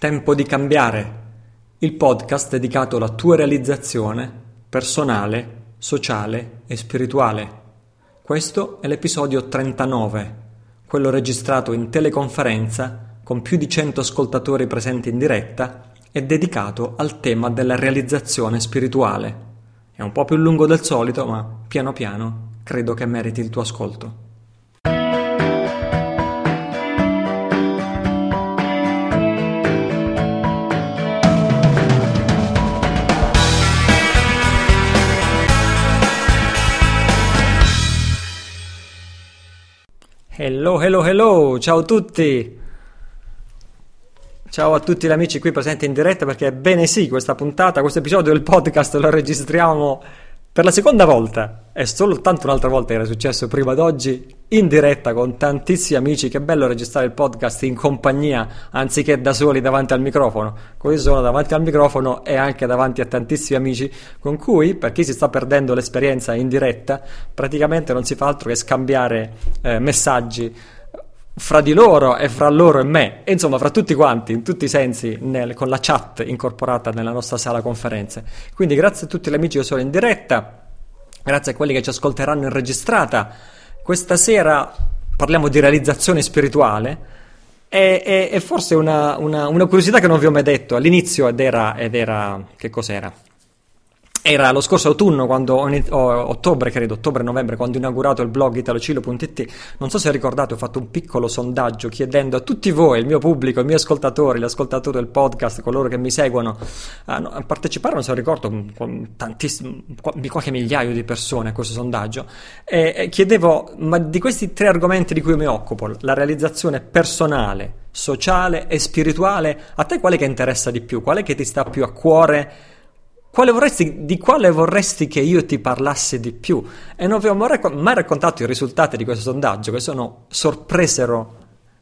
Tempo di cambiare, il podcast dedicato alla tua realizzazione personale, sociale e spirituale. Questo è l'episodio 39, quello registrato in teleconferenza con più di 100 ascoltatori presenti in diretta e dedicato al tema della realizzazione spirituale. È un po' più lungo del solito, ma piano piano credo che meriti il tuo ascolto. Hello, hello, hello, ciao a tutti! Ciao a tutti gli amici qui presenti in diretta perché, bene sì, questa puntata, questo episodio del podcast lo registriamo per la seconda volta e soltanto un'altra volta era successo prima d'oggi in diretta con tantissimi amici. Che bello registrare il podcast in compagnia anziché da soli davanti al microfono. Così sono davanti al microfono e anche davanti a tantissimi amici con cui, per chi si sta perdendo l'esperienza in diretta, praticamente non si fa altro che scambiare eh, messaggi fra di loro e fra loro e me, e insomma fra tutti quanti, in tutti i sensi, nel, con la chat incorporata nella nostra sala conferenze. Quindi grazie a tutti gli amici che sono in diretta, grazie a quelli che ci ascolteranno in registrata. Questa sera parliamo di realizzazione spirituale. E, forse una, una, una, curiosità che non vi ho mai detto all'inizio ed era, ed era che cos'era? Era lo scorso autunno, quando, ottobre credo, ottobre-novembre, quando ho inaugurato il blog italocilo.it, non so se ricordate, ho fatto un piccolo sondaggio chiedendo a tutti voi, il mio pubblico, i miei ascoltatori, gli ascoltatori del podcast, coloro che mi seguono, a, a partecipare, non so, ricordo, tantissimi, qualche migliaio di persone a questo sondaggio, e chiedevo, ma di questi tre argomenti di cui mi occupo, la realizzazione personale, sociale e spirituale, a te quale che interessa di più? Quale che ti sta più a cuore? Quale vorresti, di quale vorresti che io ti parlassi di più? E non vi ho mai raccontato i risultati di questo sondaggio che sono sorpresero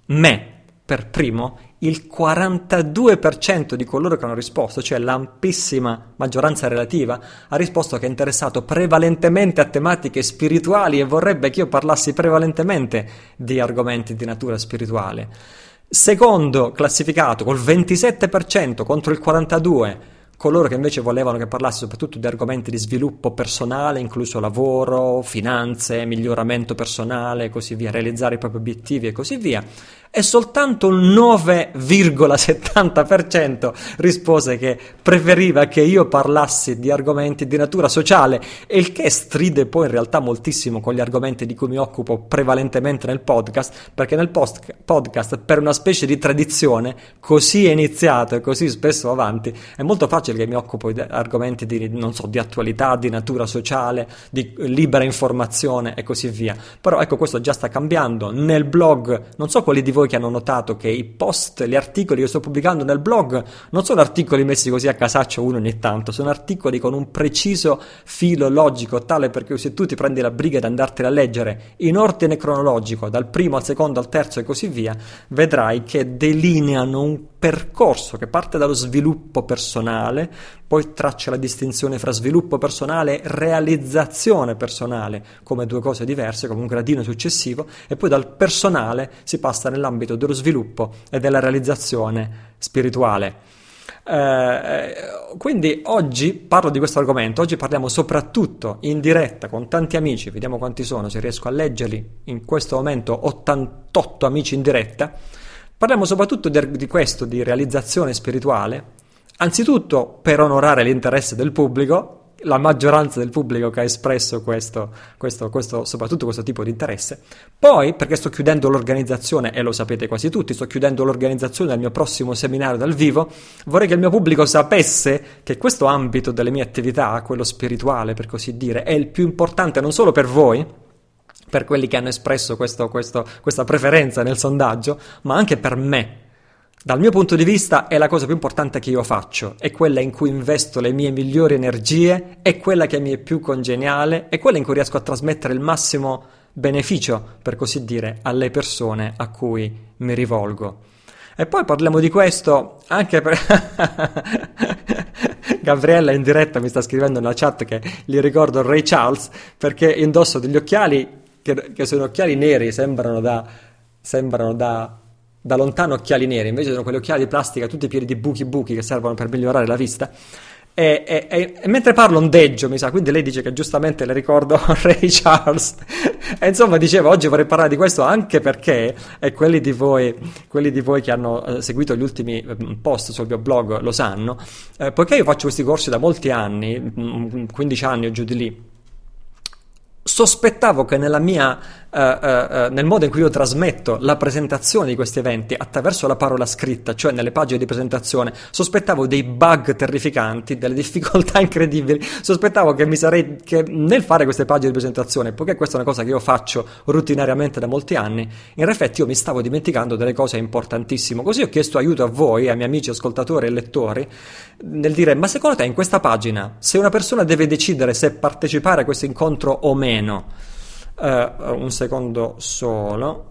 me per primo. Il 42% di coloro che hanno risposto, cioè l'ampissima maggioranza relativa, ha risposto che è interessato prevalentemente a tematiche spirituali e vorrebbe che io parlassi prevalentemente di argomenti di natura spirituale. Secondo classificato col 27% contro il 42% coloro che invece volevano che parlassi soprattutto di argomenti di sviluppo personale, incluso lavoro, finanze, miglioramento personale e così via, realizzare i propri obiettivi e così via, e soltanto il 9,70% rispose che preferiva che io parlassi di argomenti di natura sociale, e il che stride poi in realtà moltissimo con gli argomenti di cui mi occupo prevalentemente nel podcast, perché nel post- podcast, per una specie di tradizione, così è iniziato e così spesso avanti, è molto facile che mi occupo di argomenti di, non so, di attualità, di natura sociale, di libera informazione e così via. Però ecco, questo già sta cambiando. Nel blog, non so quali di voi che hanno notato che i post, gli articoli che sto pubblicando nel blog non sono articoli messi così a casaccio uno ogni tanto, sono articoli con un preciso filo logico, tale per cui se tu ti prendi la briga di andartene a leggere in ordine cronologico, dal primo al secondo al terzo e così via, vedrai che delineano un percorso che parte dallo sviluppo personale, poi traccia la distinzione fra sviluppo personale e realizzazione personale come due cose diverse, come un gradino successivo, e poi dal personale si passa nell'ambito dello sviluppo e della realizzazione spirituale. Eh, quindi oggi parlo di questo argomento, oggi parliamo soprattutto in diretta con tanti amici, vediamo quanti sono, se riesco a leggerli, in questo momento 88 amici in diretta, Parliamo soprattutto di, questo, di realizzazione spirituale, anzitutto per onorare l'interesse del pubblico, la maggioranza del pubblico che ha espresso questo, questo, questo, soprattutto questo tipo di interesse. Poi, perché sto chiudendo l'organizzazione, e lo sapete quasi tutti, sto chiudendo l'organizzazione del mio prossimo seminario dal vivo, vorrei che il mio pubblico sapesse che questo ambito delle mie attività, quello spirituale per così dire, è il più importante non solo per voi, per quelli che hanno espresso questo, questo, questa preferenza nel sondaggio, ma anche per me. Dal mio punto di vista è la cosa più importante che io faccio, è quella in cui investo le mie migliori energie, è quella che mi è più congeniale, è quella in cui riesco a trasmettere il massimo beneficio, per così dire, alle persone a cui mi rivolgo. E poi parliamo di questo anche per... Gabriella in diretta mi sta scrivendo nella chat che gli ricordo Ray Charles perché indosso degli occhiali che, che sono occhiali neri, sembrano da, sembrano da da lontano occhiali neri, invece sono quegli occhiali di plastica tutti pieni di buchi buchi che servono per migliorare la vista. E, e, e, e, mentre parlo ondeggio, mi sa, quindi lei dice che giustamente le ricordo Ray Charles. e insomma, diceva, oggi vorrei parlare di questo anche perché, quelli di voi, quelli di voi che hanno eh, seguito gli ultimi eh, post sul mio blog lo sanno, eh, poiché io faccio questi corsi da molti anni, 15 mm, anni o giù di lì, sospettavo che nella mia Uh, uh, nel modo in cui io trasmetto la presentazione di questi eventi attraverso la parola scritta, cioè nelle pagine di presentazione, sospettavo dei bug terrificanti, delle difficoltà incredibili. Sospettavo che mi sarei che nel fare queste pagine di presentazione, poiché questa è una cosa che io faccio rutinariamente da molti anni, in effetti io mi stavo dimenticando delle cose importantissime. Così ho chiesto aiuto a voi, ai miei amici ascoltatori e lettori, nel dire: ma secondo te in questa pagina, se una persona deve decidere se partecipare a questo incontro o meno, Uh, un secondo solo.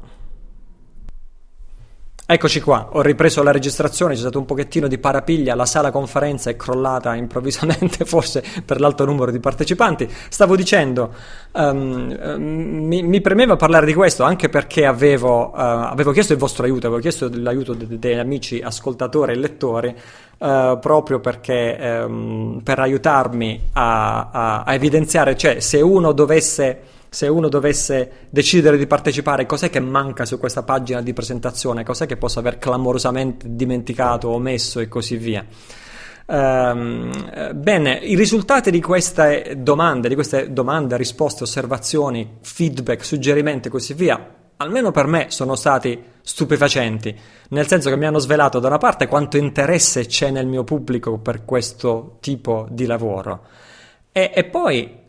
Eccoci qua, ho ripreso la registrazione, c'è stato un pochettino di parapiglia, la sala conferenza è crollata improvvisamente, forse per l'alto numero di partecipanti. Stavo dicendo, um, mi, mi, premeva parlare di questo anche perché avevo, uh, avevo, chiesto il vostro aiuto, avevo chiesto l'aiuto degli de- amici ascoltatori e lettori, uh, proprio perché um, per aiutarmi a, a, a evidenziare, cioè se uno dovesse se uno dovesse decidere di partecipare, cos'è che manca su questa pagina di presentazione, cos'è che possa aver clamorosamente dimenticato, omesso e così via. Um, bene, i risultati di queste domande, di queste domande, risposte, osservazioni, feedback, suggerimenti e così via, almeno per me sono stati stupefacenti, nel senso che mi hanno svelato da una parte quanto interesse c'è nel mio pubblico per questo tipo di lavoro. E, e poi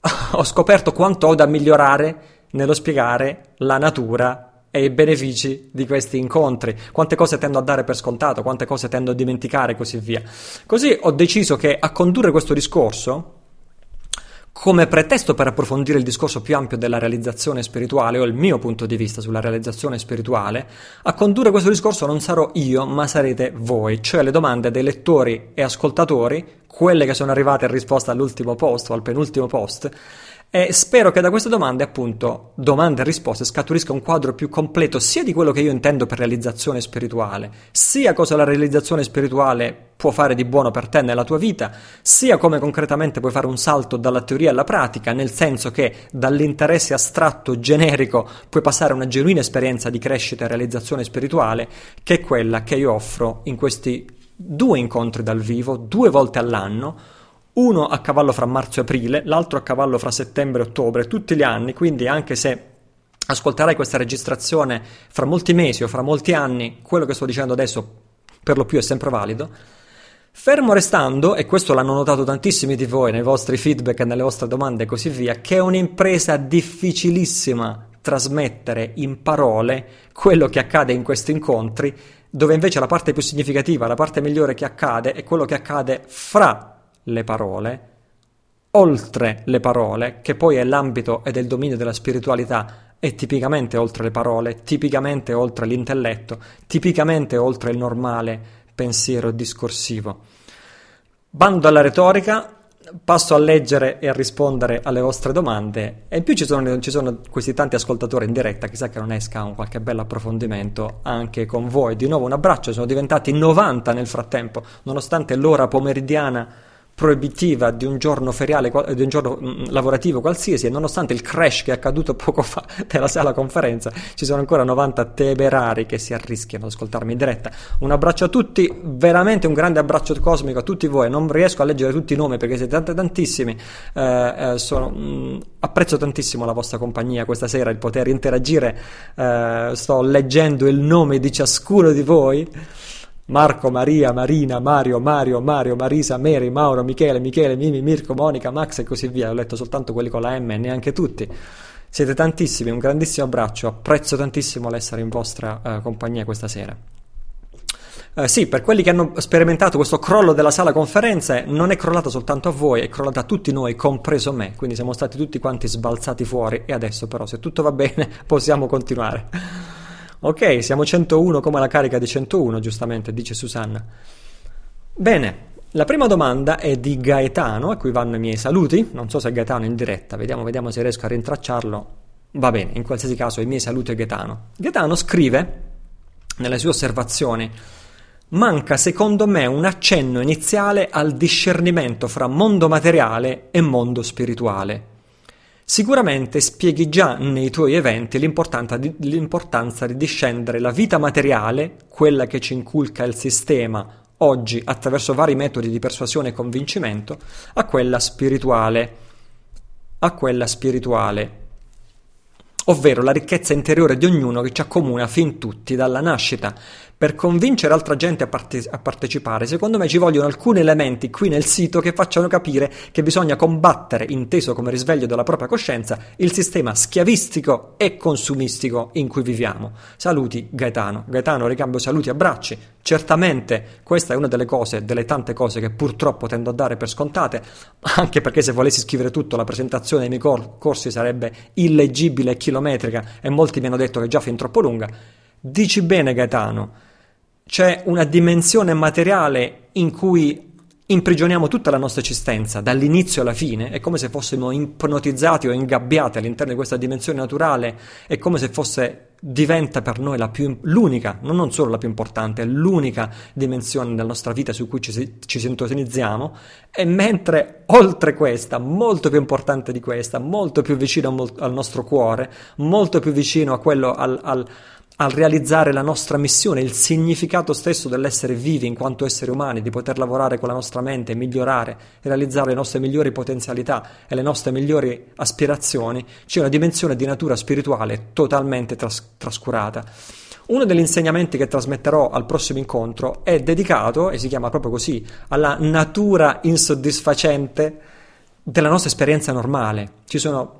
ho scoperto quanto ho da migliorare nello spiegare la natura e i benefici di questi incontri, quante cose tendo a dare per scontato, quante cose tendo a dimenticare e così via. Così ho deciso che a condurre questo discorso, come pretesto per approfondire il discorso più ampio della realizzazione spirituale o il mio punto di vista sulla realizzazione spirituale, a condurre questo discorso non sarò io, ma sarete voi, cioè le domande dei lettori e ascoltatori quelle che sono arrivate in risposta all'ultimo post o al penultimo post. E spero che da queste domande, appunto, domande e risposte, scaturisca un quadro più completo sia di quello che io intendo per realizzazione spirituale, sia cosa la realizzazione spirituale può fare di buono per te nella tua vita, sia come concretamente puoi fare un salto dalla teoria alla pratica, nel senso che dall'interesse astratto generico puoi passare a una genuina esperienza di crescita e realizzazione spirituale, che è quella che io offro in questi due incontri dal vivo, due volte all'anno, uno a cavallo fra marzo e aprile, l'altro a cavallo fra settembre e ottobre, tutti gli anni, quindi anche se ascolterai questa registrazione fra molti mesi o fra molti anni, quello che sto dicendo adesso per lo più è sempre valido. Fermo restando, e questo l'hanno notato tantissimi di voi nei vostri feedback e nelle vostre domande e così via, che è un'impresa difficilissima trasmettere in parole quello che accade in questi incontri dove invece la parte più significativa, la parte migliore che accade è quello che accade fra le parole, oltre le parole, che poi è l'ambito ed è il dominio della spiritualità, è tipicamente oltre le parole, tipicamente oltre l'intelletto, tipicamente oltre il normale pensiero discorsivo. Bando alla retorica, passo a leggere e a rispondere alle vostre domande e in più ci sono, ci sono, questi tanti ascoltatori in diretta, chissà che non esca un qualche bel approfondimento anche con voi. Di nuovo un abbraccio, sono diventati 90 nel frattempo, nonostante l'ora pomeridiana proibitiva di un giorno feriale, di un giorno mm, lavorativo qualsiasi, e nonostante il crash che è accaduto poco fa nella sala conferenza, ci sono ancora 90 temerari che si arrischiano ad ascoltarmi in diretta. Un abbraccio a tutti, veramente un grande abbraccio cosmico a tutti voi. Non riesco a leggere tutti i nomi perché siete tantissimi. Eh, eh, sono, mh, mm, apprezzo tantissimo la vostra compagnia questa sera, il poter interagire. Eh, sto leggendo il nome di ciascuno di voi. Marco, Maria, Marina, Mario, Mario, Mario, Marisa, Mary, Mauro, Michele, Michele, Mimi, Mirko, Monica, Max e così via. Ho letto soltanto quelli con la M e neanche tutti. Siete tantissimi, un grandissimo abbraccio, apprezzo tantissimo l'essere in vostra uh, compagnia questa sera. Uh, sì, per quelli che hanno sperimentato questo crollo della sala conferenze, non è crollata soltanto a voi, è crollata a tutti noi, compreso me, quindi siamo stati tutti quanti sbalzati fuori e adesso però se tutto va bene possiamo continuare. Ok, siamo 101 come la carica di 101, giustamente, dice Susanna. Bene, la prima domanda è di Gaetano, a cui vanno i miei saluti. Non so se è Gaetano in diretta, vediamo, vediamo se riesco a rintracciarlo. Va bene, in qualsiasi caso i miei saluti a Gaetano. Gaetano scrive nelle sue osservazioni, manca secondo me un accenno iniziale al discernimento fra mondo materiale e mondo spirituale. Sicuramente spieghi già nei tuoi eventi l'importanza di, l'importanza di discendere la vita materiale, quella che ci inculca il sistema oggi attraverso vari metodi di persuasione e convincimento, a quella spirituale. A quella spirituale ovvero la ricchezza interiore di ognuno che ci accomuna fin tutti dalla nascita. Per convincere altra gente a, parte- a, partecipare, secondo me ci vogliono alcuni elementi qui nel sito che facciano capire che bisogna combattere, inteso come risveglio della propria coscienza, il sistema schiavistico e consumistico in cui viviamo. Saluti Gaetano. Gaetano, ricambio saluti e abbracci. Certamente questa è una delle cose, delle tante cose che purtroppo tendo a dare per scontate, anche perché se volessi scrivere tutto la presentazione dei miei cor- corsi sarebbe illeggibile e chilometrica e molti mi hanno detto che è già fin troppo lunga. Dici bene Gaetano c'è una dimensione materiale in cui imprigioniamo tutta la nostra esistenza, dall'inizio alla fine, è come se fossimo ipnotizzati o ingabbiati all'interno di questa dimensione naturale, è come se fosse diventa per noi più, l'unica, non solo la più importante, l'unica dimensione della nostra vita su cui ci, ci sintonizziamo, e mentre oltre questa, molto più importante di questa, molto più vicino al nostro cuore, molto più vicino a quello al, al al realizzare la nostra missione, il significato stesso dell'essere vivi in quanto esseri umani, di poter lavorare con la nostra mente, migliorare, realizzare le nostre migliori potenzialità e le nostre migliori aspirazioni, c'è una dimensione di natura spirituale totalmente tras- trascurata. Uno degli insegnamenti che trasmetterò al prossimo incontro è dedicato, e si chiama proprio così, alla natura insoddisfacente della nostra esperienza normale. Ci sono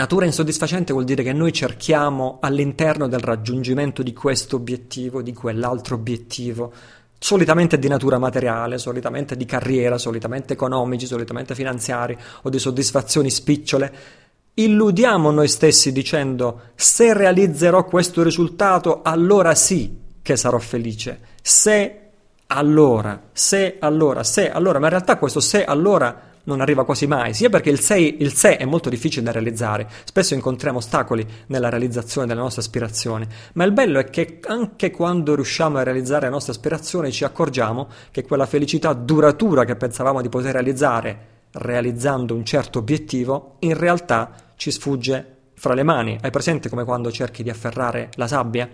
Natura insoddisfacente vuol dire che noi cerchiamo all'interno del raggiungimento di questo obiettivo, di quell'altro obiettivo, solitamente di natura materiale, solitamente di carriera, solitamente economici, solitamente finanziari o di soddisfazioni spicciole. Illudiamo noi stessi dicendo se realizzerò questo risultato allora sì che sarò felice, se allora, se allora, se allora, ma in realtà questo se allora non arriva quasi mai, sia perché il, sei, il sé è molto difficile da realizzare, spesso incontriamo ostacoli nella realizzazione delle nostre aspirazioni, ma il bello è che anche quando riusciamo a realizzare le nostre aspirazioni ci accorgiamo che quella felicità duratura che pensavamo di poter realizzare realizzando un certo obiettivo, in realtà ci sfugge fra le mani. Hai presente come quando cerchi di afferrare la sabbia?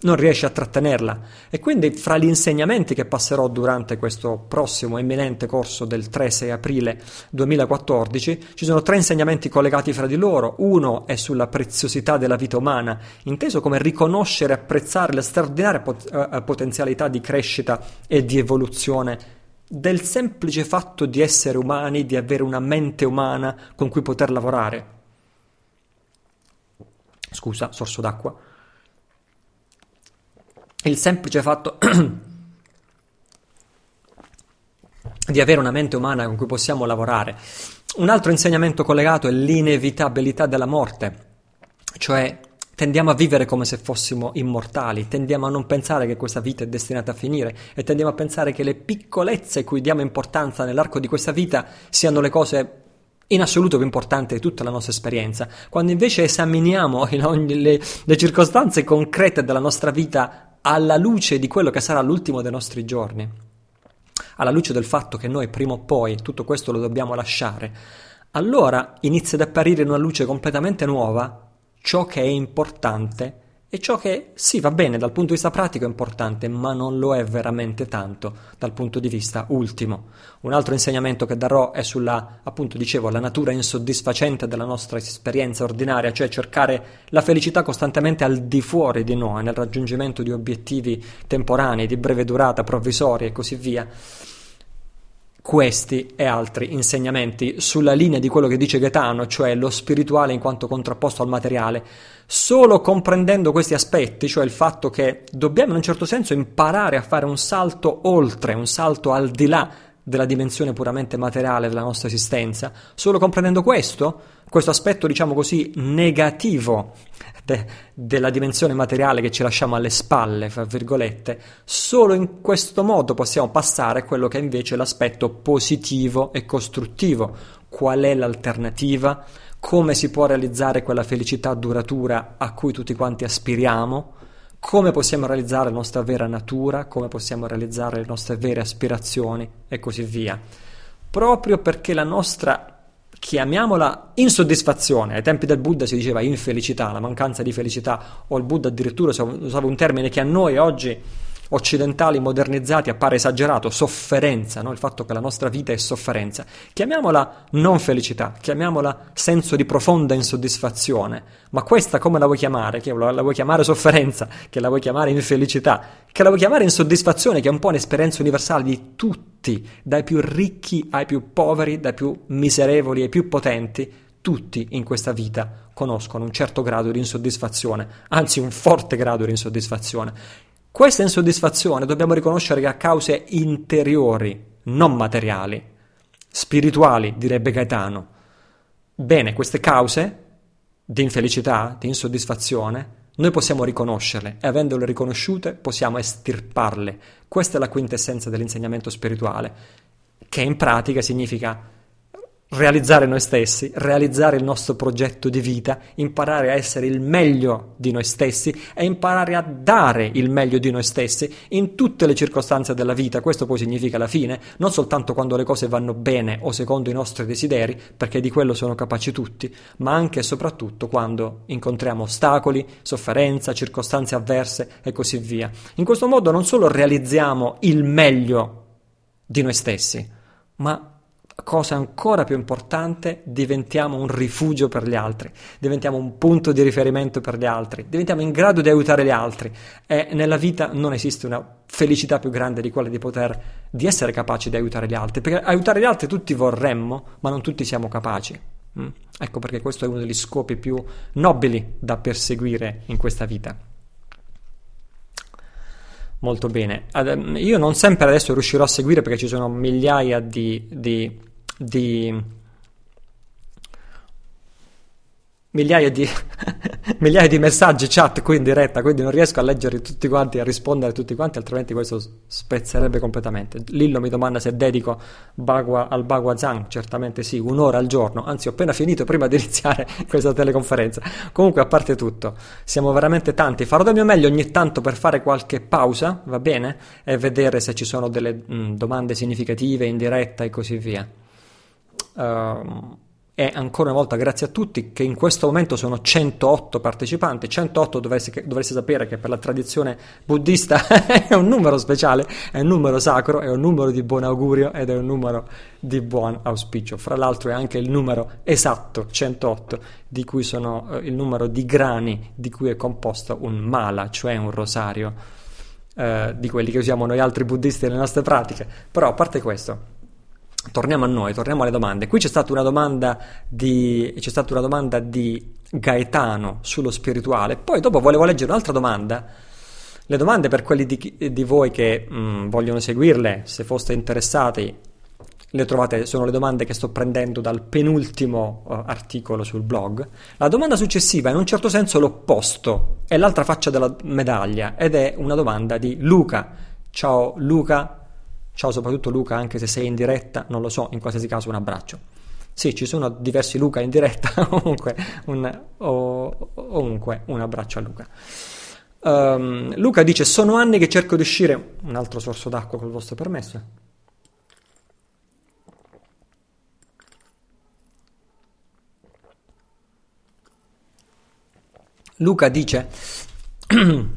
Non riesce a trattenerla. E quindi fra gli insegnamenti che passerò durante questo prossimo imminente corso del 3-6 aprile 2014 ci sono tre insegnamenti collegati fra di loro. Uno è sulla preziosità della vita umana, inteso come riconoscere e apprezzare la straordinaria pot- uh, potenzialità di crescita e di evoluzione del semplice fatto di essere umani, di avere una mente umana con cui poter lavorare. Scusa, sorso d'acqua il semplice fatto di avere una mente umana con cui possiamo lavorare. Un altro insegnamento collegato è l'inevitabilità della morte, cioè tendiamo a vivere come se fossimo immortali, tendiamo a non pensare che questa vita è destinata a finire e tendiamo a pensare che le piccolezze cui diamo importanza nell'arco di questa vita siano le cose in assoluto più importanti di tutta la nostra esperienza, quando invece esaminiamo le, le circostanze concrete della nostra vita alla luce di quello che sarà l'ultimo dei nostri giorni, alla luce del fatto che noi prima o poi tutto questo lo dobbiamo lasciare, allora inizia ad apparire in una luce completamente nuova ciò che è importante e ciò che sì va bene dal punto di vista pratico è importante, ma non lo è veramente tanto dal punto di vista ultimo. Un altro insegnamento che darò è sulla, appunto dicevo, la natura insoddisfacente della nostra esperienza ordinaria, cioè cercare la felicità costantemente al di fuori di noi, nel raggiungimento di obiettivi temporanei, di breve durata, provvisori e così via questi e altri insegnamenti sulla linea di quello che dice Gaetano, cioè lo spirituale in quanto contrapposto al materiale, solo comprendendo questi aspetti, cioè il fatto che dobbiamo in un certo senso imparare a fare un salto oltre, un salto al di là della dimensione puramente materiale della nostra esistenza, solo comprendendo questo, questo aspetto diciamo così negativo de, della dimensione materiale che ci lasciamo alle spalle, fra virgolette, solo in questo modo possiamo passare a quello che è invece l'aspetto positivo e costruttivo. Qual è l'alternativa? Come si può realizzare quella felicità duratura a cui tutti quanti aspiriamo? come possiamo realizzare la nostra vera natura, come possiamo realizzare le nostre vere aspirazioni e così via. Proprio perché la nostra chiamiamola insoddisfazione. Ai tempi del Buddha si diceva infelicità, la mancanza di felicità, o il Buddha addirittura usava un termine che a noi oggi occidentali modernizzati appare esagerato, sofferenza, no? il fatto che la nostra vita è sofferenza. Chiamiamola non felicità, chiamiamola senso di profonda insoddisfazione, ma questa come la vuoi chiamare? Che la vuoi chiamare sofferenza, che la vuoi chiamare infelicità, che la vuoi chiamare insoddisfazione, che è un po' un'esperienza universale di tutti, dai più ricchi ai più poveri, dai più miserevoli ai più potenti, tutti in questa vita conoscono un certo grado di insoddisfazione, anzi un forte grado di insoddisfazione. Questa insoddisfazione dobbiamo riconoscere che ha cause interiori, non materiali, spirituali, direbbe Gaetano. Bene, queste cause di infelicità, di insoddisfazione, noi possiamo riconoscerle e avendole riconosciute possiamo estirparle. Questa è la quintessenza dell'insegnamento spirituale, che in pratica significa realizzare noi stessi, realizzare il nostro progetto di vita, imparare a essere il meglio di noi stessi e imparare a dare il meglio di noi stessi in tutte le circostanze della vita. Questo poi significa la fine, non soltanto quando le cose vanno bene o secondo i nostri desideri, perché di quello sono capaci tutti, ma anche e soprattutto quando incontriamo ostacoli, sofferenza, circostanze avverse e così via. In questo modo non solo realizziamo il meglio di noi stessi, ma cosa ancora più importante, diventiamo un rifugio per gli altri, diventiamo un punto di riferimento per gli altri, diventiamo in grado di aiutare gli altri e nella vita non esiste una felicità più grande di quella di poter, di essere capaci di aiutare gli altri, perché aiutare gli altri tutti vorremmo, ma non tutti siamo capaci. Mm? Ecco perché questo è uno degli scopi più nobili da perseguire in questa vita. Molto bene. Io non sempre adesso riuscirò a seguire perché ci sono migliaia di, di di migliaia di, migliaia di messaggi chat qui in diretta, quindi non riesco a leggere tutti quanti a rispondere a tutti quanti, altrimenti questo spezzerebbe completamente. Lillo mi domanda se dedico Bagua, al Bagua Zhang, certamente sì, un'ora al giorno, anzi ho appena finito prima di iniziare questa teleconferenza. Comunque, a parte tutto, siamo veramente tanti, farò del mio meglio ogni tanto per fare qualche pausa, va bene? E vedere se ci sono delle mh, domande significative in diretta e così via. Uh, e ancora una volta grazie a tutti che in questo momento sono 108 partecipanti. 108 dovreste, sapere che per la tradizione buddista è un numero speciale è un numero sacro è un numero di buon augurio ed è un numero di buon auspicio. Fra l'altro è anche il numero esatto 108 di cui sono uh, il numero di grani di cui è composto un mala cioè un rosario uh, di quelli che usiamo noi altri buddisti nelle nostre pratiche. Però a parte questo torniamo a noi, torniamo alle domande. Qui c'è stata una domanda di, c'è stata una domanda di Gaetano sullo spirituale, poi dopo volevo leggere un'altra domanda. Le domande per quelli di, di voi che mh, mm, vogliono seguirle, se foste interessati, le trovate, sono le domande che sto prendendo dal penultimo uh, articolo sul blog. La domanda successiva è in un certo senso l'opposto, è l'altra faccia della medaglia ed è una domanda di Luca. Ciao Luca, Ciao soprattutto Luca, anche se sei in diretta, non lo so, in qualsiasi caso un abbraccio. Sì, ci sono diversi Luca in diretta, comunque un, o, ovunque un abbraccio a Luca. Um, Luca dice, sono anni che cerco di uscire, un altro sorso d'acqua col vostro permesso. Luca dice,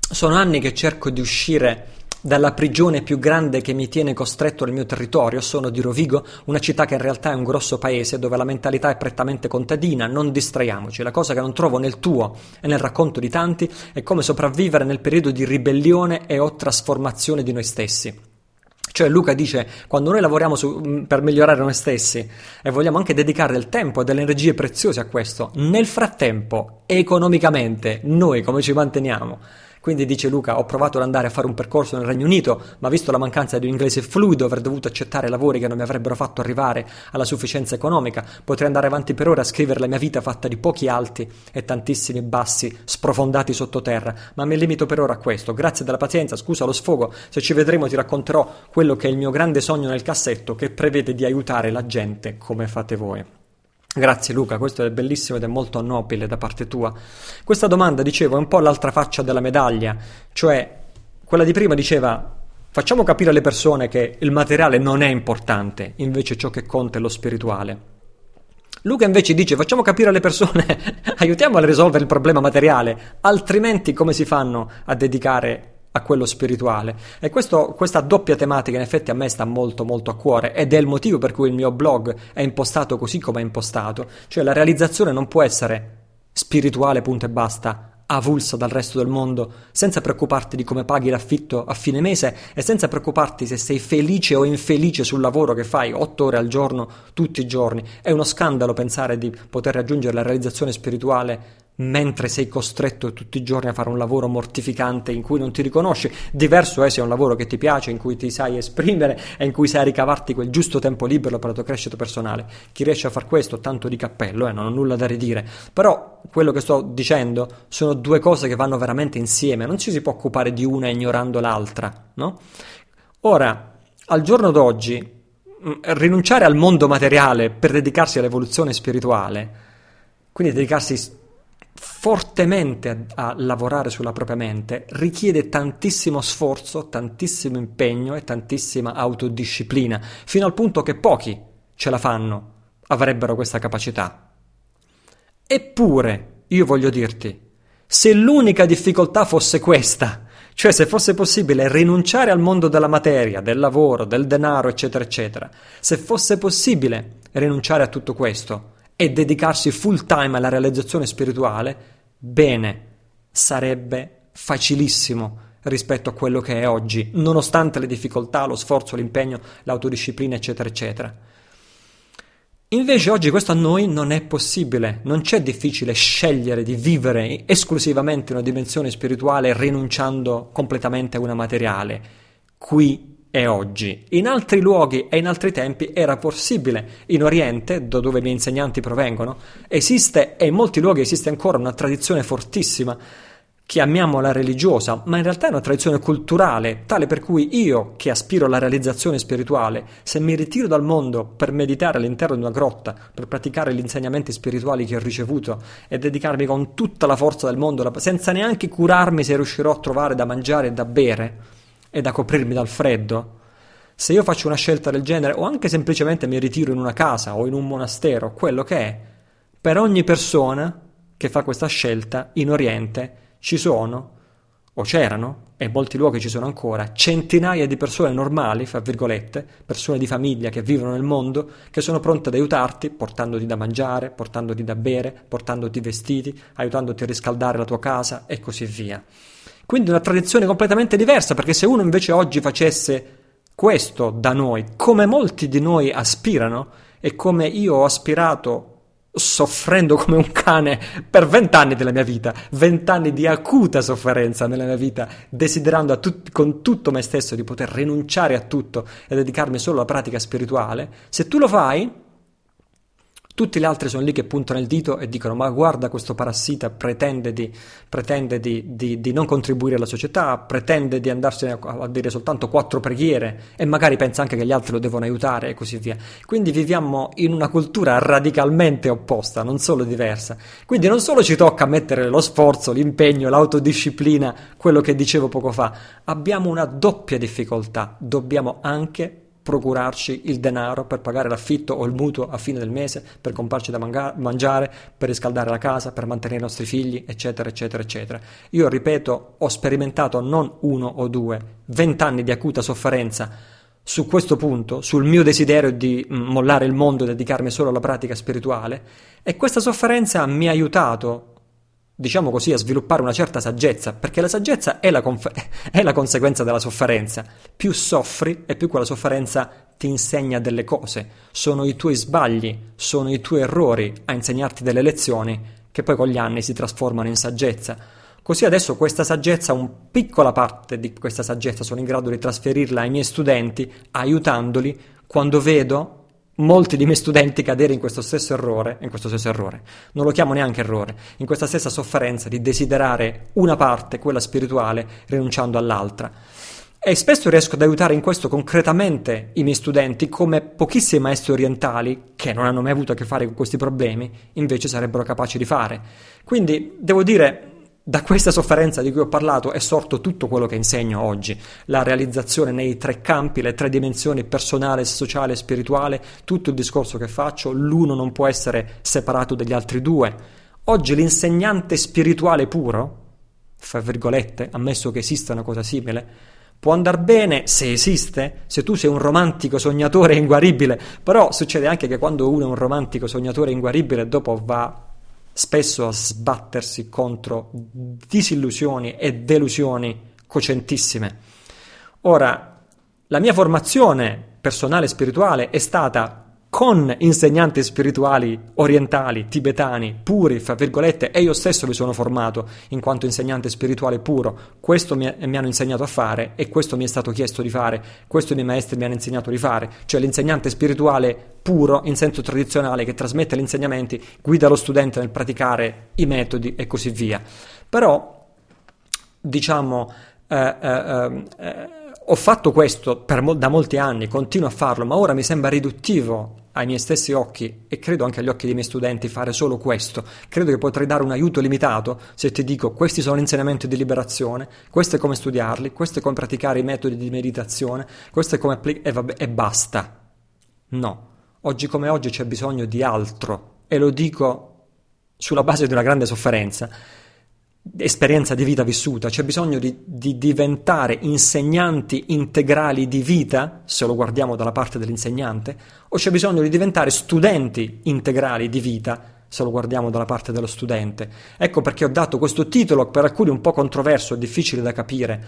sono anni che cerco di uscire dalla prigione più grande che mi tiene costretto al mio territorio, sono di Rovigo, una città che in realtà è un grosso paese dove la mentalità è prettamente contadina, non distraiamoci, la cosa che non trovo nel tuo e nel racconto di tanti è come sopravvivere nel periodo di ribellione e o trasformazione di noi stessi. Cioè Luca dice, quando noi lavoriamo su, mm, per migliorare noi stessi e vogliamo anche dedicare del tempo e delle energie preziose a questo, nel frattempo, economicamente, noi come ci manteniamo? Quindi dice Luca, ho provato ad andare a fare un percorso nel Regno Unito, ma visto la mancanza di un inglese fluido, aver dovuto accettare lavori che non mi avrebbero fatto arrivare alla sufficienza economica, potrei andare avanti per ora a scrivere la mia vita fatta di pochi alti e tantissimi bassi sprofondati sottoterra, ma mi limito per ora a questo. Grazie della pazienza, scusa lo sfogo, se ci vedremo ti racconterò quello che è il mio grande sogno nel cassetto che prevede di aiutare la gente come fate voi. Grazie Luca, questo è bellissimo ed è molto nobile da parte tua. Questa domanda, dicevo, è un po' l'altra faccia della medaglia, cioè quella di prima diceva facciamo capire alle persone che il materiale non è importante, invece ciò che conta è lo spirituale. Luca invece dice facciamo capire alle persone, aiutiamole a risolvere il problema materiale, altrimenti come si fanno a dedicare a quello spirituale. E questo, questa doppia tematica in effetti a me sta molto molto a cuore ed è il motivo per cui il mio blog è impostato così come è impostato. Cioè la realizzazione non può essere spirituale punto e basta, avulsa dal resto del mondo, senza preoccuparti di come paghi l'affitto a fine mese e senza preoccuparti se sei felice o infelice sul lavoro che fai otto ore al giorno, tutti i giorni. È uno scandalo pensare di poter raggiungere la realizzazione spirituale mentre sei costretto tutti i giorni a fare un lavoro mortificante in cui non ti riconosci. Diverso è se è un lavoro che ti piace, in cui ti sai esprimere e in cui sai ricavarti quel giusto tempo libero per la tua crescita personale. Chi riesce a fare questo, tanto di cappello, eh, non ho nulla da ridire. Però quello che sto dicendo sono due cose che vanno veramente insieme, non ci si può occupare di una ignorando l'altra, no? Ora, al giorno d'oggi, mm, rinunciare al mondo materiale per dedicarsi all'evoluzione spirituale, quindi dedicarsi fortemente a, a, lavorare sulla propria mente richiede tantissimo sforzo, tantissimo impegno e tantissima autodisciplina, fino al punto che pochi ce la fanno, avrebbero questa capacità. Eppure, io voglio dirti, se l'unica difficoltà fosse questa, cioè se fosse possibile rinunciare al mondo della materia, del lavoro, del denaro, eccetera, eccetera, se fosse possibile rinunciare a tutto questo, e dedicarsi full time alla realizzazione spirituale, bene, sarebbe facilissimo rispetto a quello che è oggi, nonostante le difficoltà, lo sforzo, l'impegno, l'autodisciplina, eccetera, eccetera. Invece oggi questo a noi non è possibile, non c'è difficile scegliere di vivere esclusivamente una dimensione spirituale rinunciando completamente a una materiale. Qui è oggi. In altri luoghi e in altri tempi era possibile. In Oriente, da dove i miei insegnanti provengono, esiste e in molti luoghi esiste ancora una tradizione fortissima chiamiamola religiosa, ma in realtà è una tradizione culturale, tale per cui io, che aspiro alla realizzazione spirituale, se mi ritiro dal mondo per meditare all'interno di una grotta, per praticare gli insegnamenti spirituali che ho ricevuto e dedicarmi con tutta la forza del mondo, senza neanche curarmi se riuscirò a trovare da mangiare e da bere, e da coprirmi dal freddo. Se io faccio una scelta del genere o anche semplicemente mi ritiro in una casa o in un monastero, quello che è, per ogni persona che fa questa scelta in Oriente ci sono, o c'erano, e in molti luoghi ci sono ancora, centinaia di persone normali, fra virgolette, persone di famiglia che vivono nel mondo, che sono pronte ad aiutarti, portandoti da mangiare, portandoti da bere, portandoti vestiti, aiutandoti a riscaldare la tua casa e così via. Quindi una tradizione completamente diversa, perché se uno invece oggi facesse questo da noi, come molti di noi aspirano e come io ho aspirato soffrendo come un cane per vent'anni della mia vita, vent'anni di acuta sofferenza nella mia vita, desiderando tut- con tutto me stesso di poter rinunciare a tutto e dedicarmi solo alla pratica spirituale, se tu lo fai, tutti gli altri sono lì che puntano il dito e dicono: Ma guarda, questo parassita pretende di, pretende di, di, di non contribuire alla società, pretende di andarsene a, a, dire soltanto quattro preghiere e magari pensa anche che gli altri lo devono aiutare e così via. Quindi viviamo in una cultura radicalmente opposta, non solo diversa. Quindi non solo ci tocca mettere lo sforzo, l'impegno, l'autodisciplina, quello che dicevo poco fa, abbiamo una doppia difficoltà. Dobbiamo anche procurarci il denaro per pagare l'affitto o il mutuo a fine del mese, per comprarci da manga- mangiare, per riscaldare la casa, per mantenere i nostri figli, eccetera, eccetera, eccetera. Io ripeto, ho sperimentato non uno o due, vent'anni di acuta sofferenza su questo punto, sul mio desiderio di mm, mollare il mondo e dedicarmi solo alla pratica spirituale, e questa sofferenza mi ha aiutato diciamo così, a sviluppare una certa saggezza, perché la saggezza è la, conf- è la, conseguenza della sofferenza. Più soffri e più quella sofferenza ti insegna delle cose. Sono i tuoi sbagli, sono i tuoi errori a insegnarti delle lezioni che poi con gli anni si trasformano in saggezza. Così adesso questa saggezza, una piccola parte di questa saggezza sono in grado di trasferirla ai miei studenti, aiutandoli quando vedo molti dei miei studenti cadere in questo stesso errore, in questo stesso errore, non lo chiamo neanche errore, in questa stessa sofferenza di desiderare una parte, quella spirituale, rinunciando all'altra. E spesso riesco ad aiutare in questo concretamente i miei studenti, come pochissimi maestri orientali, che non hanno mai avuto a che fare con questi problemi, invece sarebbero capaci di fare. Quindi devo dire, da questa sofferenza di cui ho parlato è sorto tutto quello che insegno oggi, la realizzazione nei tre campi, le tre dimensioni personale, sociale e spirituale, tutto il discorso che faccio, l'uno non può essere separato dagli altri due. Oggi l'insegnante spirituale puro, fra virgolette, ammesso che esista una cosa simile, Può andare bene se esiste, se tu sei un romantico sognatore inguaribile, però succede anche che quando uno è un romantico sognatore inguaribile, dopo va spesso a sbattersi contro disillusioni e delusioni cocentissime. Ora, la mia formazione personale e spirituale è stata con insegnanti spirituali orientali, tibetani, puri, fra virgolette, e io stesso mi sono formato in quanto insegnante spirituale puro. Questo mi, mi, hanno insegnato a fare e questo mi è stato chiesto di fare, questo i miei maestri mi hanno insegnato di fare, cioè l'insegnante spirituale puro in senso tradizionale che trasmette gli insegnamenti, guida lo studente nel praticare i metodi e così via. Però, diciamo, eh, eh, ehm, eh, ho fatto questo mo- da molti anni, continuo a farlo, ma ora mi sembra riduttivo ai miei stessi occhi e credo anche agli occhi dei miei studenti fare solo questo. Credo che potrei dare un aiuto limitato se ti dico questi sono insegnamenti di liberazione, questo è come studiarli, questo è come praticare i metodi di meditazione, questo è come applicare e, vabbè, e basta. No, oggi come oggi c'è bisogno di altro e lo dico sulla base di una grande sofferenza esperienza di vita vissuta, c'è bisogno di, di, diventare insegnanti integrali di vita, se lo guardiamo dalla parte dell'insegnante, o c'è bisogno di diventare studenti integrali di vita, se lo guardiamo dalla parte dello studente. Ecco perché ho dato questo titolo, per alcuni un po' controverso, difficile da capire,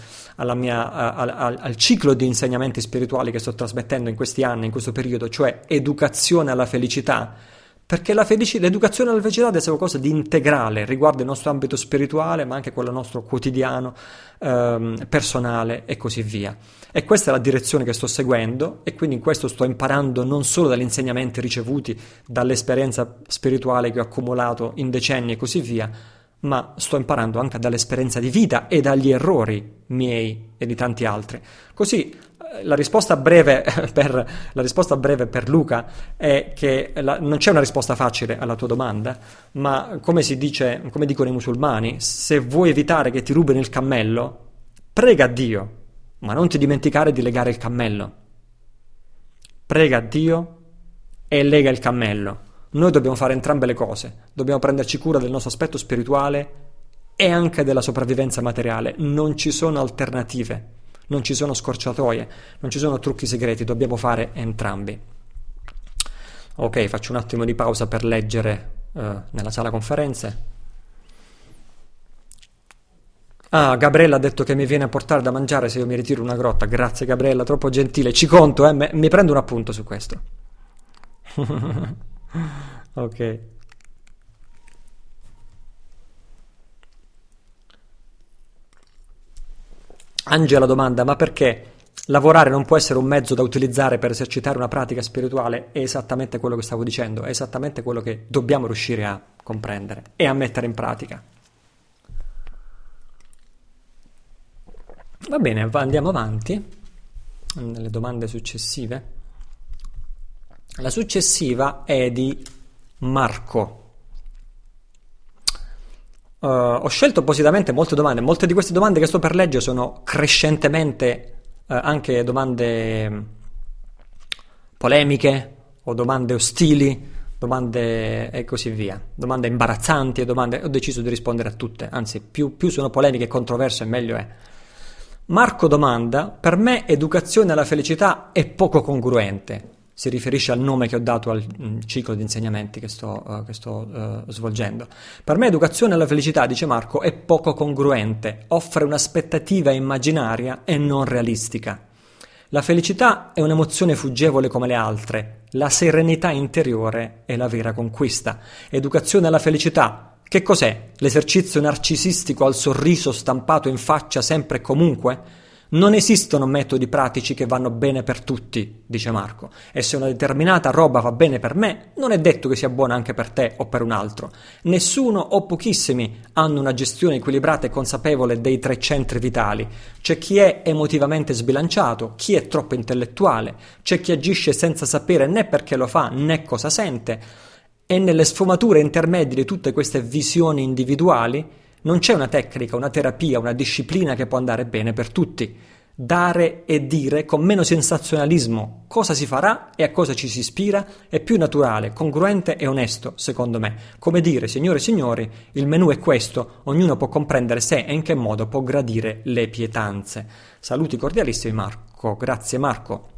mia, al, al, al ciclo di insegnamenti spirituali che sto trasmettendo in questi anni, in questo periodo, cioè educazione alla felicità perché felici- l'educazione alla felicità deve essere qualcosa di integrale, riguarda il nostro ambito spirituale, ma anche quello nostro quotidiano, ehm, personale e così via. E questa è la direzione che sto seguendo e quindi in questo sto imparando non solo dagli insegnamenti ricevuti, dall'esperienza spirituale che ho accumulato in decenni e così via, ma sto imparando anche dall'esperienza di vita e dagli errori miei e di tanti altri. Così la risposta breve per, la risposta breve per Luca è che la, non c'è una risposta facile alla tua domanda, ma come si dice, come dicono i musulmani, se vuoi evitare che ti rubino il cammello, prega Dio, ma non ti dimenticare di legare il cammello. Prega Dio e lega il cammello. Noi dobbiamo fare entrambe le cose, dobbiamo prenderci cura del nostro aspetto spirituale e anche della sopravvivenza materiale, non ci sono alternative non ci sono scorciatoie, non ci sono trucchi segreti, dobbiamo fare entrambi. Ok, faccio un attimo di pausa per leggere uh, nella sala conferenze. Ah, Gabriella ha detto che mi viene a portare da mangiare se io mi ritiro una grotta. Grazie Gabriella, troppo gentile. Ci conto, eh? mi prendo un appunto su questo. ok. Angela domanda: ma perché lavorare non può essere un mezzo da utilizzare per esercitare una pratica spirituale? È esattamente quello che stavo dicendo, è esattamente quello che dobbiamo riuscire a comprendere e a mettere in pratica. Va bene, andiamo avanti nelle domande successive. La successiva è di Marco. Uh, ho scelto appositamente molte domande, molte di queste domande che sto per leggere sono crescentemente uh, anche domande mm, polemiche o domande ostili, domande e così via, domande imbarazzanti e domande... Ho deciso di rispondere a tutte, anzi più, più sono polemiche e controverse meglio è. Marco domanda, per me educazione alla felicità è poco congruente si riferisce al nome che ho dato al mm, ciclo di insegnamenti che sto, uh, che sto uh, svolgendo. Per me educazione alla felicità, dice Marco, è poco congruente, offre un'aspettativa immaginaria e non realistica. La felicità è un'emozione fuggevole come le altre, la serenità interiore è la vera conquista. Educazione alla felicità, che cos'è? L'esercizio narcisistico al sorriso stampato in faccia sempre e comunque? Non esistono metodi pratici che vanno bene per tutti, dice Marco, e se una determinata roba va bene per me, non è detto che sia buona anche per te o per un altro. Nessuno o pochissimi hanno una gestione equilibrata e consapevole dei tre centri vitali. C'è chi è emotivamente sbilanciato, chi è troppo intellettuale, c'è chi agisce senza sapere né perché lo fa né cosa sente, e nelle sfumature intermedie di tutte queste visioni individuali non c'è una tecnica, una terapia, una disciplina che può andare bene per tutti. Dare e dire con meno sensazionalismo cosa si farà e a cosa ci si ispira è più naturale, congruente e onesto, secondo me. Come dire, signore e signori, il menù è questo, ognuno può comprendere se e in che modo può gradire le pietanze. Saluti cordialissimi Marco, grazie Marco.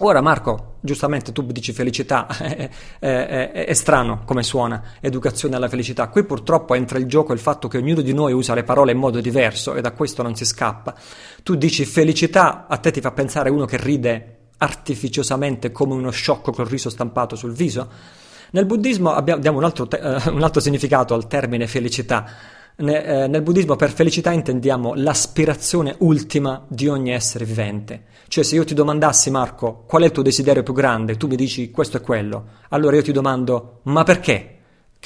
Ora Marco, giustamente tu dici felicità, è, è, è, strano come suona educazione alla felicità. Qui purtroppo entra in gioco il fatto che ognuno di noi usa le parole in modo diverso e da questo non si scappa. Tu dici felicità, a te ti fa pensare uno che ride artificiosamente come uno sciocco col riso stampato sul viso? Nel buddismo abbiamo, diamo un altro, te, un altro significato al termine felicità nel buddismo per felicità intendiamo l'aspirazione ultima di ogni essere vivente. Cioè se io ti domandassi Marco qual è il tuo desiderio più grande, tu mi dici questo e quello, allora io ti domando ma perché?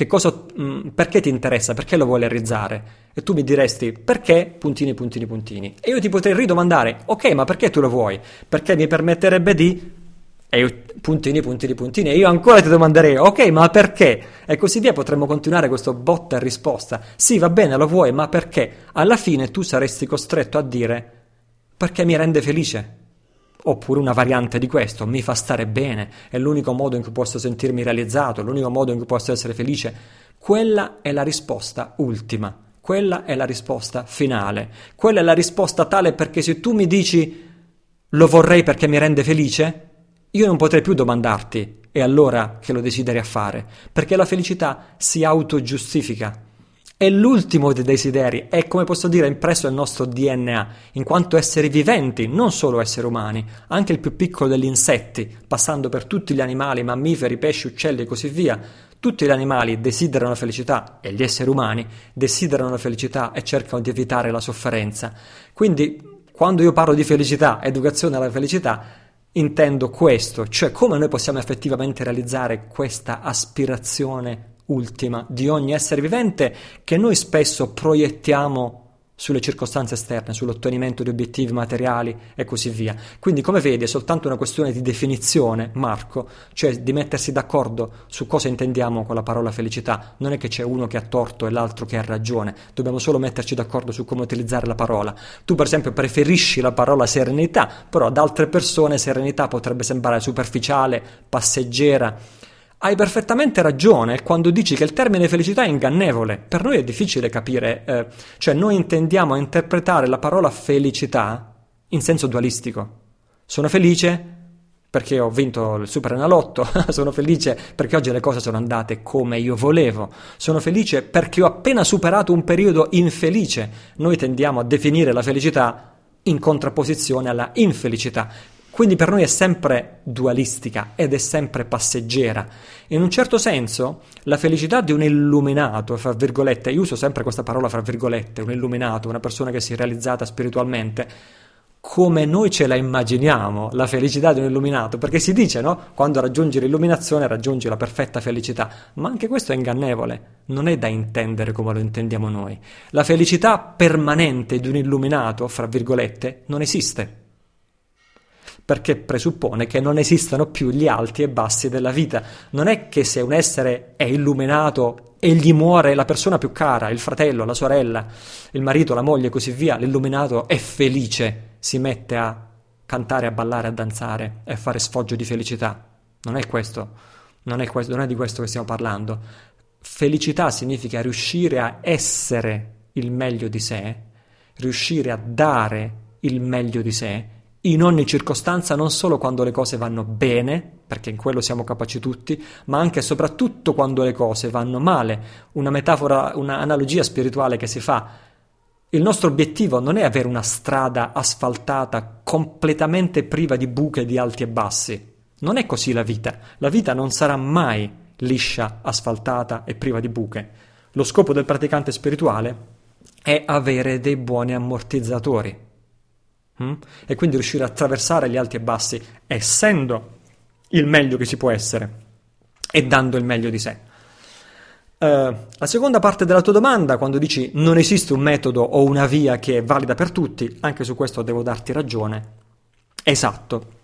Cosa, mh, mm, perché ti interessa? Perché lo vuoi realizzare? E tu mi diresti perché puntini puntini puntini. E io ti potrei ridomandare ok ma perché tu lo vuoi? Perché mi permetterebbe di e io, puntini, puntini, puntini. E io ancora ti domanderei, ok, ma perché? E così via potremmo continuare questo botta e risposta. Sì, va bene, lo vuoi, ma perché? Alla fine tu saresti costretto a dire, perché mi rende felice. Oppure una variante di questo, mi fa stare bene, è l'unico modo in cui posso sentirmi realizzato, è l'unico modo in cui posso essere felice. Quella è la risposta ultima, quella è la risposta finale, quella è la risposta tale perché se tu mi dici lo vorrei perché mi rende felice, io non potrei più domandarti, è allora che lo desideri a fare, perché la felicità si autogiustifica. È l'ultimo dei desideri, è come posso dire impresso nel nostro DNA, in quanto esseri viventi, non solo esseri umani, anche il più piccolo degli insetti, passando per tutti gli animali, mammiferi, pesci, uccelli e così via. Tutti gli animali desiderano la felicità e gli esseri umani desiderano la felicità e cercano di evitare la sofferenza. Quindi, quando io parlo di felicità, educazione alla felicità, intendo questo, cioè come noi possiamo effettivamente realizzare questa aspirazione ultima di ogni essere vivente che noi spesso proiettiamo sulle circostanze esterne, sull'ottenimento di obiettivi materiali e così via. Quindi, come vedi, è soltanto una questione di definizione, Marco, cioè di mettersi d'accordo su cosa intendiamo con la parola felicità. Non è che c'è uno che ha torto e l'altro che ha ragione, dobbiamo solo metterci d'accordo su come utilizzare la parola. Tu, per esempio, preferisci la parola serenità, però ad altre persone serenità potrebbe sembrare superficiale, passeggera hai perfettamente ragione quando dici che il termine felicità è ingannevole. Per noi è difficile capire, eh, cioè noi intendiamo interpretare la parola felicità in senso dualistico. Sono felice perché ho vinto il Super Enalotto, sono felice perché oggi le cose sono andate come io volevo, sono felice perché ho appena superato un periodo infelice. Noi tendiamo a definire la felicità in contrapposizione alla infelicità. Quindi per noi è sempre dualistica ed è sempre passeggera. In un certo senso, la felicità di un illuminato, fra virgolette, io uso sempre questa parola fra virgolette, un illuminato, una persona che si è realizzata spiritualmente, come noi ce la immaginiamo, la felicità di un illuminato, perché si dice, no? Quando raggiungi l'illuminazione raggiungi la perfetta felicità, ma anche questo è ingannevole, non è da intendere come lo intendiamo noi. La felicità permanente di un illuminato, fra virgolette, non esiste perché presuppone che non esistano più gli alti e bassi della vita. Non è che se un essere è illuminato e gli muore la persona più cara, il fratello, la sorella, il marito, la moglie e così via, l'illuminato è felice, si mette a cantare, a ballare, a danzare e a fare sfoggio di felicità. Non è questo, non è, questo, non è di questo che stiamo parlando. Felicità significa riuscire a essere il meglio di sé, riuscire a dare il meglio di sé in ogni circostanza, non solo quando le cose vanno bene, perché in quello siamo capaci tutti, ma anche e soprattutto quando le cose vanno male. Una metafora, un'analogia spirituale che si fa. Il nostro obiettivo non è avere una strada asfaltata completamente priva di buche di alti e bassi. Non è così la vita. La vita non sarà mai liscia, asfaltata e priva di buche. Lo scopo del praticante spirituale è avere dei buoni ammortizzatori hm? e quindi riuscire a attraversare gli alti e bassi essendo il meglio che si può essere e dando il meglio di sé. Uh, la seconda parte della tua domanda, quando dici non esiste un metodo o una via che è valida per tutti, anche su questo devo darti ragione. Esatto.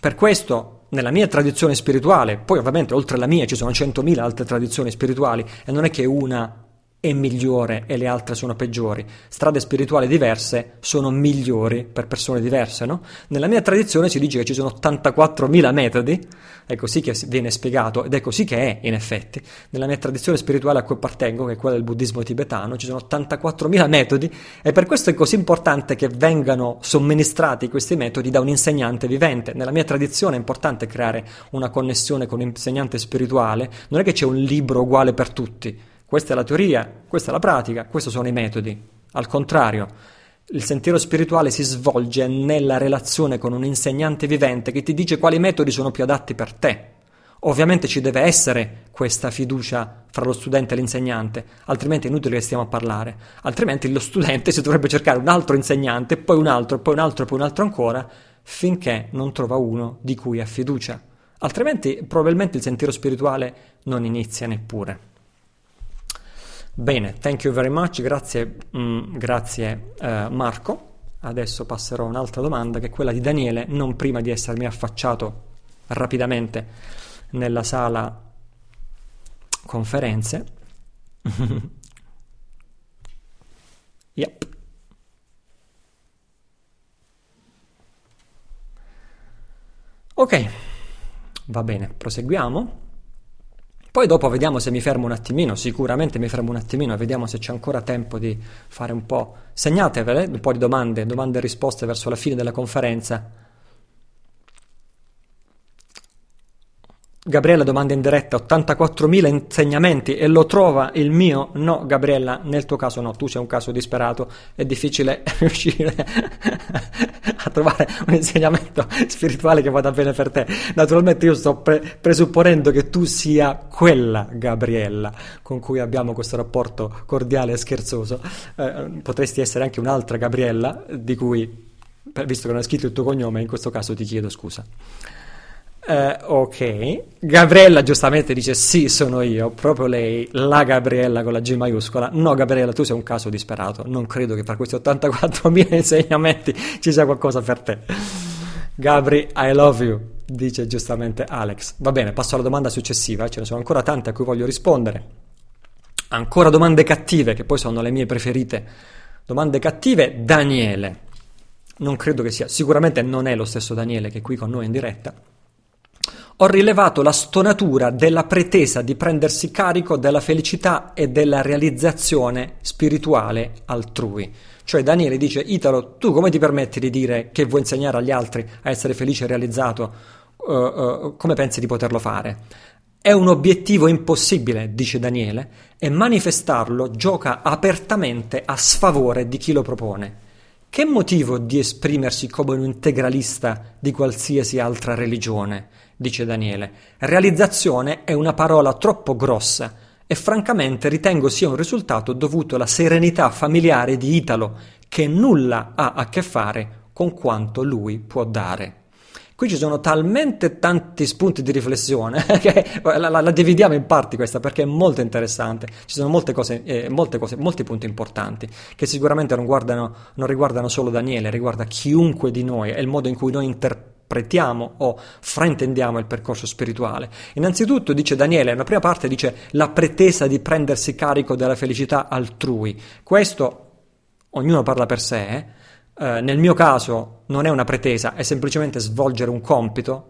Per questo, nella mia tradizione spirituale, poi ovviamente oltre la mia ci sono 100.000 altre tradizioni spirituali e non è che una è migliore e le altre sono peggiori. Strade spirituali diverse sono migliori per persone diverse, no? Nella mia tradizione si dice che ci sono 84.000 metodi, è così che viene spiegato ed è così che è in effetti. Nella mia tradizione spirituale a cui appartengo, che è quella del buddismo tibetano, ci sono 84.000 metodi e per questo è così importante che vengano somministrati questi metodi da un insegnante vivente. Nella mia tradizione è importante creare una connessione con un insegnante spirituale, non è che c'è un libro uguale per tutti questa è la teoria, questa è la pratica, questi sono i metodi. Al contrario, il sentiero spirituale si svolge nella relazione con un insegnante vivente che ti dice quali metodi sono più adatti per te. Ovviamente ci deve essere questa fiducia fra lo studente e l'insegnante, altrimenti è inutile che stiamo a parlare. Altrimenti lo studente si dovrebbe cercare un altro insegnante, poi un altro, poi un altro, poi un altro ancora, finché non trova uno di cui ha fiducia. Altrimenti probabilmente il sentiero spirituale non inizia neppure. Bene, thank you very much, grazie, mm, grazie uh, Marco. Adesso passerò a un'altra domanda che è quella di Daniele, non prima di essermi affacciato rapidamente nella sala conferenze. yep. Ok, va bene, proseguiamo. Poi dopo vediamo se mi fermo un attimino, sicuramente mi fermo un attimino vediamo se c'è ancora tempo di fare un po'. Segnatevele un po' di domande, domande e risposte verso la fine della conferenza Gabriella domanda in diretta 84.000 insegnamenti e lo trova il mio? No, Gabriella, nel tuo caso no, tu sei un caso disperato, è difficile riuscire a trovare un insegnamento spirituale che vada bene per te. Naturalmente io sto pre- presupponendo che tu sia quella Gabriella con cui abbiamo questo rapporto cordiale e scherzoso. Eh, potresti essere anche un'altra Gabriella di cui, visto che non hai scritto il tuo cognome, in questo caso ti chiedo scusa. Uh, ok, Gabriella giustamente dice sì, sono io, proprio lei, la Gabriella con la G maiuscola. No, Gabriella, tu sei un caso disperato. Non credo che fra questi 84.000 insegnamenti ci sia qualcosa per te. Gabri, I love you, dice giustamente Alex. Va bene, passo alla domanda successiva, ce ne sono ancora tante a cui voglio rispondere. Ancora domande cattive, che poi sono le mie preferite. Domande cattive, Daniele. Non credo che sia, sicuramente non è lo stesso Daniele che è qui con noi in diretta ho rilevato la stonatura della pretesa di prendersi carico della felicità e della realizzazione spirituale altrui. Cioè Daniele dice, Italo, tu come ti permetti di dire che vuoi insegnare agli altri a essere felice e realizzato? Uh, uh, come pensi di poterlo fare? È un obiettivo impossibile, dice Daniele, e manifestarlo gioca apertamente a sfavore di chi lo propone. Che motivo di esprimersi come un integralista di qualsiasi altra religione? dice Daniele. Realizzazione è una parola troppo grossa e francamente ritengo sia un risultato dovuto alla serenità familiare di Italo, che nulla ha a che fare con quanto lui può dare. Qui ci sono talmente tanti spunti di riflessione che la, la, la, dividiamo in parti questa perché è molto interessante. Ci sono molte cose, eh, molte cose, molti punti importanti che sicuramente non, guardano, non riguardano solo Daniele, riguarda chiunque di noi e il modo in cui noi interpretiamo interpretiamo o fraintendiamo il percorso spirituale. Innanzitutto, dice Daniele, nella prima parte dice la pretesa di prendersi carico della felicità altrui. Questo ognuno parla per sé. Eh, nel mio caso non è una pretesa, è semplicemente svolgere un compito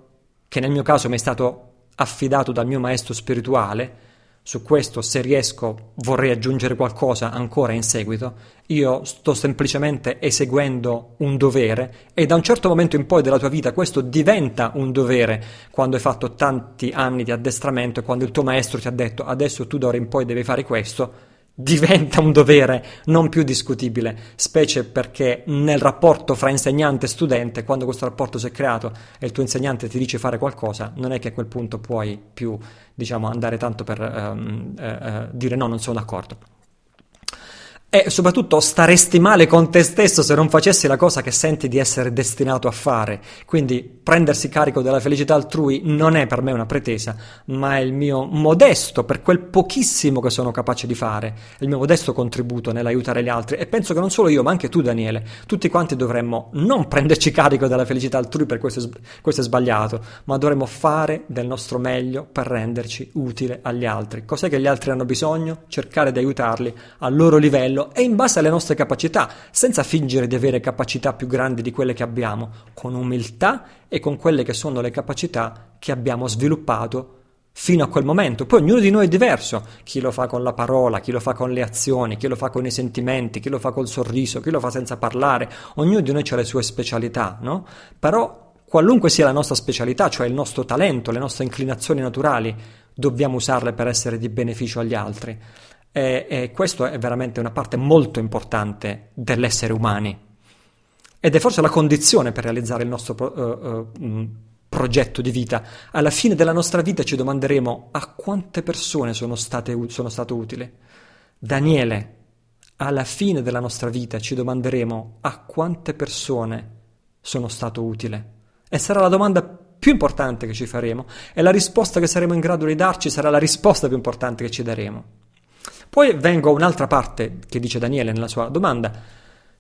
che nel mio caso mi è stato affidato dal mio maestro spirituale su questo, se riesco, vorrei aggiungere qualcosa ancora in seguito. Io sto semplicemente eseguendo un dovere e da un certo momento in poi della tua vita questo diventa un dovere quando hai fatto tanti anni di addestramento e quando il tuo maestro ti ha detto adesso tu d'ora in poi devi fare questo diventa un dovere non più discutibile, specie perché nel rapporto fra insegnante e studente, quando questo rapporto si è creato e il tuo insegnante ti dice fare qualcosa, non è che a quel punto puoi più diciamo, andare tanto per um, uh, uh, dire no, non sono d'accordo. E soprattutto staresti male con te stesso se non facessi la cosa che senti di essere destinato a fare. Quindi prendersi carico della felicità altrui non è per me una pretesa, ma è il mio modesto, per quel pochissimo che sono capace di fare, il mio modesto contributo nell'aiutare gli altri. E penso che non solo io, ma anche tu Daniele, tutti quanti dovremmo non prenderci carico della felicità altrui per questo, questo è sbagliato, ma dovremmo fare del nostro meglio per renderci utile agli altri. Cos'è che gli altri hanno bisogno? Cercare di aiutarli al loro livello livello e in base alle nostre capacità, senza fingere di avere capacità più grandi di quelle che abbiamo, con umiltà e con quelle che sono le capacità che abbiamo sviluppato fino a quel momento. Poi ognuno di noi è diverso, chi lo fa con la parola, chi lo fa con le azioni, chi lo fa con i sentimenti, chi lo fa col sorriso, chi lo fa senza parlare, ognuno di noi ha le sue specialità, no? Però qualunque sia la nostra specialità, cioè il nostro talento, le nostre inclinazioni naturali, dobbiamo usarle per essere di beneficio agli altri. E, e questo è veramente una parte molto importante dell'essere umani. Ed è forse la condizione per realizzare il nostro uh, uh, progetto di vita. Alla fine della nostra vita ci domanderemo a quante persone sono state, sono stato utile. Daniele, alla fine della nostra vita ci domanderemo a quante persone sono stato utile. E sarà la domanda più importante che ci faremo e la risposta che saremo in grado di darci sarà la risposta più importante che ci daremo. Poi vengo a un'altra parte che dice Daniele nella sua domanda.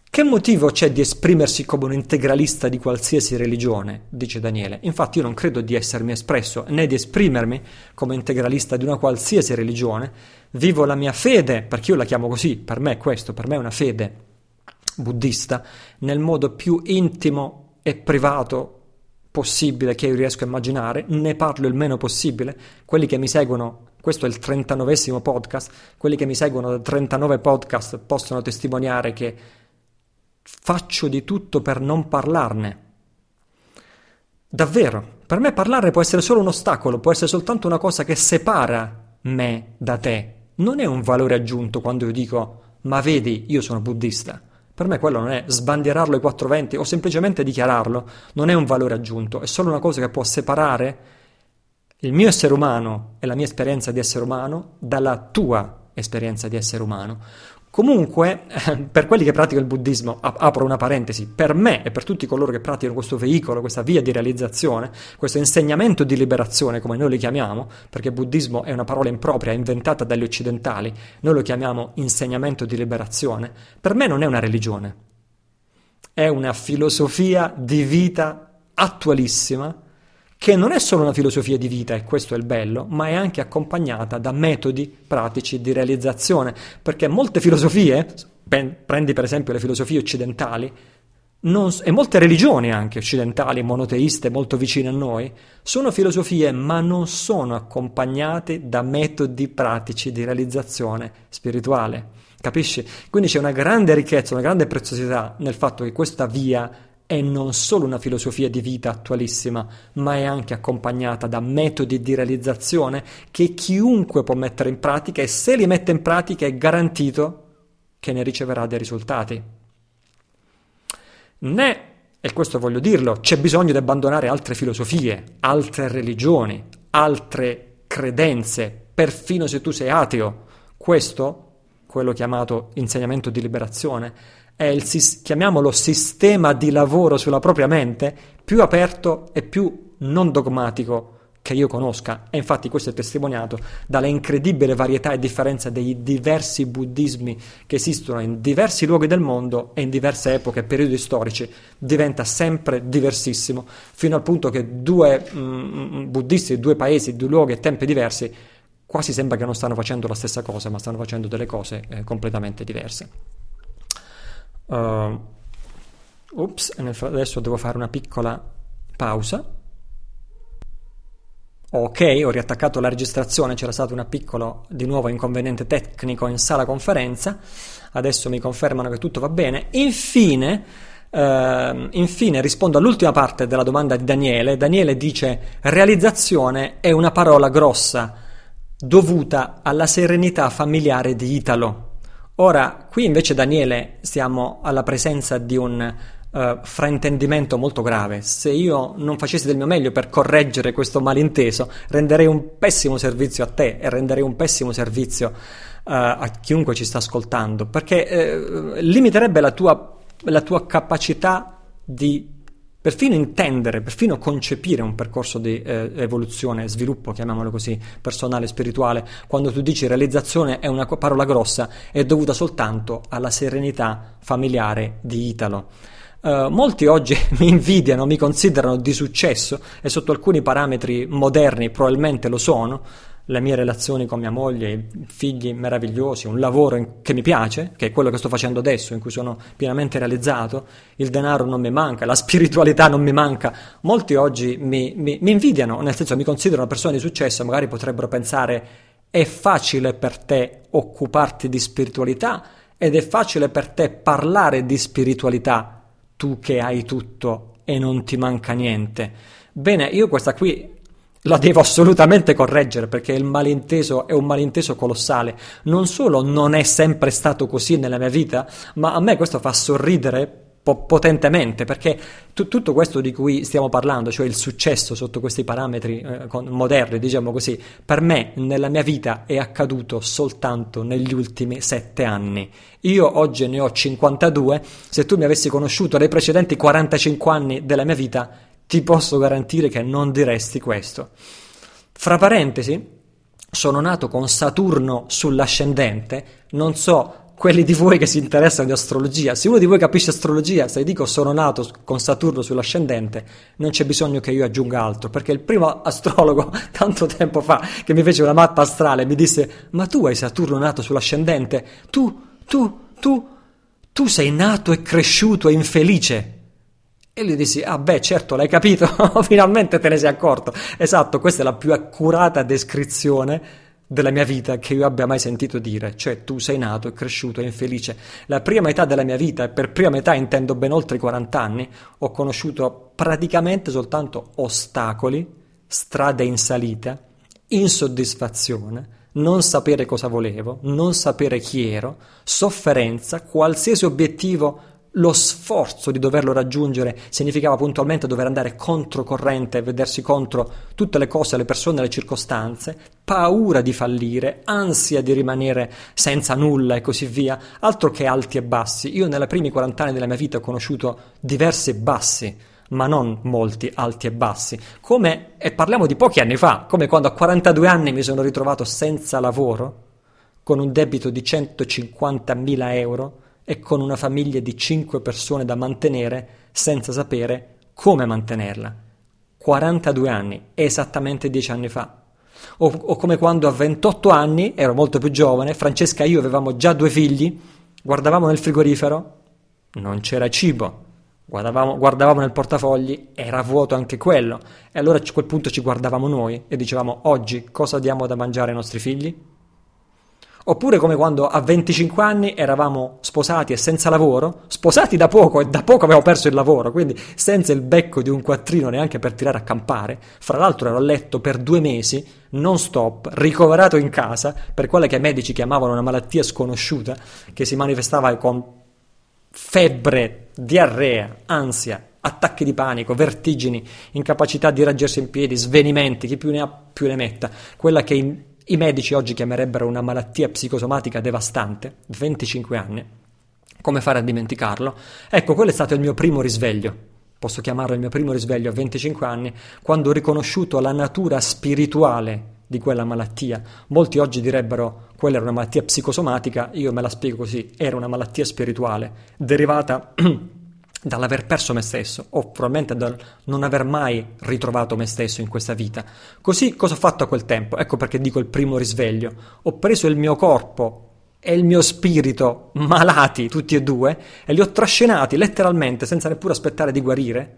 Che motivo c'è di esprimersi come un integralista di qualsiasi religione? dice Daniele. Infatti io non credo di essermi espresso né di esprimermi come integralista di una qualsiasi religione. Vivo la mia fede, perché io la chiamo così, per me è questo, per me è una fede buddista, nel modo più intimo e privato possibile che io riesco a immaginare, ne parlo il meno possibile. Quelli che mi seguono questo è il 39 podcast. Quelli che mi seguono da 39 podcast possono testimoniare che faccio di tutto per non parlarne. Davvero, per me parlare può essere solo un ostacolo, può essere soltanto una cosa che separa me da te. Non è un valore aggiunto quando io dico ma vedi, io sono buddista. Per me quello non è sbandierarlo ai 420 o semplicemente dichiararlo, non è un valore aggiunto, è solo una cosa che può separare il mio essere umano e la mia esperienza di essere umano dalla tua esperienza di essere umano. Comunque, per quelli che praticano il buddismo, apro una parentesi, per me e per tutti coloro che praticano questo veicolo, questa via di realizzazione, questo insegnamento di liberazione, come noi lo chiamiamo, perché buddismo è una parola impropria, inventata dagli occidentali, noi lo chiamiamo insegnamento di liberazione, per me non è una religione, è una filosofia di vita attualissima che non è solo una filosofia di vita, e questo è il bello, ma è anche accompagnata da metodi pratici di realizzazione, perché molte filosofie, prendi per esempio le filosofie occidentali, non, e molte religioni anche occidentali, monoteiste, molto vicine a noi, sono filosofie ma non sono accompagnate da metodi pratici di realizzazione spirituale. Capisci? Quindi c'è una grande ricchezza, una grande preziosità nel fatto che questa via è non solo una filosofia di vita attualissima, ma è anche accompagnata da metodi di realizzazione che chiunque può mettere in pratica e se li mette in pratica è garantito che ne riceverà dei risultati. Né, e questo voglio dirlo, c'è bisogno di abbandonare altre filosofie, altre religioni, altre credenze, perfino se tu sei ateo. Questo, quello chiamato insegnamento di liberazione, è il, chiamiamolo sistema di lavoro sulla propria mente più aperto e più non dogmatico che io conosca e infatti questo è testimoniato dalla incredibile varietà e differenza dei diversi buddismi che esistono in diversi luoghi del mondo e in diverse epoche e periodi storici diventa sempre diversissimo fino al punto che due mm, buddisti, due paesi, due luoghi e tempi diversi quasi sembra che non stanno facendo la stessa cosa ma stanno facendo delle cose eh, completamente diverse. Uh, ups, adesso devo fare una piccola pausa. Ok, ho riattaccato la registrazione, c'era stato un piccolo di nuovo inconveniente tecnico in sala conferenza. Adesso mi confermano che tutto va bene. Infine, uh, infine rispondo all'ultima parte della domanda di Daniele. Daniele dice: realizzazione è una parola grossa dovuta alla serenità familiare di Italo. Ora, qui invece Daniele siamo alla presenza di un uh, fraintendimento molto grave. Se io non facessi del mio meglio per correggere questo malinteso, renderei un pessimo servizio a te e renderei un pessimo servizio a chiunque ci sta ascoltando, perché eh, limiterebbe la tua, la tua capacità di perfino intendere, perfino concepire un percorso di eh, evoluzione, sviluppo, chiamiamolo così, personale, spirituale, quando tu dici realizzazione è una parola grossa, è dovuta soltanto alla serenità familiare di Italo. Uh, molti oggi mi invidiano, mi considerano di successo e sotto alcuni parametri moderni probabilmente lo sono, le mie relazioni con mia moglie, figli meravigliosi, un lavoro che mi piace, che è quello che sto facendo adesso, in cui sono pienamente realizzato, il denaro non mi manca, la spiritualità non mi manca. Molti oggi mi, mi, mi invidiano, nel senso mi considerano una persona di successo, magari potrebbero pensare è facile per te occuparti di spiritualità ed è facile per te parlare di spiritualità, tu che hai tutto e non ti manca niente. Bene, io questa qui la devo assolutamente correggere perché il malinteso è un malinteso colossale. Non solo non è sempre stato così nella mia vita, ma a me questo fa sorridere po- potentemente perché t- tutto questo di cui stiamo parlando, cioè il successo sotto questi parametri eh, con- moderni, diciamo così, per me nella mia vita è accaduto soltanto negli ultimi sette anni. Io oggi ne ho 52, se tu mi avessi conosciuto nei precedenti 45 anni della mia vita, ti posso garantire che non diresti questo. Fra parentesi, sono nato con Saturno sull'ascendente, non so quelli di voi che si interessano di astrologia, se uno di voi capisce astrologia, se dico sono nato con Saturno sull'ascendente, non c'è bisogno che io aggiunga altro, perché il primo astrologo tanto tempo fa che mi fece una mappa astrale mi disse "Ma tu hai Saturno nato sull'ascendente? Tu, tu, tu, tu sei nato e cresciuto e infelice". E lui dissi, ah beh certo l'hai capito, finalmente te ne sei accorto. Esatto, questa è la più accurata descrizione della mia vita che io abbia mai sentito dire, cioè tu sei nato e cresciuto e infelice. La prima metà della mia vita, e per prima metà intendo ben oltre i 40 anni, ho conosciuto praticamente soltanto ostacoli, strade in salita, insoddisfazione, non sapere cosa volevo, non sapere chi ero, sofferenza, qualsiasi obiettivo lo sforzo di doverlo raggiungere significava puntualmente dover andare controcorrente e vedersi contro tutte le cose, le persone, le circostanze, paura di fallire, ansia di rimanere senza nulla e così via, altro che alti e bassi. Io nei primi 40 anni della mia vita ho conosciuto diversi bassi, ma non molti alti e bassi, come, e parliamo di pochi anni fa, come quando a 42 anni mi sono ritrovato senza lavoro, con un debito di 150.000 euro, e con una famiglia di 5 persone da mantenere senza sapere come mantenerla. 42 anni, esattamente 10 anni fa. O, o, come quando a 28 anni, ero molto più giovane, Francesca e io avevamo già due figli, guardavamo nel frigorifero, non c'era cibo, guardavamo, guardavamo nel portafogli, era vuoto anche quello, e allora a quel punto ci guardavamo noi e dicevamo oggi cosa diamo da mangiare ai nostri figli? Oppure come quando a 25 anni eravamo sposati e senza lavoro, sposati da poco e da poco avevo perso il lavoro, quindi senza il becco di un quattrino neanche per tirare a campare. Fra l'altro ero a letto per due mesi, non stop, ricoverato in casa per quella che i medici chiamavano una malattia sconosciuta, che si manifestava con febbre, diarrea, ansia, attacchi di panico, vertigini, incapacità di reggersi in piedi, svenimenti, chi più ne ha più ne metta, quella che in i medici oggi chiamerebbero una malattia psicosomatica devastante, 25 anni. Come fare a dimenticarlo? Ecco, quello è stato il mio primo risveglio. Posso chiamarlo il mio primo risveglio a 25 anni, quando ho riconosciuto la natura spirituale di quella malattia. Molti oggi direbbero quella era una malattia psicosomatica, io me la spiego così, era una malattia spirituale, derivata dall'aver perso me stesso o probabilmente dal non aver mai ritrovato me stesso in questa vita. Così cosa ho fatto a quel tempo? Ecco perché dico il primo risveglio. Ho preso il mio corpo e il mio spirito malati tutti e due e li ho trascinati letteralmente senza neppure aspettare di guarire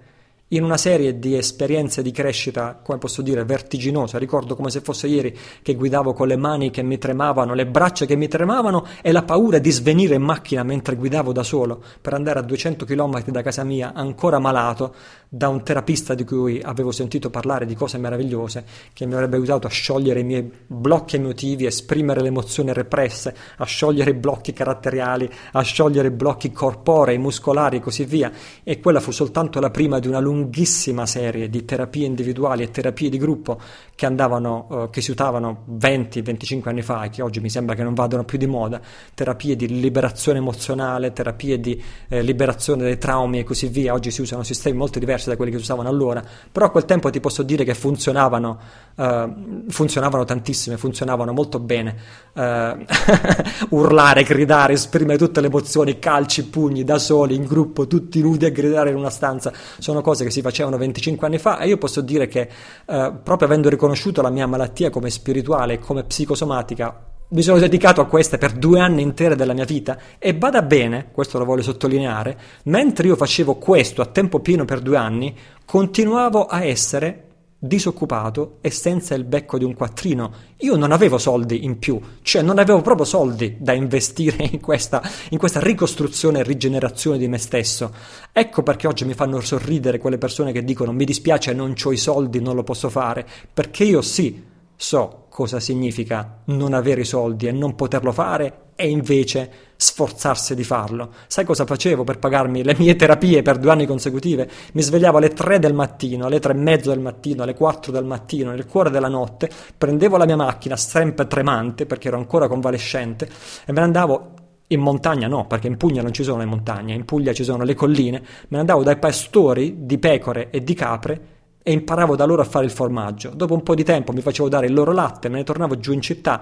in una serie di esperienze di crescita, come posso dire, vertiginosa. Ricordo come se fosse ieri che guidavo con le mani che mi tremavano, le braccia che mi tremavano e la paura di svenire in macchina mentre guidavo da solo per andare a 200 km da casa mia, ancora malato, da un terapista di cui avevo sentito parlare di cose meravigliose, che mi avrebbe aiutato a sciogliere i miei blocchi emotivi, a esprimere le emozioni represse, a sciogliere i blocchi caratteriali, a sciogliere i blocchi corporei, muscolari e così via. E quella fu soltanto la prima di una lunghissima serie di terapie individuali e terapie di gruppo che andavano, eh, che si usavano 20-25 anni fa e che oggi mi sembra che non vadano più di moda, terapie di liberazione emozionale, terapie di eh, liberazione dai traumi e così via. Oggi si usano sistemi molto diversi da quelli che si usavano allora, però a quel tempo ti posso dire che funzionavano, eh, funzionavano tantissime, funzionavano molto bene. Eh, urlare, gridare, esprimere tutte le emozioni, calci, pugni, da soli, in gruppo, tutti nudi a gridare in una stanza, sono cose che si facevano 25 anni fa e io posso dire che eh, proprio avendo riconosciuto la mia malattia come spirituale come psicosomatica, mi sono dedicato a queste per due anni interi della mia vita e bada bene, questo lo voglio sottolineare, mentre io facevo questo a tempo pieno per due anni, continuavo a essere disoccupato e senza il becco di un quattrino. Io non avevo soldi in più, cioè non avevo proprio soldi da investire in questa, in questa ricostruzione e rigenerazione di me stesso. Ecco perché oggi mi fanno sorridere quelle persone che dicono mi dispiace non ho i soldi, non lo posso fare, perché io sì So cosa significa non avere i soldi e non poterlo fare e invece sforzarsi di farlo. Sai cosa facevo per pagarmi le mie terapie per due anni consecutive? Mi svegliavo alle tre del mattino, alle tre e mezzo del mattino, alle quattro del mattino, nel cuore della notte, prendevo la mia macchina sempre tremante perché ero ancora convalescente e me ne andavo in montagna no, perché in Puglia non ci sono le montagne, in Puglia ci sono le colline, me ne andavo dai pastori di pecore e di capre e imparavo da loro a fare il formaggio. Dopo un po' di tempo mi facevo dare il loro latte, me ne tornavo giù in città,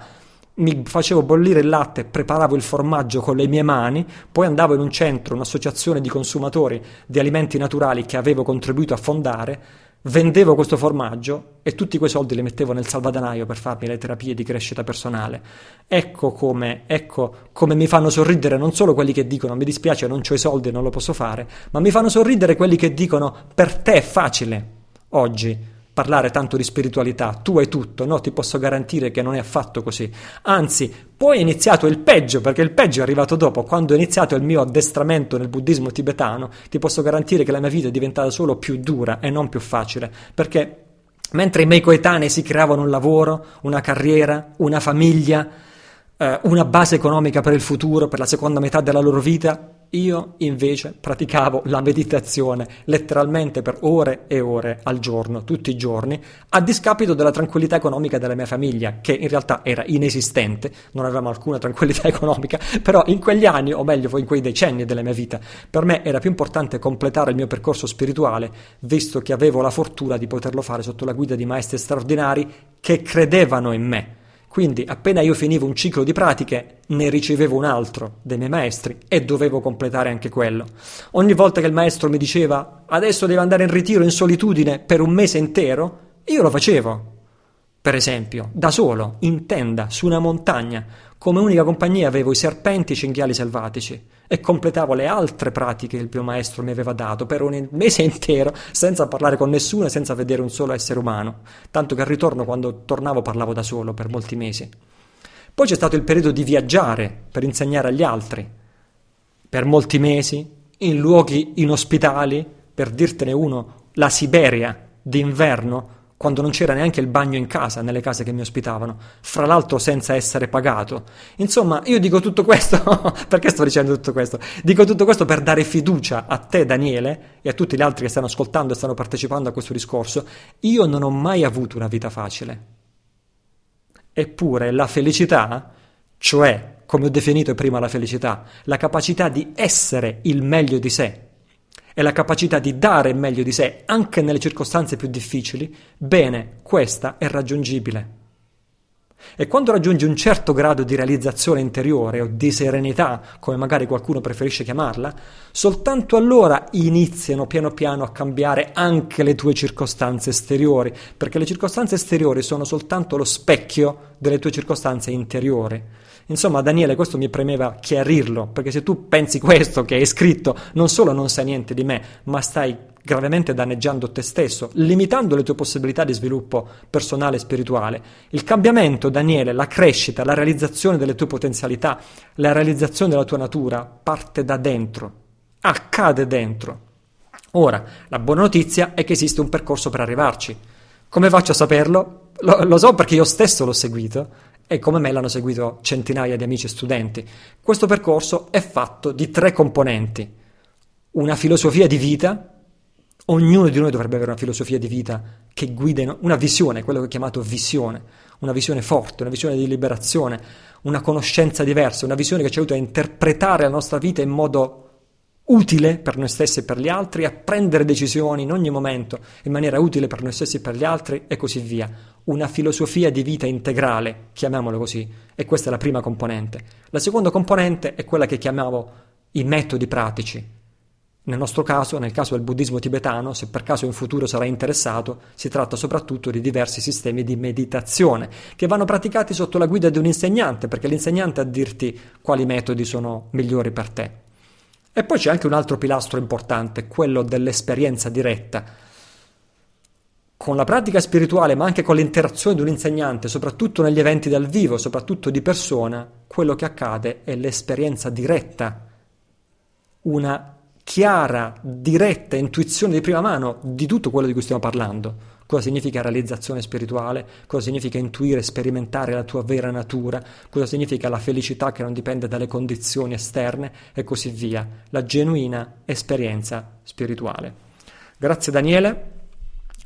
mi facevo bollire il latte, preparavo il formaggio con le mie mani, poi andavo in un centro, un'associazione di consumatori di alimenti naturali che avevo contribuito a fondare, vendevo questo formaggio e tutti quei soldi li mettevo nel salvadanaio per farmi le terapie di crescita personale. Ecco come, ecco come mi fanno sorridere non solo quelli che dicono mi dispiace non ho i soldi e non lo posso fare, ma mi fanno sorridere quelli che dicono per te è facile oggi parlare tanto di spiritualità, tu hai tutto, no? Ti posso garantire che non è affatto così. Anzi, poi è iniziato il peggio, perché il peggio è arrivato dopo, quando è iniziato il mio addestramento nel buddismo tibetano, ti posso garantire che la mia vita è diventata solo più dura e non più facile, perché mentre i miei coetanei si creavano un lavoro, una carriera, una famiglia, eh, una base economica per il futuro, per la seconda metà della loro vita, io invece praticavo la meditazione letteralmente per ore e ore al giorno, tutti i giorni, a discapito della tranquillità economica della mia famiglia, che in realtà era inesistente, non avevamo alcuna tranquillità economica, però in quegli anni, o meglio in quei decenni della mia vita, per me era più importante completare il mio percorso spirituale, visto che avevo la fortuna di poterlo fare sotto la guida di maestri straordinari che credevano in me quindi appena io finivo un ciclo di pratiche, ne ricevevo un altro dai miei maestri e dovevo completare anche quello. Ogni volta che il maestro mi diceva adesso devi andare in ritiro in solitudine per un mese intero, io lo facevo. Per esempio, da solo, in tenda, su una montagna, come unica compagnia avevo i serpenti e i cinghiali selvatici e completavo le altre pratiche che il mio maestro mi aveva dato per un mese intero senza parlare con nessuno e senza vedere un solo essere umano, tanto che al ritorno quando tornavo parlavo da solo per molti mesi. Poi c'è stato il periodo di viaggiare per insegnare agli altri, per molti mesi, in luoghi inospitali, per dirtene uno, la Siberia d'inverno, quando non c'era neanche il bagno in casa, nelle case che mi ospitavano, fra l'altro senza essere pagato. Insomma, io dico tutto questo, perché sto dicendo tutto questo? Dico tutto questo per dare fiducia a te, Daniele, e a tutti gli altri che stanno ascoltando e stanno partecipando a questo discorso. Io non ho mai avuto una vita facile. Eppure la felicità, cioè, come ho definito prima la felicità, la capacità di essere il meglio di sé, e la capacità di dare meglio di sé anche nelle circostanze più difficili, bene, questa è raggiungibile. E quando raggiungi un certo grado di realizzazione interiore o di serenità, come magari qualcuno preferisce chiamarla, soltanto allora iniziano piano piano a cambiare anche le tue circostanze esteriori, perché le circostanze esteriori sono soltanto lo specchio delle tue circostanze interiori. Insomma, Daniele, questo mi premeva chiarirlo, perché se tu pensi questo che hai scritto, non solo non sai niente di me, ma stai gravemente danneggiando te stesso, limitando le tue possibilità di sviluppo personale e spirituale. Il cambiamento, Daniele, la crescita, la realizzazione delle tue potenzialità, la realizzazione della tua natura parte da dentro, accade dentro. Ora, la buona notizia è che esiste un percorso per arrivarci. Come faccio a saperlo? Lo, lo so perché io stesso l'ho seguito e come me l'hanno seguito centinaia di amici e studenti. Questo percorso è fatto di tre componenti. Una filosofia di vita, Ognuno di noi dovrebbe avere una filosofia di vita che guida una visione, quello che ho chiamato visione, una visione forte, una visione di liberazione, una conoscenza diversa, una visione che ci aiuta a interpretare la nostra vita in modo utile per noi stessi e per gli altri, a prendere decisioni in ogni momento in maniera utile per noi stessi e per gli altri e così via. Una filosofia di vita integrale, chiamiamolo così, e questa è la prima componente. La seconda componente è quella che chiamavo i metodi pratici. Nel nostro caso, nel caso del buddismo tibetano, se per caso in futuro sarai interessato, si tratta soprattutto di diversi sistemi di meditazione che vanno praticati sotto la guida di un insegnante, perché l'insegnante a dirti quali metodi sono migliori per te. E poi c'è anche un altro pilastro importante, quello dell'esperienza diretta. Con la pratica spirituale, ma anche con l'interazione di un insegnante, soprattutto negli eventi dal vivo, soprattutto di persona, quello che accade è l'esperienza diretta, una chiara, diretta intuizione di prima mano di tutto quello di cui stiamo parlando. Cosa significa realizzazione spirituale? Cosa significa intuire, sperimentare la tua vera natura? Cosa significa la felicità che non dipende dalle condizioni esterne? E così via. La genuina esperienza spirituale. Grazie Daniele.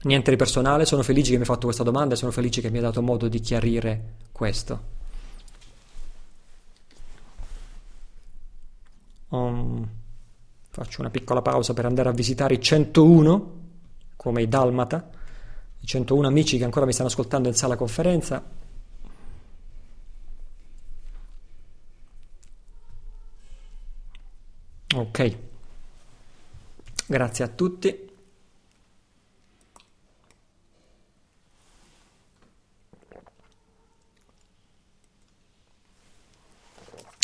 Niente di personale, sono felice che mi hai fatto questa domanda e sono felice che mi hai dato modo di chiarire questo. Um, faccio una piccola pausa per andare a visitare i 101, come i Dalmata, i 101 amici che ancora mi stanno ascoltando in sala conferenza. Ok, grazie a tutti.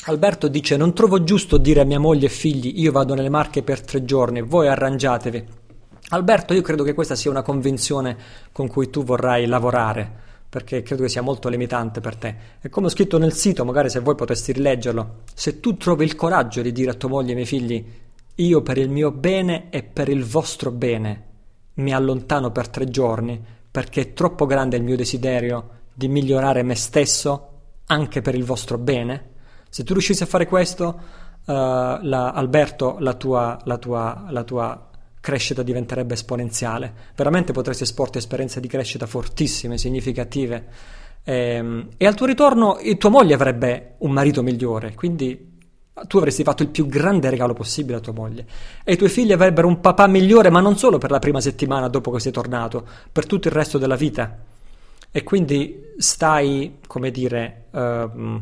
Alberto dice: Non trovo giusto dire a mia moglie e figli: Io vado nelle Marche per tre giorni, voi arrangiatevi. Alberto, io credo che questa sia una convinzione con cui tu vorrai lavorare, perché credo che sia molto limitante per te. E come ho scritto nel sito, magari se voi potessi rileggerlo, se tu trovi il coraggio di dire a tua moglie e ai miei figli: Io per il mio bene e per il vostro bene mi allontano per tre giorni, perché è troppo grande il mio desiderio di migliorare me stesso anche per il vostro bene se tu riuscissi a fare questo, uh, la, Alberto, la tua, la, tua, la tua crescita diventerebbe esponenziale. Veramente potresti esporti esperienze di crescita fortissime, significative. E, ehm, e al tuo ritorno tua moglie avrebbe un marito migliore, quindi tu avresti fatto il più grande regalo possibile a tua moglie e i tuoi figli avrebbero un papà migliore, ma non solo per la prima settimana dopo che sei tornato, per tutto il resto della vita. E quindi stai, come dire, uh,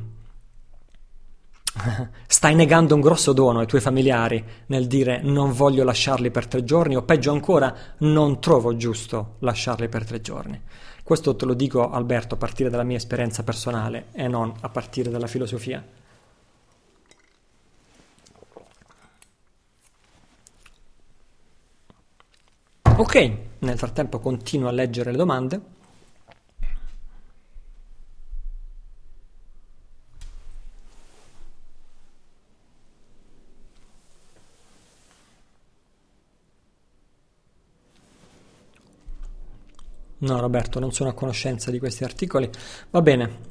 Stai negando un grosso dono ai tuoi familiari nel dire non voglio lasciarli per tre giorni o peggio ancora non trovo giusto lasciarli per tre giorni. Questo te lo dico Alberto a partire dalla mia esperienza personale e non a partire dalla filosofia. Ok, nel frattempo continuo a leggere le domande. No, Roberto, non sono a conoscenza di questi articoli. Va bene.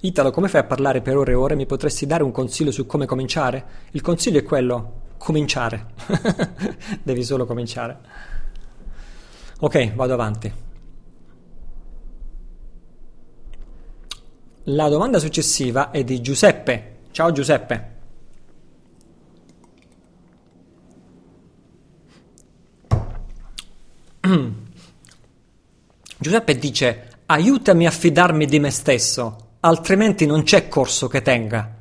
Italo, come fai a parlare per ore e ore? Mi potresti dare un consiglio su come cominciare? Il consiglio è quello, cominciare. Devi solo cominciare. Ok, vado avanti. La domanda successiva è di Giuseppe. Ciao Giuseppe. Giuseppe dice aiutami a fidarmi di me stesso, altrimenti non c'è corso che tenga.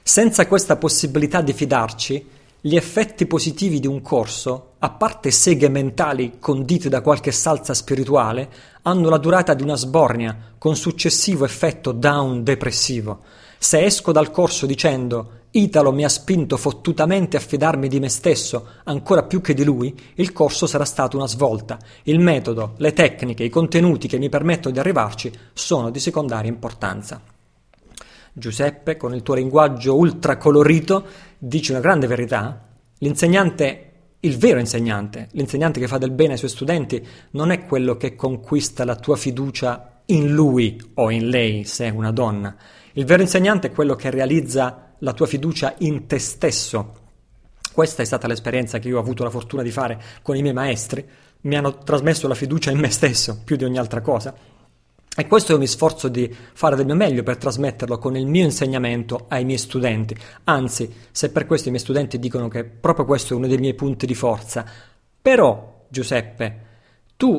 Senza questa possibilità di fidarci, gli effetti positivi di un corso, a parte seghe mentali condite da qualche salsa spirituale, hanno la durata di una sbornia, con successivo effetto down depressivo. Se esco dal corso dicendo Italo mi ha spinto fottutamente a fidarmi di me stesso, ancora più che di lui, il corso sarà stato una svolta. Il metodo, le tecniche, i contenuti che mi permettono di arrivarci sono di secondaria importanza. Giuseppe, con il tuo linguaggio ultra colorito, dici una grande verità. L'insegnante il vero insegnante, l'insegnante che fa del bene ai suoi studenti, non è quello che conquista la tua fiducia in lui o in lei, se è una donna. Il vero insegnante è quello che realizza la tua fiducia in te stesso. Questa è stata l'esperienza che io ho avuto la fortuna di fare con i miei maestri, mi hanno trasmesso la fiducia in me stesso più di ogni altra cosa. E questo io mi sforzo di fare del mio meglio per trasmetterlo con il mio insegnamento ai miei studenti. Anzi, se per questo i miei studenti dicono che proprio questo è uno dei miei punti di forza. Però, Giuseppe, tu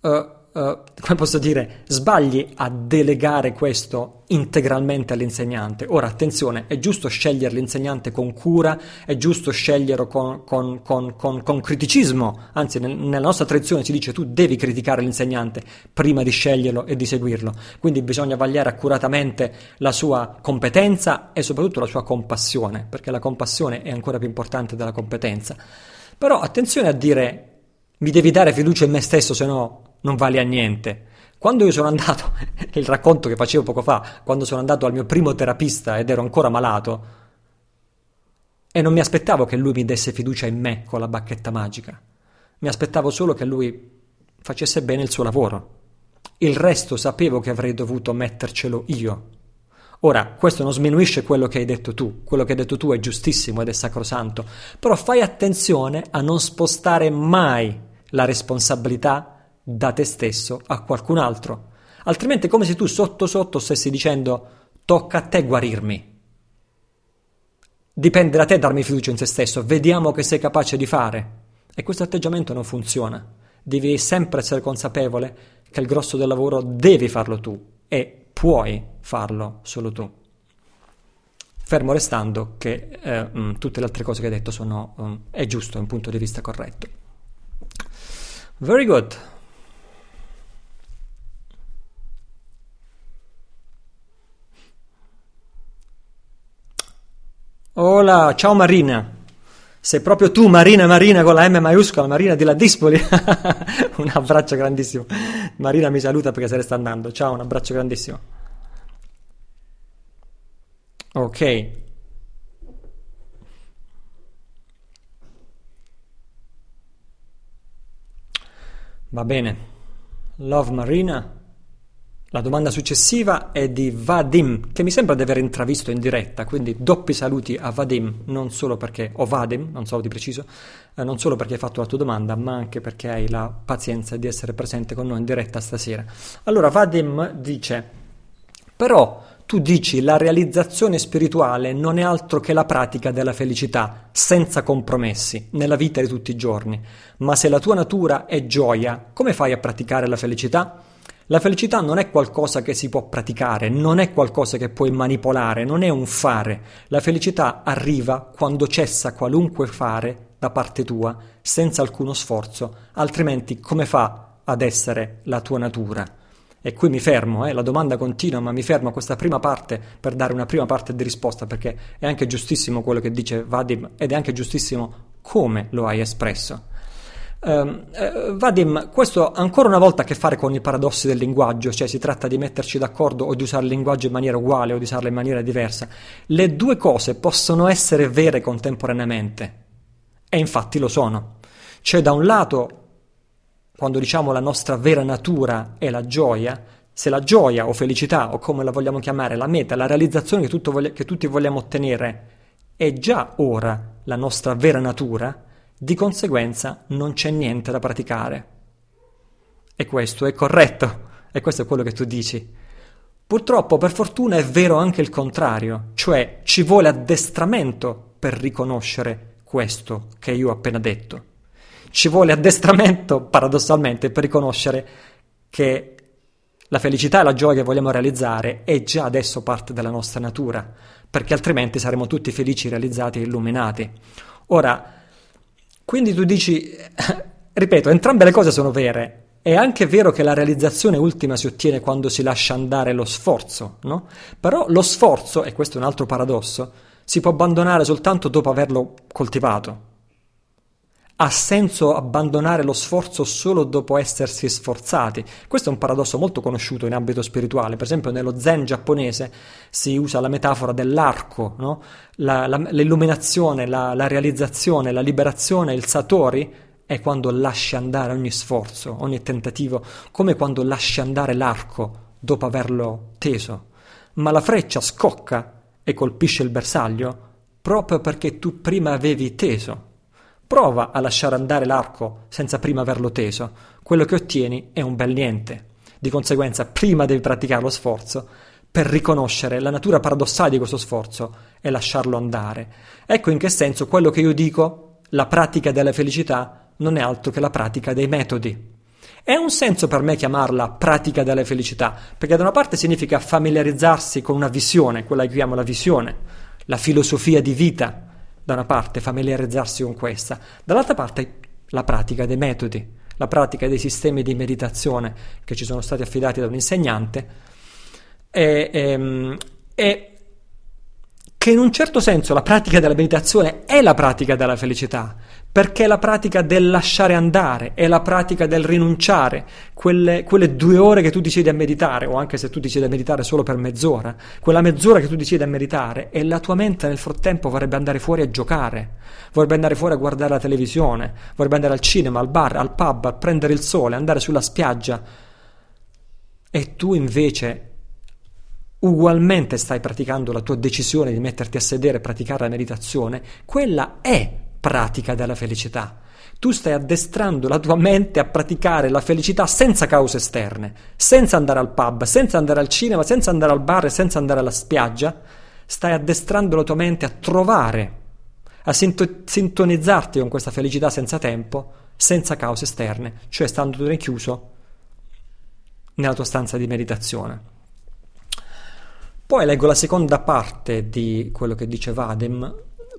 uh, Uh, come posso dire, sbagli a delegare questo integralmente all'insegnante. Ora, attenzione, è giusto scegliere l'insegnante con cura, è giusto sceglierlo con, con, con, con criticismo, anzi nel, nella nostra tradizione si dice tu devi criticare l'insegnante prima di sceglierlo e di seguirlo, quindi bisogna vagliare accuratamente la sua competenza e soprattutto la sua compassione, perché la compassione è ancora più importante della competenza. Però attenzione a dire mi devi dare fiducia in me stesso, se no non vale a niente. Quando io sono andato, il racconto che facevo poco fa, quando sono andato al mio primo terapista ed ero ancora malato, e non mi aspettavo che lui mi desse fiducia in me con la bacchetta magica, mi aspettavo solo che lui facesse bene il suo lavoro. Il resto sapevo che avrei dovuto mettercelo io. Ora, questo non sminuisce quello che hai detto tu, quello che hai detto tu è giustissimo ed è sacrosanto, però fai attenzione a non spostare mai la responsabilità da te stesso a qualcun altro. Altrimenti è come se tu sotto sotto stessi dicendo tocca a te guarirmi. Dipende da te darmi fiducia in te stesso, vediamo che sei capace di fare. E questo atteggiamento non funziona. Devi sempre essere consapevole che il grosso del lavoro devi farlo tu e puoi farlo solo tu. Fermo restando che eh, mm, tutte le altre cose che hai detto sono, um, è giusto, è un punto di vista corretto. Very good. Hola, ciao Marina. Sei proprio tu, Marina, Marina con la M maiuscola, Marina di Ladispoli. un abbraccio grandissimo. Marina mi saluta perché se ne sta andando. Ciao, un abbraccio grandissimo. Ok. Va bene. Love Marina. La domanda successiva è di Vadim, che mi sembra di aver intravisto in diretta, quindi doppi saluti a Vadim, non solo perché, o Vadim, non so di preciso, eh, non solo perché hai fatto la tua domanda, ma anche perché hai la pazienza di essere presente con noi in diretta stasera. Allora, Vadim dice, però tu dici la realizzazione spirituale non è altro che la pratica della felicità, senza compromessi, nella vita di tutti i giorni. Ma se la tua natura è gioia, come fai a praticare la felicità? La felicità non è qualcosa che si può praticare, non è qualcosa che puoi manipolare, non è un fare. La felicità arriva quando cessa qualunque fare da parte tua, senza alcuno sforzo, altrimenti come fa ad essere la tua natura? E qui mi fermo, eh, la domanda continua, ma mi fermo a questa prima parte per dare una prima parte di risposta, perché è anche giustissimo quello che dice Vadim ed è anche giustissimo come lo hai espresso. Uh, uh, Vadim, questo ancora una volta ha a che fare con i paradossi del linguaggio, cioè si tratta di metterci d'accordo o di usare il linguaggio in maniera uguale o di usarlo in maniera diversa. Le due cose possono essere vere contemporaneamente e infatti lo sono. Cioè da un lato, quando diciamo la nostra vera natura è la gioia, se la gioia o felicità o come la vogliamo chiamare, la meta, la realizzazione che, voglia, che tutti vogliamo ottenere è già ora la nostra vera natura, di conseguenza non c'è niente da praticare. E questo è corretto, e questo è quello che tu dici. Purtroppo, per fortuna, è vero anche il contrario, cioè ci vuole addestramento per riconoscere questo che io ho appena detto. Ci vuole addestramento, paradossalmente, per riconoscere che la felicità e la gioia che vogliamo realizzare è già adesso parte della nostra natura, perché altrimenti saremo tutti felici, realizzati e illuminati. Ora, quindi tu dici, ripeto, entrambe le cose sono vere. È anche vero che la realizzazione ultima si ottiene quando si lascia andare lo sforzo, no? Però lo sforzo, e questo è un altro paradosso, si può abbandonare soltanto dopo averlo coltivato. Ha senso abbandonare lo sforzo solo dopo essersi sforzati. Questo è un paradosso molto conosciuto in ambito spirituale. Per esempio, nello zen giapponese si usa la metafora dell'arco, no? la, la, l'illuminazione, la, la realizzazione, la liberazione, il satori è quando lasci andare ogni sforzo, ogni tentativo, come quando lasci andare l'arco dopo averlo teso. Ma la freccia scocca e colpisce il bersaglio proprio perché tu prima avevi teso. Prova a lasciare andare l'arco senza prima averlo teso. Quello che ottieni è un bel niente. Di conseguenza, prima devi praticare lo sforzo per riconoscere la natura paradossale di questo sforzo e lasciarlo andare. Ecco in che senso quello che io dico, la pratica della felicità, non è altro che la pratica dei metodi. È un senso per me chiamarla pratica della felicità, perché da una parte significa familiarizzarsi con una visione, quella che chiamo la visione, la filosofia di vita, da una parte familiarizzarsi con questa, dall'altra parte la pratica dei metodi, la pratica dei sistemi di meditazione che ci sono stati affidati da un insegnante. E, e, ehm, e che in un certo senso la pratica della meditazione è la pratica della felicità, perché è la pratica del lasciare andare, è la pratica del rinunciare, quelle, quelle, due ore che tu decidi a meditare, o anche se tu decidi a meditare solo per mezz'ora, quella mezz'ora che tu decidi a meditare e la tua mente nel frattempo vorrebbe andare fuori a giocare, vorrebbe andare fuori a guardare la televisione, vorrebbe andare al cinema, al bar, al pub, a prendere il sole, andare sulla spiaggia. E tu invece ugualmente stai praticando la tua decisione di metterti a sedere e praticare la meditazione, quella è pratica della felicità. Tu stai addestrando la tua mente a praticare la felicità senza cause esterne, senza andare al pub, senza andare al cinema, senza andare al bar senza andare alla spiaggia. Stai addestrando la tua mente a trovare, a sintonizzarti con questa felicità senza tempo, senza cause esterne, cioè stando rinchiuso nella tua stanza di meditazione. Poi leggo la seconda parte di quello che dice Vadim.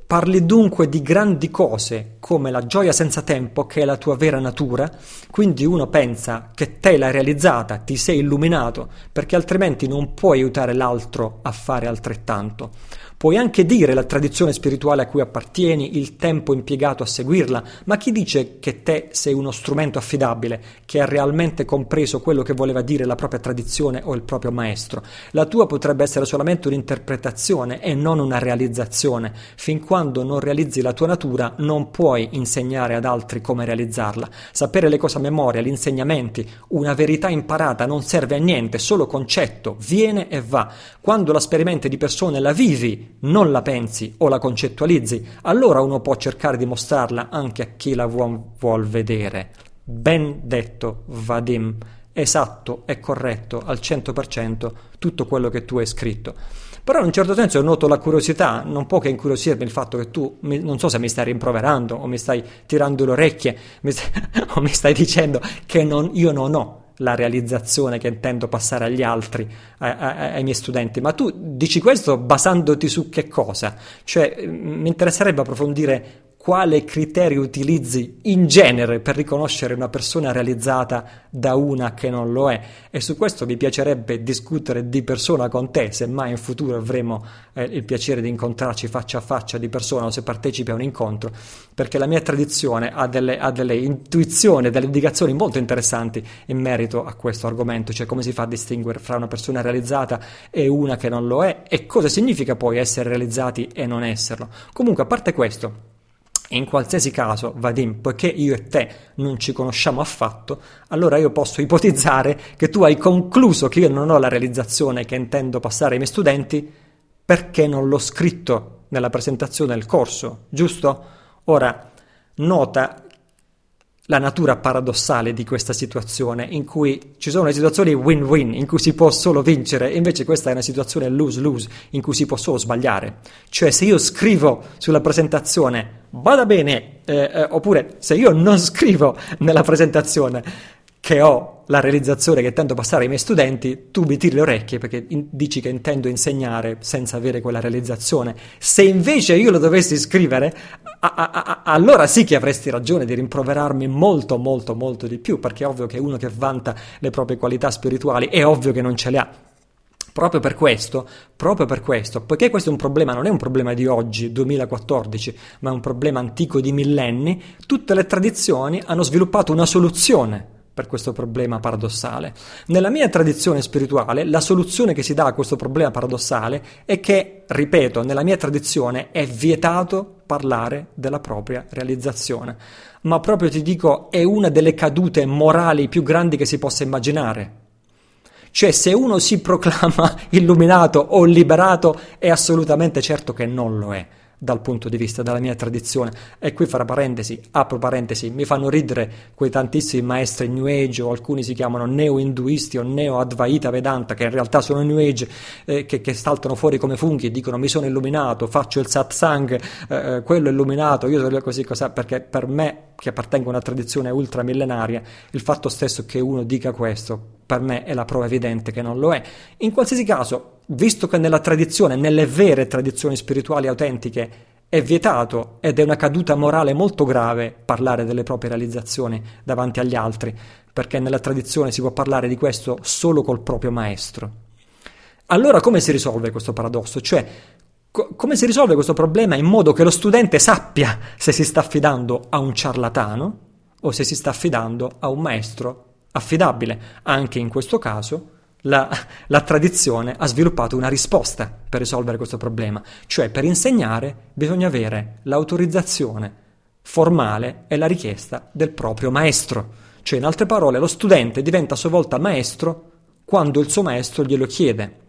Parli dunque di grandi cose come la gioia senza tempo, che è la tua vera natura, quindi uno pensa che te l'hai realizzata, ti sei illuminato, perché altrimenti non puoi aiutare l'altro a fare altrettanto. Puoi anche dire la tradizione spirituale a cui appartieni, il tempo impiegato a seguirla, ma chi dice che te sei uno strumento affidabile, che ha realmente compreso quello che voleva dire la propria tradizione o il proprio maestro? La tua potrebbe essere solamente un'interpretazione e non una realizzazione. Fin quando non realizzi la tua natura, non puoi insegnare ad altri come realizzarla. Sapere le cose a memoria, gli insegnamenti, una verità imparata non serve a niente, solo concetto, viene e va. Quando la sperimenti di persone la vivi, non la pensi o la concettualizzi, allora uno può cercare di mostrarla anche a chi la vuol, vuol vedere. Ben detto, Vadim, esatto e corretto al 100% tutto quello che tu hai scritto. Però in un certo senso noto la curiosità, non può che incuriosirmi il fatto che tu, mi, non so se mi stai rimproverando o mi stai tirando le orecchie mi stai, o mi stai dicendo che non, io non ho la realizzazione che intendo passare agli altri, ai, ai, miei studenti, ma tu dici questo basandoti su che cosa? Cioè, mi interesserebbe approfondire quale criterio utilizzi in genere per riconoscere una persona realizzata da una che non lo è e su questo mi piacerebbe discutere di persona con te, se mai in futuro avremo eh, il piacere di incontrarci faccia a faccia di persona o se partecipi a un incontro, perché la mia tradizione ha delle, ha delle intuizioni, delle indicazioni molto interessanti in merito a questo argomento, cioè come si fa a distinguere fra una persona realizzata e una che non lo è e cosa significa poi essere realizzati e non esserlo. Comunque, a parte questo, in qualsiasi caso, Vadim, poiché io e te non ci conosciamo affatto, allora io posso ipotizzare che tu hai concluso che io non ho la realizzazione che intendo passare ai miei studenti perché non l'ho scritto nella presentazione del corso, giusto? Ora, nota la natura paradossale di questa situazione, in cui ci sono le situazioni win-win, in cui si può solo vincere, invece questa è una situazione lose-lose, in cui si può solo sbagliare. Cioè, se io scrivo sulla presentazione, vada bene, eh, eh, oppure se io non scrivo nella presentazione, che ho la realizzazione che intendo passare ai miei studenti, tu mi tiri le orecchie perché in- dici che intendo insegnare senza avere quella realizzazione. Se invece io lo dovessi scrivere, allora sì che avresti ragione di rimproverarmi molto, molto, molto di più, perché è ovvio che uno che vanta le proprie qualità spirituali è ovvio che non ce le ha. Proprio per questo, proprio per questo, poiché questo è un problema, non è un problema di oggi, 2014, ma è un problema antico di millenni, tutte le tradizioni hanno sviluppato una soluzione per questo problema paradossale. Nella mia tradizione spirituale, la soluzione che si dà a questo problema paradossale è che, ripeto, nella mia tradizione è vietato parlare della propria realizzazione. Ma proprio ti dico, è una delle cadute morali più grandi che si possa immaginare. Cioè, se uno si proclama illuminato o liberato, è assolutamente certo che non lo è dal punto di vista della mia tradizione. E qui fra parentesi, apro parentesi, mi fanno ridere quei tantissimi maestri New Age o alcuni si chiamano neo-induisti o neo-advaita Vedanta che in realtà sono New Age eh, che, che, saltano fuori come funghi e dicono mi sono illuminato, faccio il satsang, eh, eh quello è illuminato, io sono così cosa, perché per me che appartengo a una tradizione ultramillenaria, il fatto stesso che uno dica questo per me è la prova evidente che non lo è. In qualsiasi caso, visto che nella tradizione, nelle vere tradizioni spirituali autentiche, è vietato ed è una caduta morale molto grave parlare delle proprie realizzazioni davanti agli altri, perché nella tradizione si può parlare di questo solo col proprio maestro. Allora come si risolve questo paradosso? Cioè, co- come si risolve questo problema in modo che lo studente sappia se si sta affidando a un ciarlatano o se si sta affidando a un maestro affidabile? Anche in questo caso la, la, tradizione ha sviluppato una risposta per risolvere questo problema, cioè per insegnare bisogna avere l'autorizzazione formale e la richiesta del proprio maestro, cioè in altre parole lo studente diventa a sua volta maestro quando il suo maestro glielo chiede.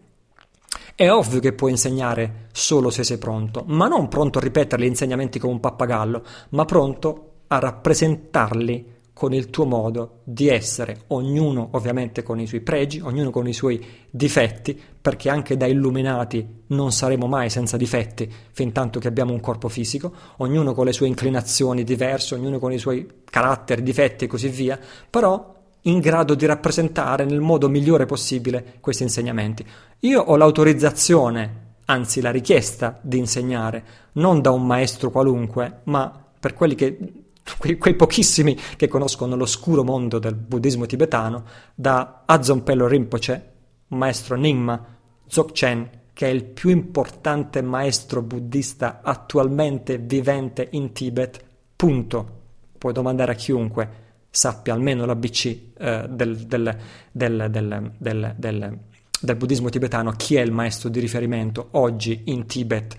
È ovvio che puoi insegnare solo se sei pronto, ma non pronto a ripetere gli insegnamenti come un pappagallo, ma pronto a rappresentarli con il tuo modo di essere, ognuno ovviamente con i suoi pregi, ognuno con i suoi difetti, perché anche da illuminati non saremo mai senza difetti fin tanto che abbiamo un corpo fisico, ognuno con le sue inclinazioni diverse, ognuno con i suoi caratteri, difetti e così via, però in grado di rappresentare nel modo migliore possibile questi insegnamenti. Io ho l'autorizzazione, anzi la richiesta di insegnare, non da un maestro qualunque, ma per quelli che quei, quei, pochissimi che conoscono l'oscuro mondo del buddismo tibetano, da Adzonpelo Rinpoche, maestro Nyingma, Dzogchen, che è il più importante maestro buddista attualmente vivente in Tibet, punto. Puoi domandare a chiunque sappia almeno l'ABC eh, del, del, del, del buddismo tibetano, chi è il maestro di riferimento oggi in Tibet,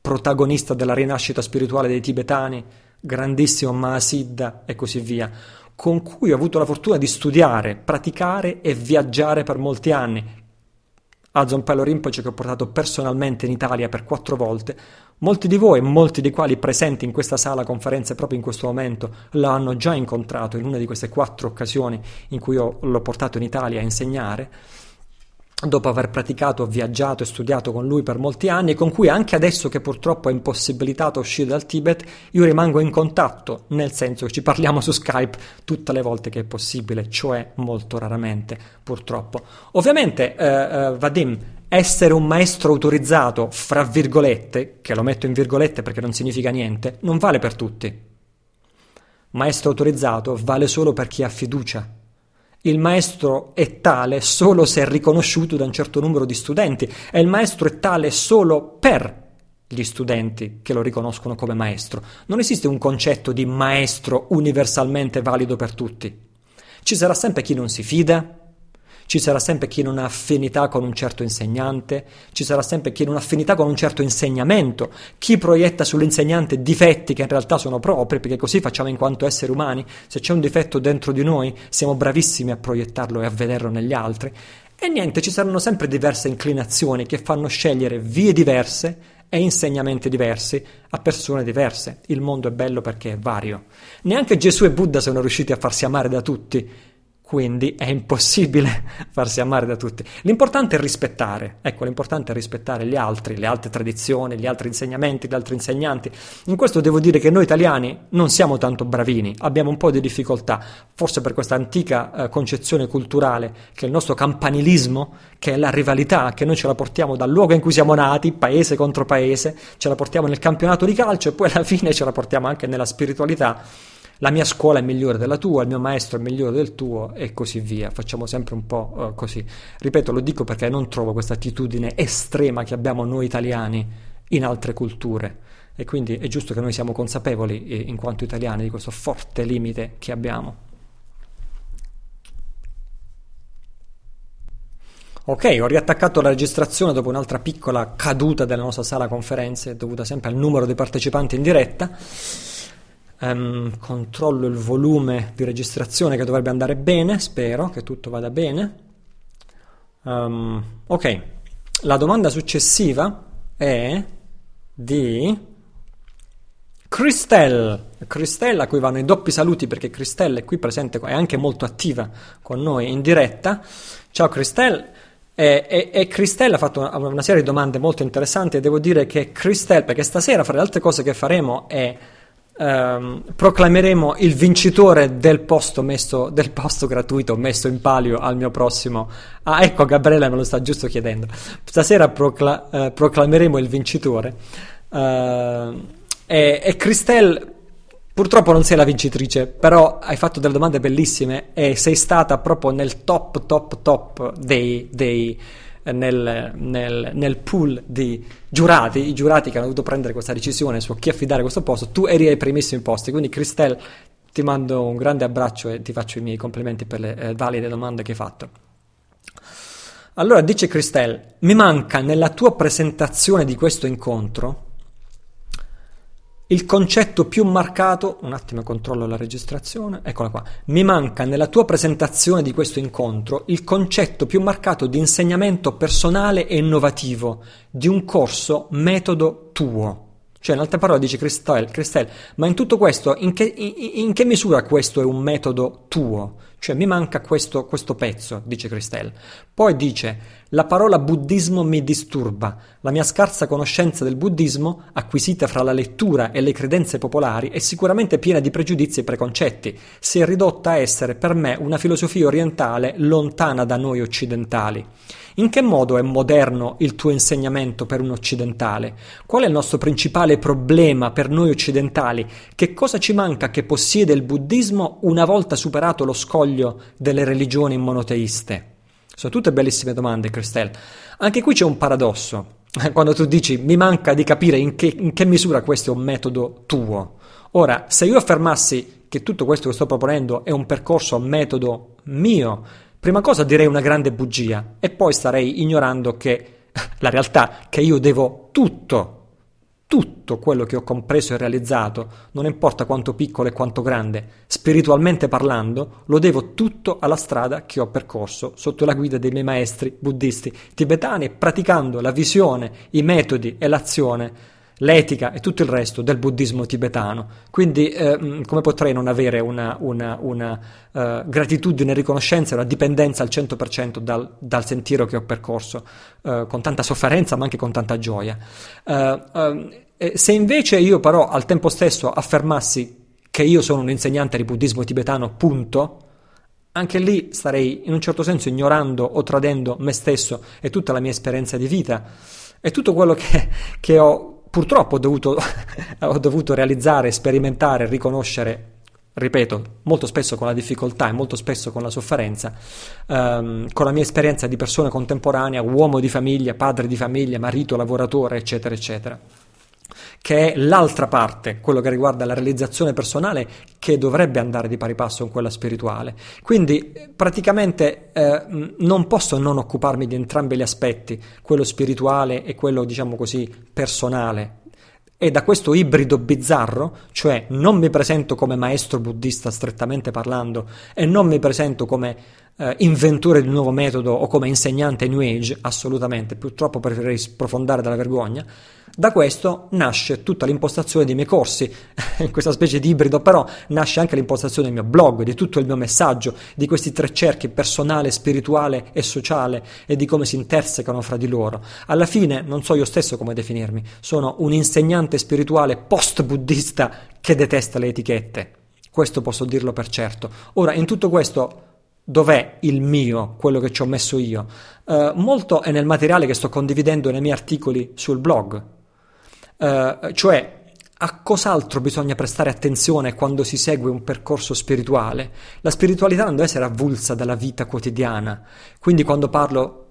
protagonista della rinascita spirituale dei tibetani, grandissimo Mahasiddha e così via, con cui ho avuto la fortuna di studiare, praticare e viaggiare per molti anni. A Zonpello Rinpoche che ho portato personalmente in Italia per quattro volte, molti di voi, molti dei quali presenti in questa sala conferenze proprio in questo momento, lo hanno già incontrato in una di queste quattro occasioni in cui l'ho portato in Italia a insegnare dopo aver praticato, viaggiato e studiato con lui per molti anni e con cui anche adesso che purtroppo è impossibilitato uscire dal Tibet, io rimango in contatto, nel senso che ci parliamo su Skype tutte le volte che è possibile, cioè molto raramente, purtroppo. Ovviamente, eh, eh, Vadim, essere un maestro autorizzato, fra virgolette, che lo metto in virgolette perché non significa niente, non vale per tutti. Maestro autorizzato vale solo per chi ha fiducia il maestro è tale solo se è riconosciuto da un certo numero di studenti e il maestro è tale solo per gli studenti che lo riconoscono come maestro. Non esiste un concetto di maestro universalmente valido per tutti. Ci sarà sempre chi non si fida, ci sarà sempre chi non ha affinità con un certo insegnante, ci sarà sempre chi non ha affinità con un certo insegnamento, chi proietta sull'insegnante difetti che in realtà sono propri, perché così facciamo in quanto esseri umani, se c'è un difetto dentro di noi siamo bravissimi a proiettarlo e a vederlo negli altri. E niente, ci saranno sempre diverse inclinazioni che fanno scegliere vie diverse e insegnamenti diversi a persone diverse. Il mondo è bello perché è vario. Neanche Gesù e Buddha sono riusciti a farsi amare da tutti quindi è impossibile farsi amare da tutti. L'importante è rispettare, ecco, l'importante è rispettare gli altri, le altre tradizioni, gli altri insegnamenti, gli altri insegnanti. In questo devo dire che noi italiani non siamo tanto bravini, abbiamo un po' di difficoltà, forse per questa antica eh, concezione culturale che il nostro campanilismo, che è la rivalità, che noi ce la portiamo dal luogo in cui siamo nati, paese contro paese, ce la portiamo nel campionato di calcio e poi alla fine ce la portiamo anche nella spiritualità la mia scuola è migliore della tua, il mio maestro è migliore del tuo e così via. Facciamo sempre un po' uh, così. Ripeto, lo dico perché non trovo questa attitudine estrema che abbiamo noi italiani in altre culture e quindi è giusto che noi siamo consapevoli eh, in quanto italiani di questo forte limite che abbiamo. Ok, ho riattaccato la registrazione dopo un'altra piccola caduta della nostra sala conferenze dovuta sempre al numero di partecipanti in diretta um, controllo il volume di registrazione che dovrebbe andare bene, spero che tutto vada bene. Um, ok, la domanda successiva è di Christelle, Christelle a cui vanno i doppi saluti perché Christelle è qui presente, è anche molto attiva con noi in diretta. Ciao Christelle. E, e, e Christelle ha fatto una, una, serie di domande molto interessanti e devo dire che Christelle, perché stasera fra le altre cose che faremo è ehm, proclameremo il vincitore del posto, messo, del posto gratuito messo in palio al mio prossimo... Ah ecco Gabriele me lo sta giusto chiedendo. Stasera procla, eh, proclameremo il vincitore. Uh, e, e Christelle, purtroppo non sei la vincitrice, però hai fatto delle domande bellissime e sei stata proprio nel top, top, top dei, dei nel, nel, nel, pool di giurati, i giurati che hanno dovuto prendere questa decisione su chi affidare questo posto, tu eri ai primissimi posti, quindi Christelle ti mando un grande abbraccio e ti faccio i miei complimenti per le eh, valide domande che hai fatto. Allora dice Christelle, mi manca nella tua presentazione di questo incontro il concetto più marcato, un attimo controllo la registrazione, eccola qua, mi manca nella tua presentazione di questo incontro il concetto più marcato di insegnamento personale e innovativo di un corso metodo tuo. Cioè, in altre parole, dice Christelle ma in tutto questo, in che, in, in che, misura questo è un metodo tuo? Cioè, mi manca questo, questo pezzo, dice Christelle. Poi dice, la parola buddismo mi disturba. La mia scarsa conoscenza del buddismo, acquisita fra la lettura e le credenze popolari, è sicuramente piena di pregiudizi e preconcetti. Si è ridotta a essere per me una filosofia orientale lontana da noi occidentali. In che modo è moderno il tuo insegnamento per un occidentale? Qual è il nostro principale problema per noi occidentali? Che cosa ci manca che possiede il buddismo una volta superato lo scoglio delle religioni monoteiste? Sono tutte bellissime domande, Christelle. Anche qui c'è un paradosso. Quando tu dici mi manca di capire in che, in che misura questo è un metodo tuo. Ora, se io affermassi che tutto questo che sto proponendo è un percorso, un metodo mio, Prima cosa direi una grande bugia e poi starei ignorando che la realtà che io devo tutto, tutto quello che ho compreso e realizzato, non importa quanto piccolo e quanto grande, spiritualmente parlando, lo devo tutto alla strada che ho percorso sotto la guida dei miei maestri buddisti tibetani, praticando la visione, i metodi e l'azione l'etica e tutto il resto del buddismo tibetano. Quindi eh, come potrei non avere una, una, una uh, gratitudine e riconoscenza, una dipendenza al 100% dal, dal sentiero che ho percorso, uh, con tanta sofferenza ma anche con tanta gioia. Uh, se invece io però al tempo stesso affermassi che io sono un insegnante di buddismo tibetano, punto, anche lì starei in un certo senso ignorando o tradendo me stesso e tutta la mia esperienza di vita e tutto quello che, che ho purtroppo ho dovuto, ho dovuto realizzare, sperimentare, riconoscere ripeto, molto spesso con la difficoltà e molto spesso con la sofferenza, ehm, con la mia esperienza di persona contemporanea, uomo di famiglia, padre di famiglia, marito, lavoratore, eccetera, eccetera che è l'altra parte, quello che riguarda la realizzazione personale, che dovrebbe andare di pari passo con quella spirituale. Quindi praticamente eh, non posso non occuparmi di entrambi gli aspetti, quello spirituale e quello, diciamo così, personale. E da questo ibrido bizzarro, cioè non mi presento come maestro buddista strettamente parlando e non mi presento come eh, inventore di un nuovo metodo o come insegnante New Age, assolutamente, purtroppo preferirei sprofondare dalla vergogna, da questo nasce tutta l'impostazione dei miei corsi, in questa specie di ibrido, però nasce anche l'impostazione del mio blog, di tutto il mio messaggio, di questi tre cerchi personale, spirituale e sociale e di come si intersecano fra di loro. Alla fine non so io stesso come definirmi, sono un insegnante spirituale post-buddista che detesta le etichette. Questo posso dirlo per certo. Ora, in tutto questo Dov'è il mio, quello che ci ho messo io? Uh, molto è nel materiale che sto condividendo nei miei articoli sul blog. Uh, cioè, a cos'altro bisogna prestare attenzione quando si segue un percorso spirituale? La spiritualità non deve essere avulsa dalla vita quotidiana. Quindi quando parlo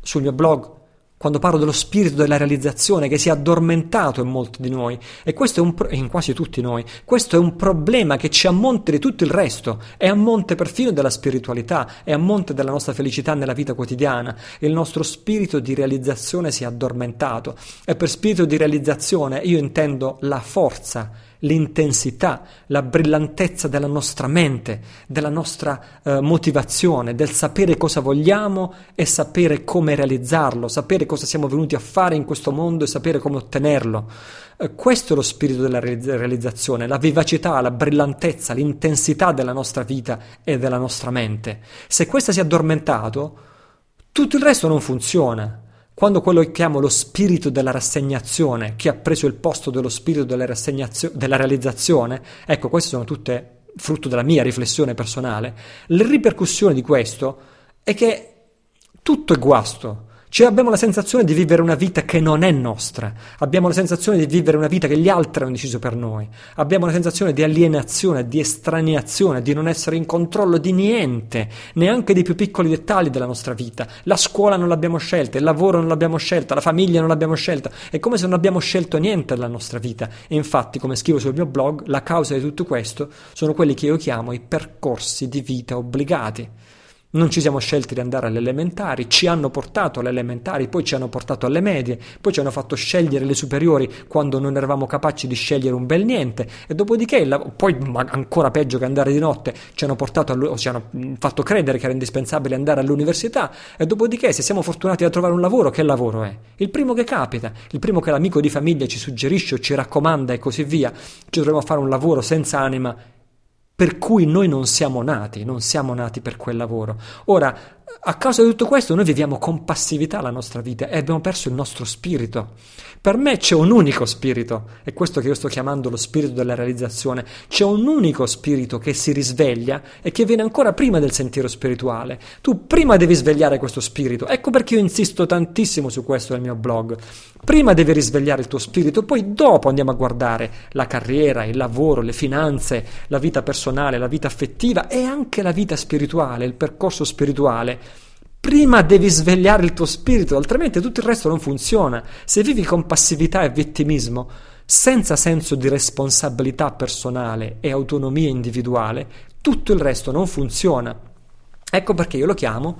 sul mio blog quando parlo dello spirito della realizzazione che si è addormentato in molti di noi. E questo è un pro- in quasi tutti noi, questo è un problema che ci ammonte di tutto il resto, è a monte perfino della spiritualità, è a monte della nostra felicità nella vita quotidiana. Il nostro spirito di realizzazione si è addormentato. E per spirito di realizzazione io intendo la forza l'intensità, la brillantezza della nostra mente, della nostra eh, motivazione, del sapere cosa vogliamo e sapere come realizzarlo, sapere cosa siamo venuti a fare in questo mondo e sapere come ottenerlo. Eh, questo è lo spirito della realizzazione, la vivacità, la brillantezza, l'intensità della nostra vita e della nostra mente. Se questa si è addormentato, tutto il resto non funziona. Quando quello che chiamo lo spirito della rassegnazione, che ha preso il posto dello spirito della, della realizzazione, ecco, queste sono tutte frutto della mia riflessione personale, le ripercussioni di questo è che tutto è guasto, cioè abbiamo la sensazione di vivere una vita che non è nostra, abbiamo la sensazione di vivere una vita che gli altri hanno deciso per noi, abbiamo la sensazione di alienazione, di estraneazione, di non essere in controllo di niente, neanche dei più piccoli dettagli della nostra vita. La scuola non l'abbiamo scelta, il lavoro non l'abbiamo scelta, la famiglia non l'abbiamo scelta, è come se non abbiamo scelto niente della nostra vita. E infatti, come scrivo sul mio blog, la causa di tutto questo sono quelli che io chiamo i percorsi di vita obbligati. Non ci siamo scelti di andare alle elementari, ci hanno portato alle elementari, poi ci hanno portato alle medie, poi ci hanno fatto scegliere le superiori quando non eravamo capaci di scegliere un bel niente e dopodiché, poi ancora peggio che andare di notte, ci hanno portato o ci hanno fatto credere che era indispensabile andare all'università e dopodiché se siamo fortunati a trovare un lavoro, che lavoro è? Il primo che capita, il primo che l'amico di famiglia ci suggerisce o ci raccomanda e così via, ci dovremo fare un lavoro senza anima per cui noi non siamo nati, non siamo nati per quel lavoro. Ora, a causa di tutto questo noi viviamo con passività la nostra vita e abbiamo perso il nostro spirito. Per me c'è un unico spirito, è questo che io sto chiamando lo spirito della realizzazione, c'è un unico spirito che si risveglia e che viene ancora prima del sentiero spirituale. Tu prima devi svegliare questo spirito, ecco perché io insisto tantissimo su questo nel mio blog. Prima devi risvegliare il tuo spirito, poi dopo andiamo a guardare la carriera, il lavoro, le finanze, la vita personale, la vita affettiva e anche la vita spirituale, il percorso spirituale Prima devi svegliare il tuo spirito, altrimenti tutto il resto non funziona. Se vivi con passività e vittimismo, senza senso di responsabilità personale e autonomia individuale, tutto il resto non funziona. Ecco perché io lo chiamo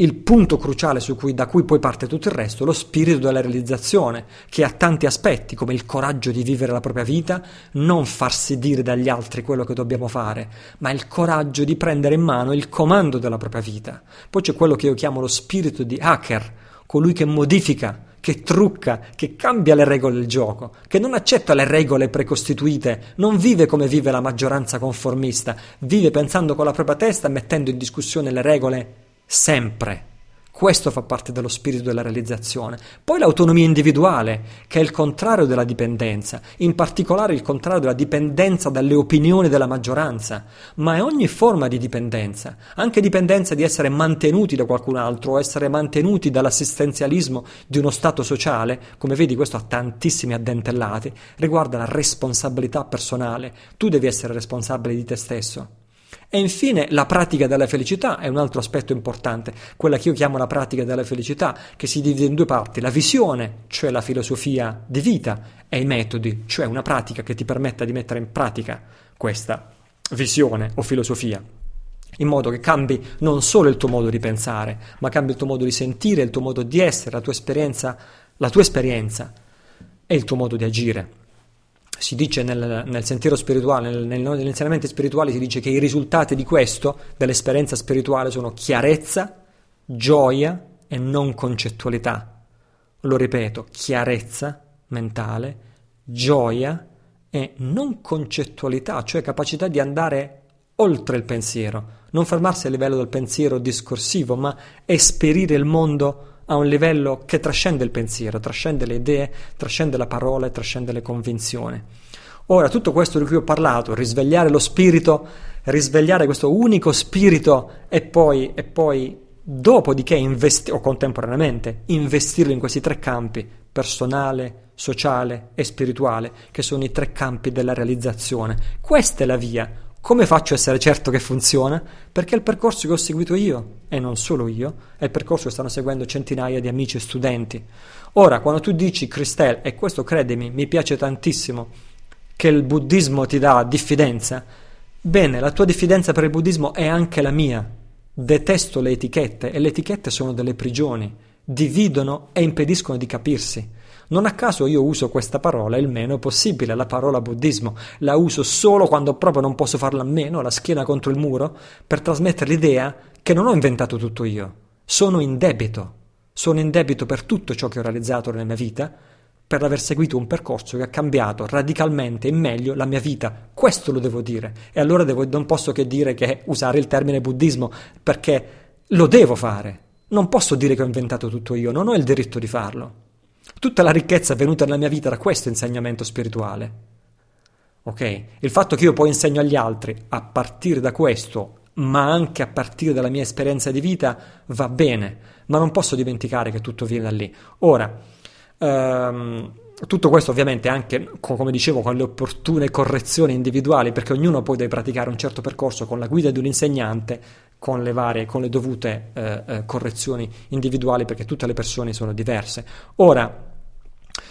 il punto cruciale cui, da cui poi parte tutto il resto, lo spirito della realizzazione, che ha tanti aspetti, come il coraggio di vivere la propria vita, non farsi dire dagli altri quello che dobbiamo fare, ma il coraggio di prendere in mano il comando della propria vita. Poi c'è quello che io chiamo lo spirito di hacker, colui che modifica, che trucca, che cambia le regole del gioco, che non accetta le regole precostituite, non vive come vive la maggioranza conformista, vive pensando con la propria testa mettendo in discussione le regole sempre. Questo fa parte dello spirito della realizzazione. Poi l'autonomia individuale, che è il contrario della dipendenza, in particolare il contrario della dipendenza dalle opinioni della maggioranza, ma è ogni forma di dipendenza, anche dipendenza di essere mantenuti da qualcun altro o essere mantenuti dall'assistenzialismo di uno Stato sociale, come vedi questo ha tantissimi addentellati, riguarda la responsabilità personale. Tu devi essere responsabile di te stesso. E infine la pratica della felicità è un altro aspetto importante, quella che io chiamo la pratica della felicità, che si divide in due parti, la visione, cioè la filosofia di vita, e i metodi, cioè una pratica che ti permetta di mettere in pratica questa visione o filosofia in modo che cambi non solo il tuo modo di pensare, ma cambi il tuo modo di sentire, il tuo modo di essere, la tua esperienza, la tua esperienza e il tuo modo di agire si dice nel, nel sentiero spirituale, nel, nel, negli insegnamenti spirituali si dice che i risultati di questo, dell'esperienza spirituale, sono chiarezza, gioia e non concettualità. Lo ripeto, chiarezza mentale, gioia e non concettualità, cioè capacità di andare oltre il pensiero, non fermarsi a livello del pensiero discorsivo, ma esperire il mondo a un livello che trascende il pensiero, trascende le idee, trascende la parola e trascende le convinzioni. Ora, tutto questo di cui ho parlato, risvegliare lo spirito, risvegliare questo unico spirito e poi, e poi dopodiché investi- o contemporaneamente investirlo in questi tre campi, personale, sociale e spirituale, che sono i tre campi della realizzazione. Questa è la via come faccio a essere certo che funziona? Perché il percorso che ho seguito io, e non solo io, è il percorso che stanno seguendo centinaia di amici e studenti. Ora, quando tu dici, Christelle, e questo credimi, mi piace tantissimo, che il buddismo ti dà diffidenza, bene, la tua diffidenza per il buddismo è anche la mia. Detesto le etichette, e le etichette sono delle prigioni, dividono e impediscono di capirsi. Non a caso io uso questa parola il meno possibile, la parola buddismo. La uso solo quando proprio non posso farla a meno, la schiena contro il muro, per trasmettere l'idea che non ho inventato tutto io. Sono in debito. Sono in debito per tutto ciò che ho realizzato nella mia vita, per aver seguito un percorso che ha cambiato radicalmente in meglio la mia vita. Questo lo devo dire. E allora devo, non posso che dire che usare il termine buddismo, perché lo devo fare. Non posso dire che ho inventato tutto io, non ho il diritto di farlo. Tutta la ricchezza venuta nella mia vita da questo insegnamento spirituale. Ok? Il fatto che io poi insegno agli altri a partire da questo, ma anche a partire dalla mia esperienza di vita, va bene, ma non posso dimenticare che tutto viene da lì. Ora, ehm, tutto questo ovviamente anche, come dicevo, con le opportune correzioni individuali, perché ognuno poi deve praticare un certo percorso con la guida di un insegnante, con le varie, con le dovute eh, eh, correzioni individuali, perché tutte le persone sono diverse. Ora,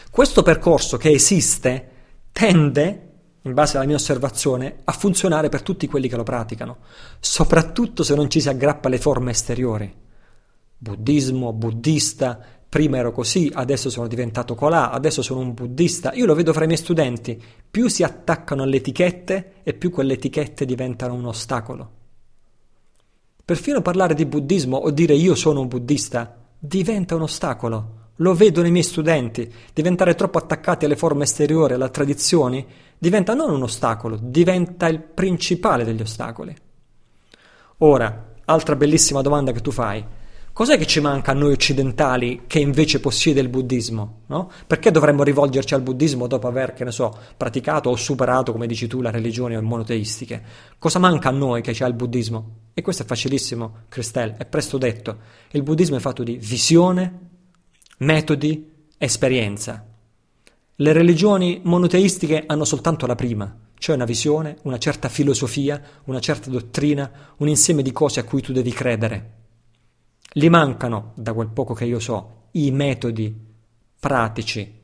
questo percorso che esiste tende, in base alla mia osservazione, a funzionare per tutti quelli che lo praticano, soprattutto se non ci si aggrappa alle forme esteriori. Buddismo, buddista, prima ero così, adesso sono diventato colà, adesso sono un buddista. Io lo vedo fra i miei studenti, più si attaccano alle etichette e più quelle etichette diventano un ostacolo. Perfino parlare di buddismo o dire io sono un buddista diventa un ostacolo. Lo vedo nei miei studenti. Diventare troppo attaccati alle forme esteriori, alle tradizioni, diventa non un ostacolo, diventa il principale degli ostacoli. Ora, altra bellissima domanda che tu fai. Cos'è che ci manca a noi occidentali che invece possiede il buddismo? No? Perché dovremmo rivolgerci al buddismo dopo aver, che ne so, praticato o superato, come dici tu, le religioni monoteistiche? Cosa manca a noi che c'è il buddismo? E questo è facilissimo, Christelle, è presto detto. Il buddismo è fatto di visione, metodi, esperienza. Le religioni monoteistiche hanno soltanto la prima, cioè una visione, una certa filosofia, una certa dottrina, un insieme di cose a cui tu devi credere. Gli mancano, da quel poco che io so, i metodi pratici,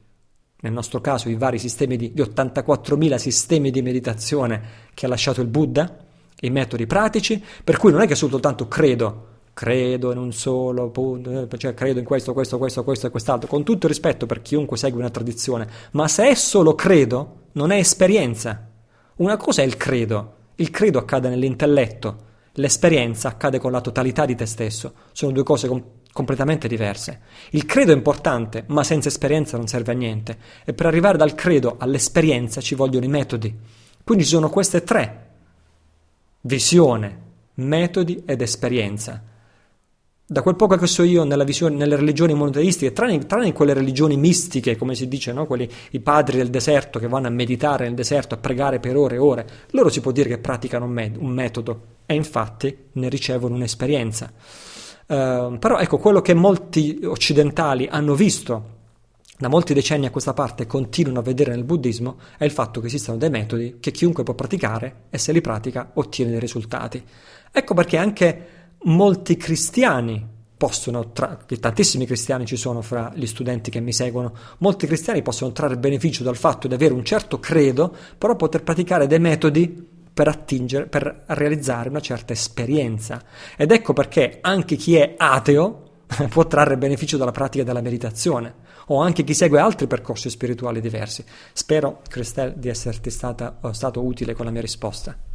nel nostro caso i vari sistemi di, di 84.000 sistemi di meditazione che ha lasciato il Buddha, i metodi pratici, per cui non è che soltanto credo credo in un solo punto, cioè credo in questo, questo, questo, questo e quest'altro, con tutto il rispetto per chiunque segue una tradizione, ma se è solo credo, non è esperienza. Una cosa è il credo, il credo accade nell'intelletto, l'esperienza accade con la totalità di te stesso, sono due cose com- completamente diverse. Il credo è importante, ma senza esperienza non serve a niente, e per arrivare dal credo all'esperienza ci vogliono i metodi. Quindi ci sono queste tre, visione, metodi ed esperienza. Da quel poco che so io visione, nelle religioni monoteistiche, tranne, tranne, quelle religioni mistiche, come si dice, no? Quelli, i padri del deserto che vanno a meditare nel deserto, a pregare per ore e ore, loro si può dire che praticano un, med- un metodo e infatti ne ricevono un'esperienza. Uh, però ecco, quello che molti occidentali hanno visto da molti decenni a questa parte continuano a vedere nel buddismo è il fatto che esistono dei metodi che chiunque può praticare e se li pratica ottiene dei risultati. Ecco perché anche molti cristiani possono, tra- tantissimi cristiani ci sono fra gli studenti che mi seguono, molti cristiani possono trarre beneficio dal fatto di avere un certo credo, però poter praticare dei metodi per attingere, per realizzare una certa esperienza. Ed ecco perché anche chi è ateo può trarre beneficio dalla pratica della meditazione o anche chi segue altri percorsi spirituali diversi. Spero, Cristel, di esserti stata, stato utile con la mia risposta.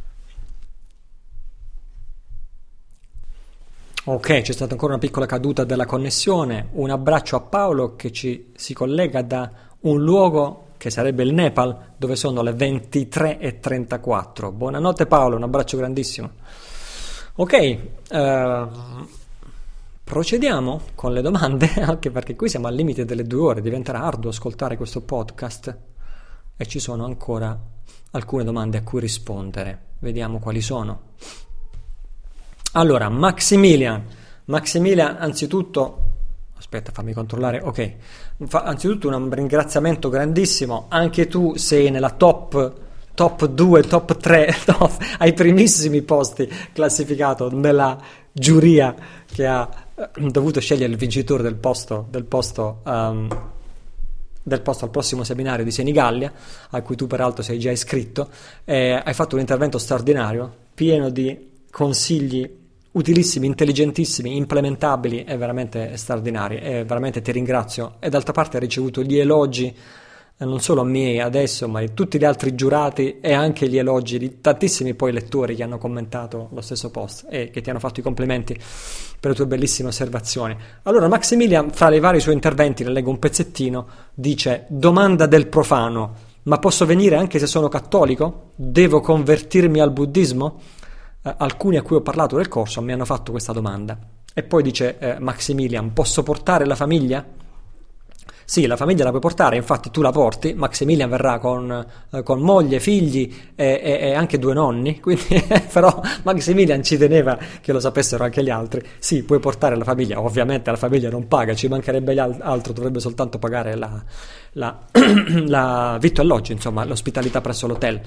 Ok, c'è stata ancora una piccola caduta della connessione. Un abbraccio a Paolo che ci si collega da un luogo che sarebbe il Nepal, dove sono le 23.34. Buonanotte Paolo, un abbraccio grandissimo. Ok, uh, procediamo con le domande, anche perché qui siamo al limite delle due ore, diventerà arduo ascoltare questo podcast e ci sono ancora alcune domande a cui rispondere. Vediamo quali sono. Allora, Maximilian. Maximilian, anzitutto, aspetta, fammi controllare. Ok, Fa, anzitutto un ringraziamento grandissimo. Anche tu sei nella top, top 2, top 3, no, ai primissimi posti classificato nella giuria che ha eh, dovuto scegliere il vincitore del posto, del posto um, del posto al prossimo seminario di Senigallia, a cui tu peraltro sei già iscritto, eh, hai fatto un intervento straordinario, pieno di consigli utilissimi, intelligentissimi, implementabili e veramente straordinari. E veramente ti ringrazio. E d'altra parte hai ricevuto gli elogi non solo a me adesso, ma di tutti gli altri giurati e anche gli elogi di tantissimi poi lettori che hanno commentato lo stesso post e che ti hanno fatto i complimenti per le tue bellissime osservazioni. Allora, Maximilian, fra i vari suoi interventi, ne leggo un pezzettino, dice: Domanda del profano, ma posso venire anche se sono cattolico? Devo convertirmi al buddismo? Eh, alcuni a cui ho parlato del corso mi hanno fatto questa domanda. E poi dice eh, Maximilian: Posso portare la famiglia? Sì, la famiglia la puoi portare, infatti tu la porti, Maximilian verrà con, eh, con moglie, figli e, e, e, anche due nonni, quindi, però Maximilian ci teneva che lo sapessero anche gli altri. Sì, puoi portare la famiglia, ovviamente la famiglia non paga, ci mancherebbe altro, dovrebbe soltanto pagare la, la, la vitto alloggio, insomma, l'ospitalità presso l'hotel.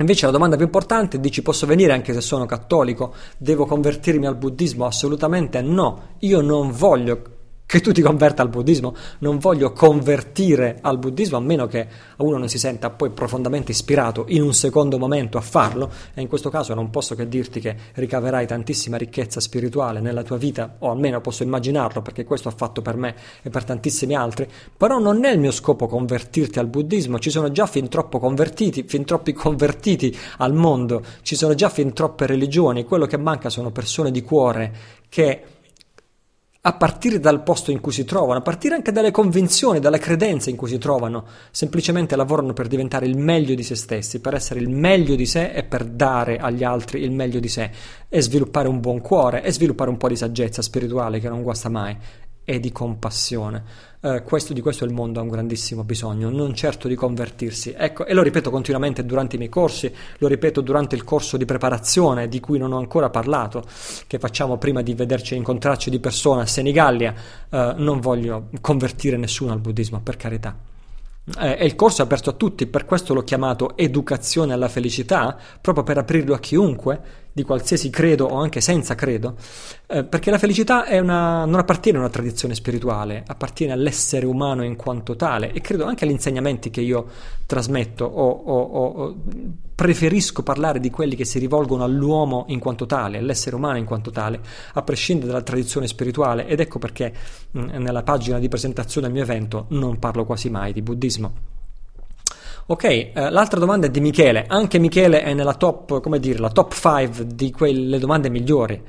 Invece la domanda più importante dici posso venire anche se sono cattolico? Devo convertirmi al buddismo? Assolutamente no. Io non voglio che tu ti converta al buddismo. Non voglio convertire al buddismo a meno che uno non si senta poi profondamente ispirato in un secondo momento a farlo. E in questo caso non posso che dirti che ricaverai tantissima ricchezza spirituale nella tua vita o almeno posso immaginarlo perché questo ha fatto per me e per tantissimi altri, però non è il mio scopo convertirti al buddismo, ci sono già fin troppo convertiti, fin troppi convertiti al mondo, ci sono già fin troppe religioni, quello che manca sono persone di cuore che a partire dal posto in cui si trovano, a partire anche dalle convinzioni, dalle credenze in cui si trovano, semplicemente lavorano per diventare il meglio di se stessi, per essere il meglio di sé e per dare agli altri il meglio di sé e sviluppare un buon cuore e sviluppare un po' di saggezza spirituale che non guasta mai e di compassione. Eh, questo, di questo il mondo ha un grandissimo bisogno, non certo di convertirsi. Ecco, e lo ripeto continuamente durante i miei corsi, lo ripeto durante il corso di preparazione di cui non ho ancora parlato, che facciamo prima di vederci e incontrarci di persona a Senigallia. Eh, non voglio convertire nessuno al buddismo, per carità. Eh, e il corso è aperto a tutti, per questo l'ho chiamato Educazione alla felicità, proprio per aprirlo a chiunque, di qualsiasi credo o anche senza credo, eh, perché la felicità una, non appartiene a una tradizione spirituale, appartiene all'essere umano in quanto tale e credo anche agli insegnamenti che io trasmetto o, o, o preferisco parlare di quelli che si rivolgono all'uomo in quanto tale, all'essere umano in quanto tale, a prescindere dalla tradizione spirituale ed ecco perché mh, mm, nella pagina di presentazione del mio evento non parlo quasi mai di buddismo. Ok, eh, l'altra domanda è di Michele. Anche Michele è nella top, come dire, la top 5 di quelle domande migliori.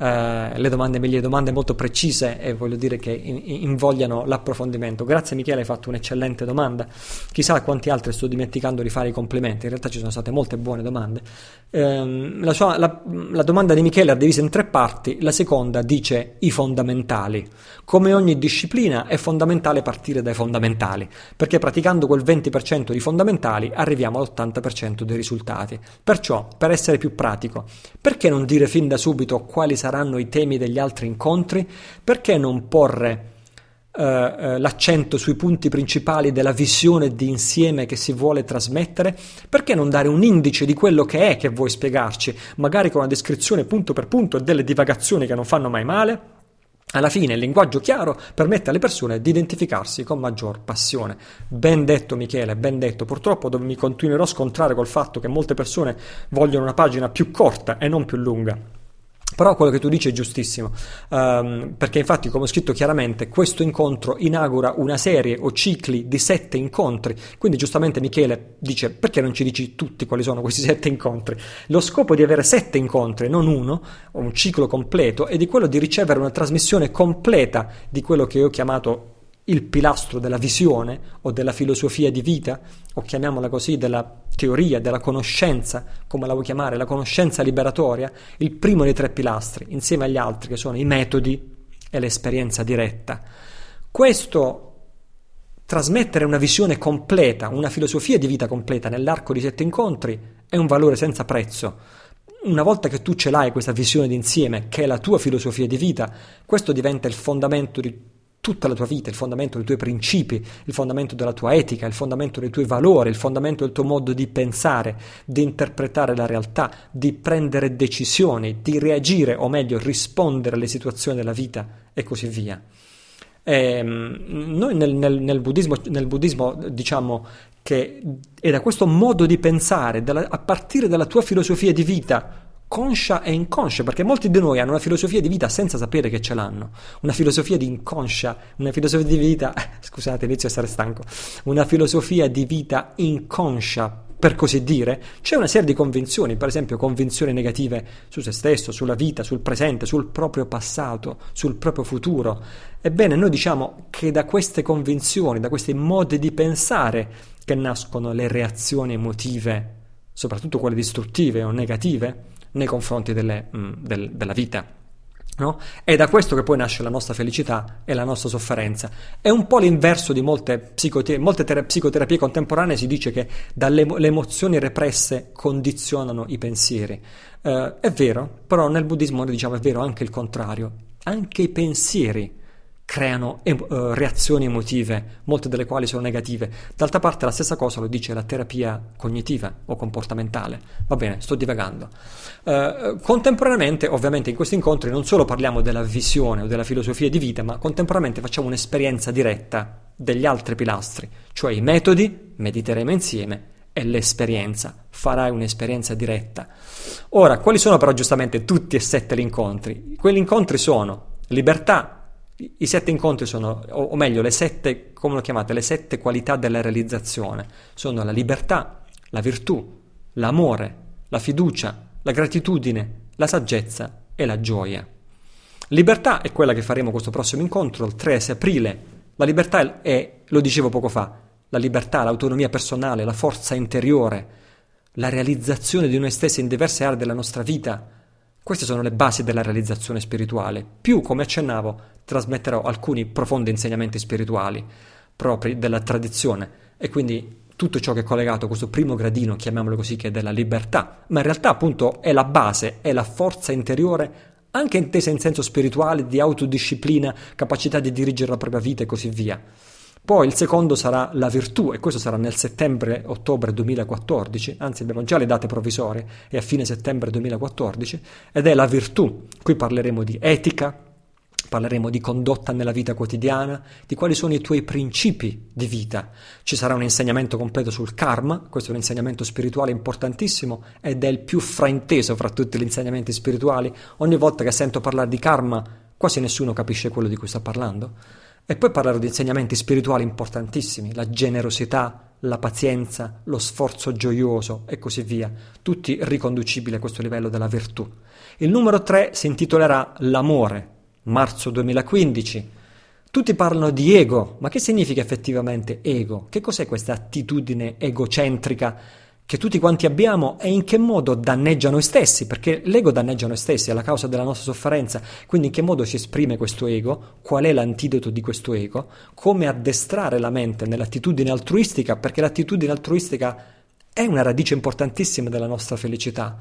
Uh, le domande le domande molto precise e voglio dire che in, invogliano l'approfondimento. Grazie Michele, hai fatto un'eccellente domanda. Chissà quanti altri sto dimenticando di fare i complimenti, in realtà ci sono state molte buone domande. Uh, la, sua, la, la, domanda di Michele è divisa in tre parti, la seconda dice i fondamentali. Come ogni disciplina è fondamentale partire dai fondamentali, perché praticando quel 20% di fondamentali arriviamo all'80% dei risultati. Perciò, per essere più pratico, perché non dire fin da subito quali saranno saranno i temi degli altri incontri? Perché non porre uh, uh, l'accento sui punti principali della visione di insieme che si vuole trasmettere? Perché non dare un indice di quello che è che vuoi spiegarci, magari con una descrizione punto per punto e delle divagazioni che non fanno mai male? Alla fine il linguaggio chiaro permette alle persone di identificarsi con maggior passione. Ben detto Michele, ben detto. Purtroppo mi continuerò a scontrare col fatto che molte persone vogliono una pagina più corta e non più lunga. Però quello che tu dici è giustissimo, um, perché infatti, come ho scritto chiaramente, questo incontro inaugura una serie o cicli di sette incontri. Quindi, giustamente, Michele dice: perché non ci dici tutti quali sono questi sette incontri? Lo scopo di avere sette incontri, non uno, un ciclo completo, è di quello di ricevere una trasmissione completa di quello che io ho chiamato il pilastro della visione o della filosofia di vita, o chiamiamola così, della teoria, della conoscenza, come la vuoi chiamare, la conoscenza liberatoria, il primo dei tre pilastri, insieme agli altri che sono i metodi e l'esperienza diretta. Questo trasmettere una visione completa, una filosofia di vita completa nell'arco di sette incontri è un valore senza prezzo. Una volta che tu ce l'hai questa visione d'insieme, che è la tua filosofia di vita, questo diventa il fondamento di tutta la tua vita, il fondamento dei tuoi principi, il fondamento della tua etica, il fondamento dei tuoi valori, il fondamento del tuo modo di pensare, di interpretare la realtà, di prendere decisioni, di reagire o meglio rispondere alle situazioni della vita e così via. E, ehm, noi nel, nel, nel, buddismo, nel, buddismo, diciamo che è da questo modo di pensare, dalla, a partire dalla tua filosofia di vita, conscia e inconscia, perché molti di noi hanno una filosofia di vita senza sapere che ce l'hanno, una filosofia di inconscia, una filosofia di vita, scusate, inizio a essere stanco, una filosofia di vita inconscia, per così dire, c'è una serie di convinzioni, per esempio convinzioni negative su se stesso, sulla vita, sul presente, sul proprio passato, sul proprio futuro. Ebbene, noi diciamo che da queste convinzioni, da questi modi di pensare, che nascono le reazioni emotive, soprattutto quelle distruttive o negative, nei confronti delle, mh, mm, del, della vita. No? È da questo che poi nasce la nostra felicità e la nostra sofferenza. È un po' l'inverso di molte, psicote- molte ter- psicoterapie contemporanee, si dice che dalle le emozioni represse condizionano i pensieri. Uh, è vero, però nel buddismo diciamo è vero anche il contrario. Anche i pensieri creano uh, reazioni emotive, molte delle quali sono negative. D'altra parte la stessa cosa lo dice la terapia cognitiva o comportamentale. Va bene, sto divagando. Uh, contemporaneamente, ovviamente, in questi incontri non solo parliamo della visione o della filosofia di vita, ma contemporaneamente facciamo un'esperienza diretta degli altri pilastri, cioè i metodi, mediteremo insieme, e l'esperienza. Farai un'esperienza diretta. Ora, quali sono però giustamente tutti e sette gli incontri? Quegli incontri sono libertà, i sette incontri sono, o meglio, le sette, come lo chiamate, le sette qualità della realizzazione. Sono la libertà, la virtù, l'amore, la fiducia, la gratitudine, la saggezza e la gioia. Libertà è quella che faremo questo prossimo incontro, il 3 aprile. La libertà è, lo dicevo poco fa, la libertà, l'autonomia personale, la forza interiore, la realizzazione di noi stessi in diverse aree della nostra vita. Queste sono le basi della realizzazione spirituale. Più, come accennavo, trasmetterò alcuni profondi insegnamenti spirituali propri della tradizione e quindi tutto ciò che è collegato a questo primo gradino, chiamiamolo così, che è della libertà, ma in realtà appunto è la base, è la forza interiore anche intesa in senso spirituale, di autodisciplina, capacità di dirigere la propria vita e così via. Poi il secondo sarà la virtù e questo sarà nel settembre-ottobre 2014, anzi abbiamo già le date provvisorie, è a fine settembre 2014, ed è la virtù. Qui parleremo di etica, Parleremo di condotta nella vita quotidiana, di quali sono i tuoi principi di vita. Ci sarà un insegnamento completo sul karma, questo è un insegnamento spirituale importantissimo ed è il più frainteso fra tutti gli insegnamenti spirituali. Ogni volta che sento parlare di karma, quasi nessuno capisce quello di cui sta parlando. E poi parlerò di insegnamenti spirituali importantissimi, la generosità, la pazienza, lo sforzo gioioso e così via, tutti riconducibili a questo livello della virtù. Il numero 3 si intitolerà l'amore marzo 2015. Tutti parlano di ego, ma che significa effettivamente ego? Che cos'è questa attitudine egocentrica che tutti quanti abbiamo e in che modo danneggia noi stessi? Perché l'ego danneggia noi stessi, è la causa della nostra sofferenza. Quindi in che modo si esprime questo ego? Qual è l'antidoto di questo ego? Come addestrare la mente nell'attitudine altruistica? Perché l'attitudine altruistica è una radice importantissima della nostra felicità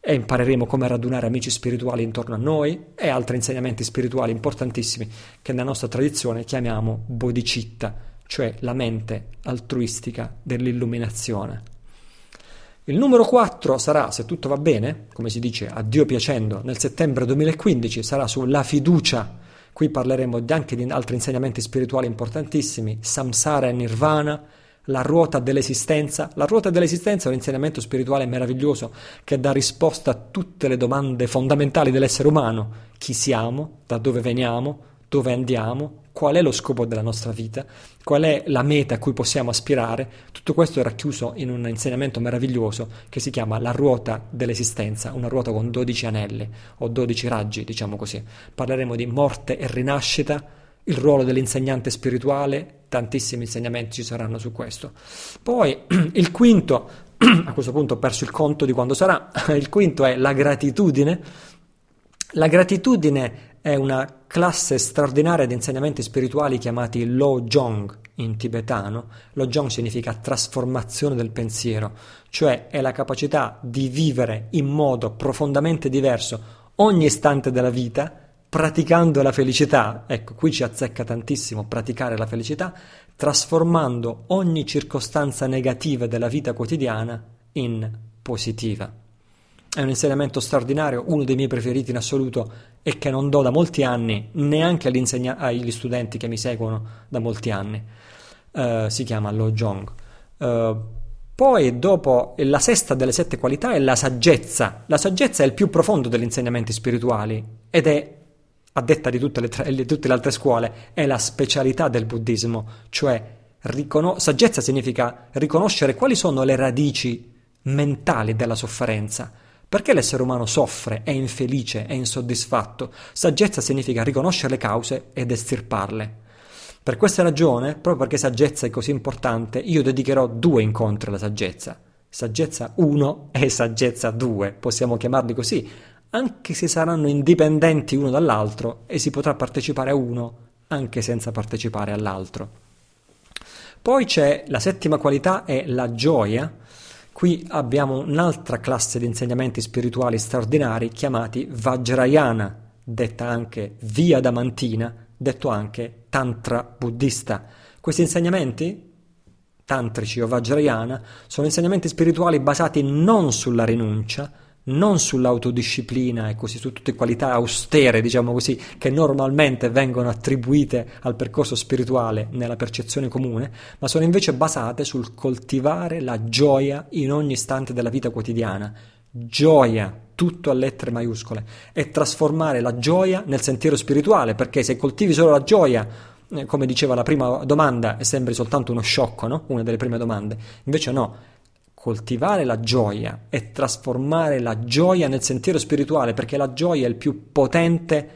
e impareremo come radunare amici spirituali intorno a noi e altri insegnamenti spirituali importantissimi che nella nostra tradizione chiamiamo bodhicitta, cioè la mente altruistica dell'illuminazione. Il numero 4 sarà, se tutto va bene, come si dice, a Dio piacendo, nel settembre 2015 sarà sulla fiducia. Qui parleremo anche di altri insegnamenti spirituali importantissimi, samsara e nirvana, la ruota dell'esistenza. La ruota dell'esistenza è un insegnamento spirituale meraviglioso che dà risposta a tutte le domande fondamentali dell'essere umano. Chi siamo? Da dove veniamo? Dove andiamo? Qual è lo scopo della nostra vita? Qual è la meta a cui possiamo aspirare? Tutto questo è racchiuso in un insegnamento meraviglioso che si chiama la ruota dell'esistenza, una ruota con 12 anelli o 12 raggi, diciamo così. Parleremo di morte e rinascita, il ruolo dell'insegnante spirituale, tantissimi insegnamenti ci saranno su questo. Poi il quinto, a questo punto ho perso il conto di quando sarà, il quinto è la gratitudine. La gratitudine è una classe straordinaria di insegnamenti spirituali chiamati Lo Jong in tibetano. Lo Jong significa trasformazione del pensiero, cioè è la capacità di vivere in modo profondamente diverso ogni istante della vita praticando la felicità, ecco qui ci azzecca tantissimo praticare la felicità, trasformando ogni circostanza negativa della vita quotidiana in positiva. È un insegnamento straordinario, uno dei miei preferiti in assoluto e che non do da molti anni neanche agli studenti che mi seguono da molti anni. Uh, si chiama Lo Jong. Uh, Poi, dopo la sesta delle sette qualità è la saggezza. La saggezza è il più profondo degli insegnamenti spirituali ed è, a detta di tutte le, tre, di tutte le altre scuole, è la specialità del buddismo. Cioè, riconos- saggezza significa riconoscere quali sono le radici mentali della sofferenza. Perché l'essere umano soffre, è infelice, è insoddisfatto? Saggezza significa riconoscere le cause ed estirparle. Per questa ragione, proprio perché saggezza è così importante, io dedicherò due incontri alla saggezza. Saggezza 1 e saggezza 2, possiamo chiamarli così, anche se saranno indipendenti uno dall'altro e si potrà partecipare a uno anche senza partecipare all'altro. Poi c'è la settima qualità, è la gioia. Qui abbiamo un'altra classe di insegnamenti spirituali straordinari chiamati Vajrayana, detta anche via damantina, detto anche tantra buddista. Questi insegnamenti, tantrici o vajrayana, sono insegnamenti spirituali basati non sulla rinuncia, non sull'autodisciplina e così su tutte qualità austere, diciamo così, che normalmente vengono attribuite al percorso spirituale nella percezione comune, ma sono invece basate sul coltivare la gioia in ogni istante della vita quotidiana. Gioia, tutto a lettere maiuscole, e trasformare la gioia nel sentiero spirituale, perché se coltivi solo la gioia, eh, come diceva la prima domanda, e sembri soltanto uno sciocco, no? Una delle prime domande. Invece no, coltivare la gioia e trasformare la gioia nel sentiero spirituale, perché la gioia è il più potente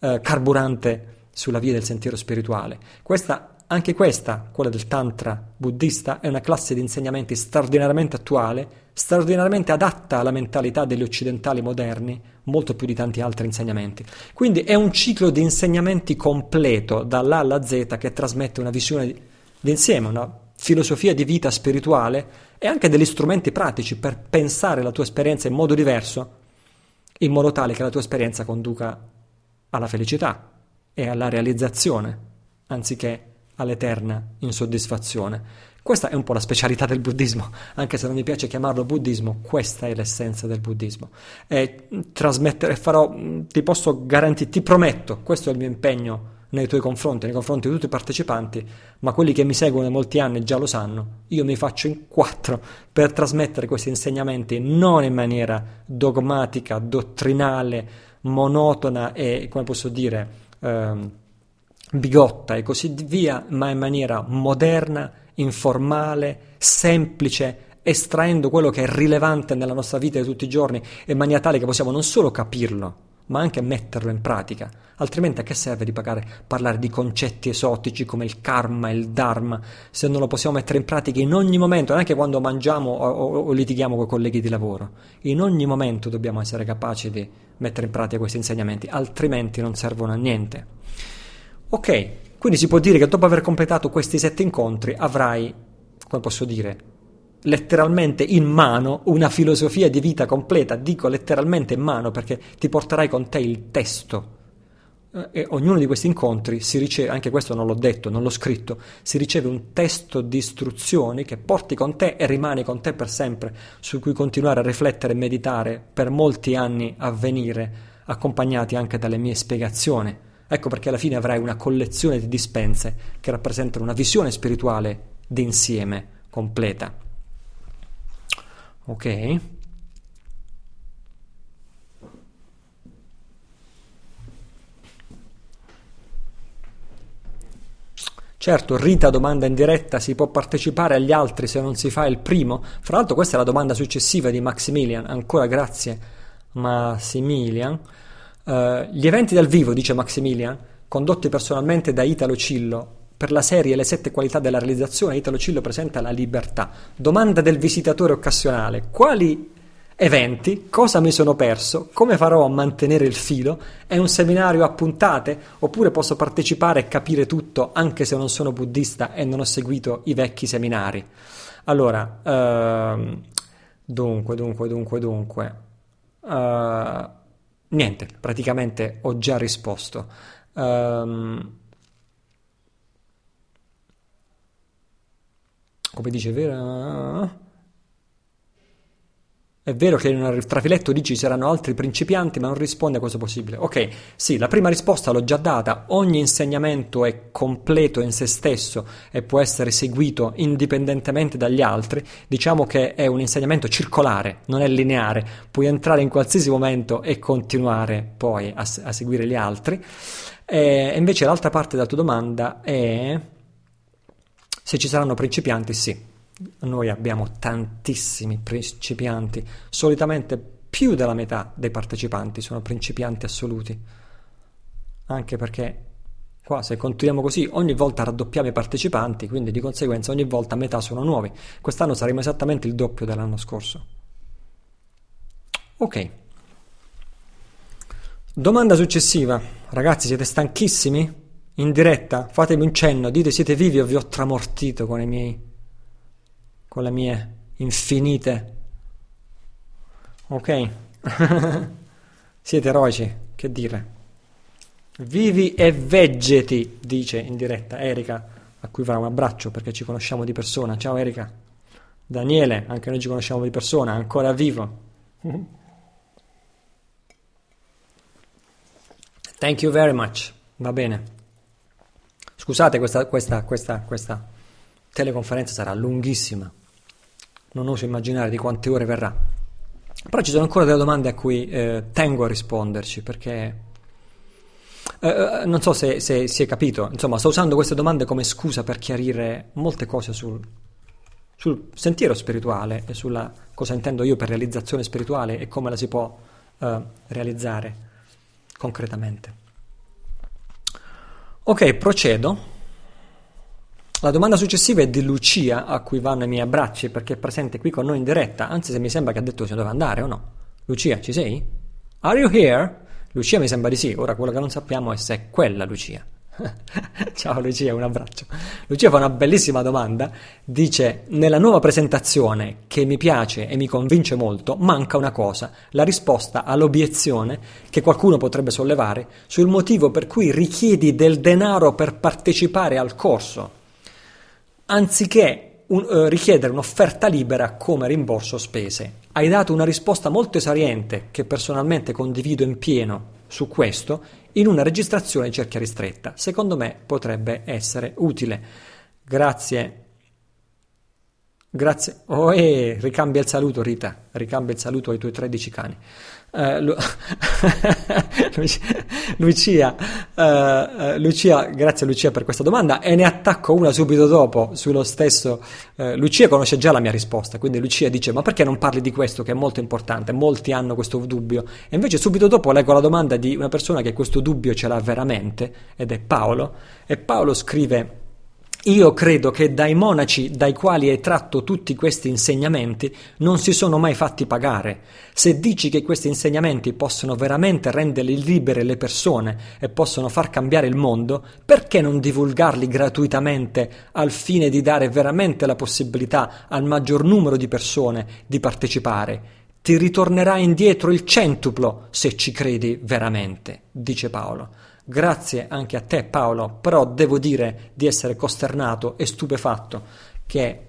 eh, carburante sulla via del sentiero spirituale. Questa anche questa, quella del Tantra buddista, è una classe di insegnamenti straordinariamente attuale, straordinariamente adatta alla mentalità degli occidentali moderni, molto più di tanti altri insegnamenti. Quindi è un ciclo di insegnamenti completo, dall'A alla Z, che trasmette una visione d'insieme, una filosofia di vita spirituale e anche degli strumenti pratici per pensare la tua esperienza in modo diverso, in modo tale che la tua esperienza conduca alla felicità e alla realizzazione, anziché all'eterna insoddisfazione. Questa è un po' la specialità del buddismo, anche se non mi piace chiamarlo buddismo, questa è l'essenza del buddismo. E trasmettere, farò, ti posso garantire, ti prometto, questo è il mio impegno nei tuoi confronti, nei confronti di tutti i partecipanti, ma quelli che mi seguono da molti anni già lo sanno, io mi faccio in quattro per trasmettere questi insegnamenti non in maniera dogmatica, dottrinale, monotona e, come posso dire, ehm, bigotta e così via, ma in maniera moderna, informale, semplice, estraendo quello che è rilevante nella nostra vita di tutti i giorni in maniera tale che possiamo non solo capirlo, ma anche metterlo in pratica. Altrimenti a che serve di pagare, parlare di concetti esotici come il karma, il dharma, se non lo possiamo mettere in pratica in ogni momento, neanche quando mangiamo o, o, o litighiamo con i colleghi di lavoro. In ogni momento dobbiamo essere capaci di mettere in pratica questi insegnamenti, altrimenti non servono a niente. Ok, quindi si può dire che dopo aver completato questi sette incontri avrai, come posso dire, letteralmente in mano una filosofia di vita completa. Dico letteralmente in mano perché ti porterai con te il testo. Eh, e ognuno di questi incontri si riceve, anche questo non l'ho detto, non l'ho scritto, si riceve un testo di istruzioni che porti con te e rimane con te per sempre, su cui continuare a riflettere e meditare per molti anni a venire, accompagnati anche dalle mie spiegazioni Ecco perché alla fine avrai una collezione di dispense che rappresentano una visione spirituale d'insieme completa. Ok? Certo, Rita domanda in diretta, si può partecipare agli altri se non si fa il primo? Fra l'altro questa è la domanda successiva di Maximilian, ancora grazie Maximilian. Uh, gli eventi dal vivo, dice Maximilian, condotti personalmente da Italo Cillo per la serie Le sette qualità della realizzazione, Italo Cillo presenta la libertà. Domanda del visitatore occasionale: quali eventi? Cosa mi sono perso? Come farò a mantenere il filo? È un seminario a puntate? Oppure posso partecipare e capire tutto anche se non sono buddista e non ho seguito i vecchi seminari? Allora, uh, dunque, dunque, dunque, dunque. Uh, Niente, praticamente ho già risposto. Um, come dice Vera... È vero che un trafiletto dici ci saranno altri principianti, ma non risponde a cosa possibile. Ok, sì, la prima risposta l'ho già data. Ogni insegnamento è completo in se stesso e può essere seguito indipendentemente dagli altri. Diciamo che è un insegnamento circolare, non è lineare. Puoi entrare in qualsiasi momento e continuare poi a, a seguire gli altri. E invece l'altra parte della tua domanda è se ci saranno principianti, sì noi abbiamo tantissimi principianti, solitamente più della metà dei partecipanti sono principianti assoluti, anche perché qua se continuiamo così ogni volta raddoppiamo i partecipanti, quindi di conseguenza ogni volta metà sono nuovi. Quest'anno saremo esattamente il doppio dell'anno scorso. Ok. Domanda successiva. Ragazzi, siete stanchissimi? In diretta? Fatemi un cenno, dite siete vivi o vi ho tramortito con i miei con le mie infinite. Ok? Siete eroici, che dire. Vivi e veggeti, dice in diretta Erika, a cui va un abbraccio perché ci conosciamo di persona. Ciao Erika. Daniele, anche noi ci conosciamo di persona, ancora vivo. Thank you very much. Va bene. Scusate, questa, questa, questa, questa teleconferenza sarà lunghissima non oso immaginare di quante ore verrà. Però ci sono ancora delle domande a cui eh, tengo a risponderci perché eh, eh, non so se, se, si è capito, insomma, sto usando queste domande come scusa per chiarire molte cose sul, sul sentiero spirituale e sulla cosa intendo io per realizzazione spirituale e come la si può eh, realizzare concretamente. Ok, procedo. La domanda successiva è di Lucia, a cui vanno i miei abbracci perché è presente qui con noi in diretta, anzi se mi sembra che ha detto si doveva andare o no. Lucia, ci sei? Are you here? Lucia mi sembra di sì, ora quello che non sappiamo è se è quella Lucia. Ciao Lucia, un abbraccio. Lucia fa una bellissima domanda, dice nella nuova presentazione che mi piace e mi convince molto manca una cosa, la risposta all'obiezione che qualcuno potrebbe sollevare sul motivo per cui richiedi del denaro per partecipare al corso anziché un, uh, richiedere un'offerta libera come rimborso spese. Hai dato una risposta molto esariente che personalmente condivido in pieno su questo in una registrazione cerchia ristretta. Secondo me potrebbe essere utile. Grazie. Grazie. Oh, eh, ricambia il saluto Rita, ricambia il saluto ai tuoi 13 cani. Uh, Lu- Lucia, uh, Lucia, grazie Lucia per questa domanda e ne attacco una subito dopo sullo stesso. Uh, Lucia conosce già la mia risposta, quindi Lucia dice: Ma perché non parli di questo che è molto importante? Molti hanno questo dubbio. E invece subito dopo leggo la domanda di una persona che questo dubbio ce l'ha veramente, ed è Paolo. E Paolo scrive. Io credo che dai monaci dai quali hai tratto tutti questi insegnamenti non si sono mai fatti pagare. Se dici che questi insegnamenti possono veramente rendere libere le persone e possono far cambiare il mondo, perché non divulgarli gratuitamente al fine di dare veramente la possibilità al maggior numero di persone di partecipare? Ti ritornerà indietro il centuplo se ci credi veramente, dice Paolo. Grazie anche a te Paolo, però devo dire di essere costernato e stupefatto che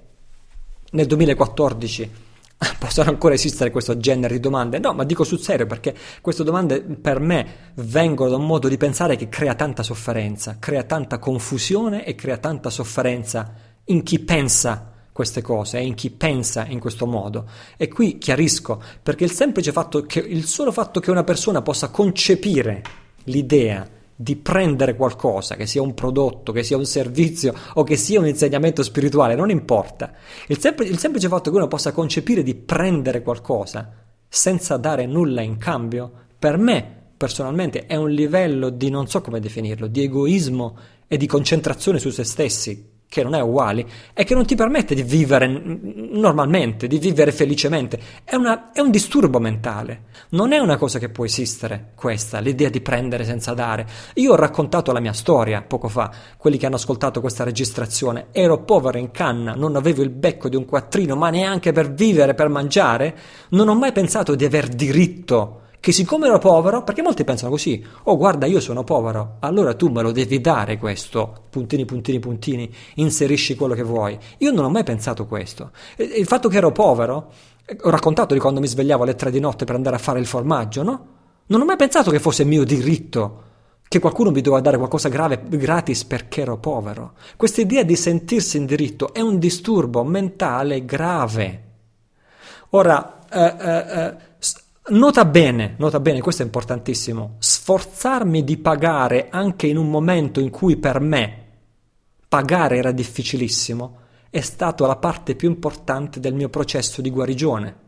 nel 2014 possano ancora esistere questo genere di domande. No, ma dico sul serio perché queste domande per me vengono da un modo di pensare che crea tanta sofferenza, crea tanta confusione e crea tanta sofferenza in chi pensa queste cose in chi pensa in questo modo. E qui chiarisco perché il semplice fatto che il solo fatto che una persona possa concepire l'idea di prendere qualcosa, che sia un prodotto, che sia un servizio o che sia un insegnamento spirituale, non importa. Il, sempl- il semplice fatto che uno possa concepire di prendere qualcosa senza dare nulla in cambio, per me personalmente è un livello di non so come definirlo, di egoismo e di concentrazione su se stessi che non è uguale e che non ti permette di vivere normalmente, di vivere felicemente. È, una, è, un disturbo mentale. Non è una cosa che può esistere questa, l'idea di prendere senza dare. Io ho raccontato la mia storia poco fa, quelli che hanno ascoltato questa registrazione. Ero povero in canna, non avevo il becco di un quattrino, ma neanche per vivere, per mangiare. Non ho mai pensato di aver diritto che siccome ero povero, perché molti pensano così, oh guarda io sono povero, allora tu me lo devi dare questo, puntini, puntini, puntini, inserisci quello che vuoi. Io non ho mai pensato questo. Il fatto che ero povero Ho raccontato di quando mi svegliavo alle tre di notte per andare a fare il formaggio, no? Non ho mai pensato che fosse mio diritto, che qualcuno mi doveva dare qualcosa grave gratis perché ero povero. Questa idea di sentirsi in diritto è un disturbo mentale grave. Ora, eh, eh, eh nota bene, nota bene, questo è importantissimo, sforzarmi di pagare anche in un momento in cui per me pagare era difficilissimo è stata la parte più importante del mio processo di guarigione.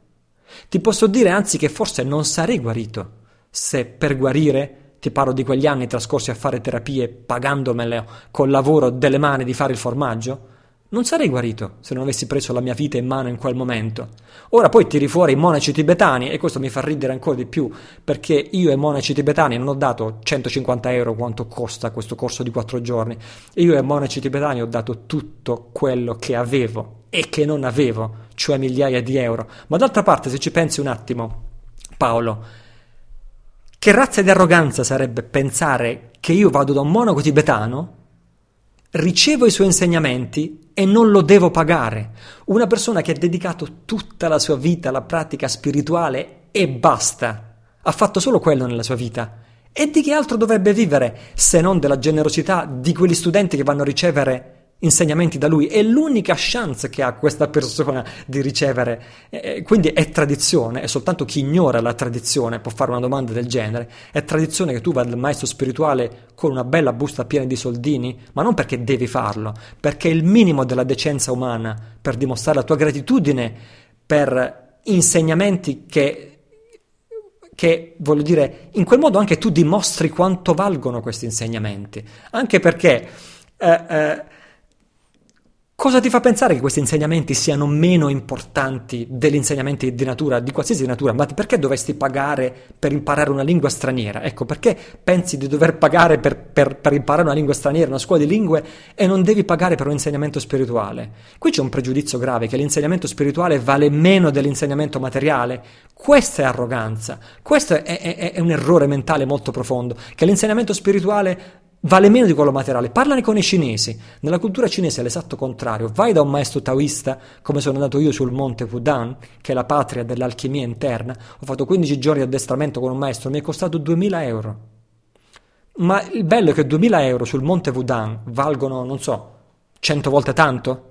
Ti posso dire anzi che forse non sarei guarito se per guarire, ti parlo di quegli anni trascorsi a fare terapie pagandomele col lavoro delle mani di fare il formaggio, non sarei guarito se non avessi preso la mia vita in mano in quel momento. Ora poi tiri fuori i monaci tibetani e questo mi fa ridere ancora di più perché io ai monaci tibetani non ho dato 150 euro quanto costa questo corso di quattro giorni. Io ai monaci tibetani ho dato tutto quello che avevo e che non avevo, cioè migliaia di euro. Ma d'altra parte se ci pensi un attimo, Paolo, che razza di arroganza sarebbe pensare che io vado da un monaco tibetano ricevo i suoi insegnamenti e non lo devo pagare. Una persona che ha dedicato tutta la sua vita alla pratica spirituale e basta. Ha fatto solo quello nella sua vita. E di che altro dovrebbe vivere se non della generosità di quegli studenti che vanno a ricevere insegnamenti da lui, è l'unica chance che ha questa persona di ricevere, eh, quindi è tradizione, è soltanto chi ignora la tradizione può fare una domanda del genere, è tradizione che tu vada dal maestro spirituale con una bella busta piena di soldini, ma non perché devi farlo, perché è il minimo della decenza umana per dimostrare la tua gratitudine per insegnamenti che che voglio dire, in quel modo anche tu dimostri quanto valgono questi insegnamenti, anche perché eh, eh, Cosa ti fa pensare che questi insegnamenti siano meno importanti degli insegnamenti di natura, di qualsiasi natura? Ma perché dovresti pagare per imparare una lingua straniera? Ecco, perché pensi di dover pagare per, per, per, imparare una lingua straniera, una scuola di lingue, e non devi pagare per un insegnamento spirituale? Qui c'è un pregiudizio grave, che l'insegnamento spirituale vale meno dell'insegnamento materiale. Questa è arroganza, questo è, è, è un errore mentale molto profondo, che l'insegnamento spirituale vale meno di quello materiale. Parlane con i cinesi. Nella cultura cinese è l'esatto contrario. Vai da un maestro taoista, come sono andato io sul monte Fudan, che è la patria dell'alchimia interna. Ho fatto 15 giorni di addestramento con un maestro, mi è costato 2000 euro. Ma il bello è che 2000 euro sul monte Fudan valgono, non so, 100 volte tanto.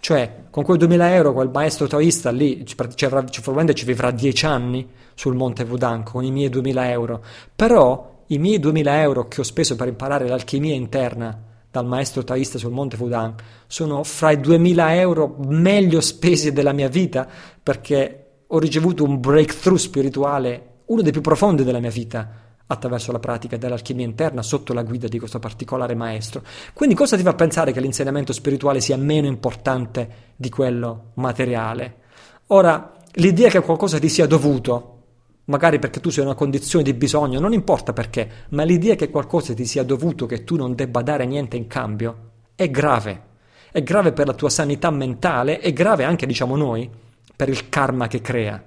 Cioè, con quei 2000 euro quel maestro taoista lì probabilmente ci vivrà 10 anni sul monte Fudan con i miei 2000 euro. Però i miei 2000 euro che ho speso per imparare l'alchimia interna dal maestro taoista sul Monte Fudan sono fra i 2000 euro meglio spesi della mia vita perché ho ricevuto un breakthrough spirituale, uno dei più profondi della mia vita, attraverso la pratica dell'alchimia interna sotto la guida di questo particolare maestro. Quindi cosa ti fa pensare che l'insegnamento spirituale sia meno importante di quello materiale? Ora, l'idea che qualcosa ti sia dovuto magari perché tu sei in una condizione di bisogno, non importa perché, ma l'idea che qualcosa ti sia dovuto, che tu non debba dare niente in cambio, è grave. È grave per la tua sanità mentale, è grave anche, diciamo noi, per il karma che crea.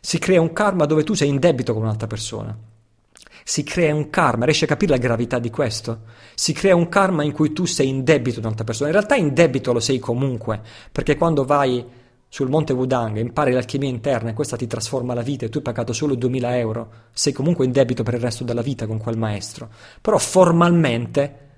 Si crea un karma dove tu sei in debito con un'altra persona. Si crea un karma, riesci a capire la gravità di questo? Si crea un karma in cui tu sei in debito con un'altra persona. In realtà in debito lo sei comunque, perché quando vai sul monte Wudang impari l'alchimia interna e questa ti trasforma la vita e tu hai pagato solo 2000 euro, sei comunque in debito per il resto della vita con quel maestro. Però formalmente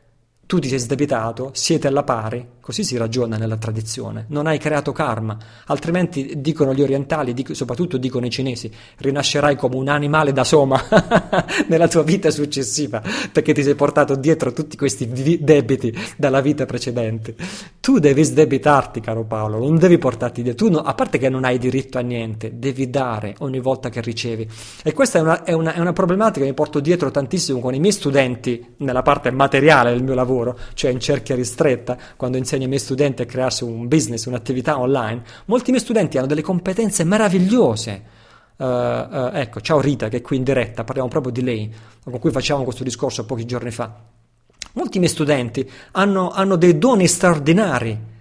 tu ti sei sdebitato, siete alla pari, così si ragiona nella tradizione, non hai creato karma, altrimenti dicono gli orientali, dic- soprattutto dicono i cinesi, rinascerai come un animale da soma nella tua vita successiva, perché ti sei portato dietro tutti questi debiti dalla vita precedente. Tu devi sdebitarti, caro Paolo, non devi portarti dietro, tu no, a parte che non hai diritto a niente, devi dare ogni volta che ricevi. E questa è una, è una, è una problematica che mi porto dietro tantissimo con i miei studenti nella parte materiale del mio lavoro lavoro, cioè in cerchia ristretta, quando insegno ai miei studenti a crearsi un business, un'attività online, molti miei studenti hanno delle competenze meravigliose. Uh, uh, ecco, ciao Rita che è qui in diretta, parliamo proprio di lei, con cui facciamo questo discorso pochi giorni fa. Molti miei studenti hanno, hanno dei doni straordinari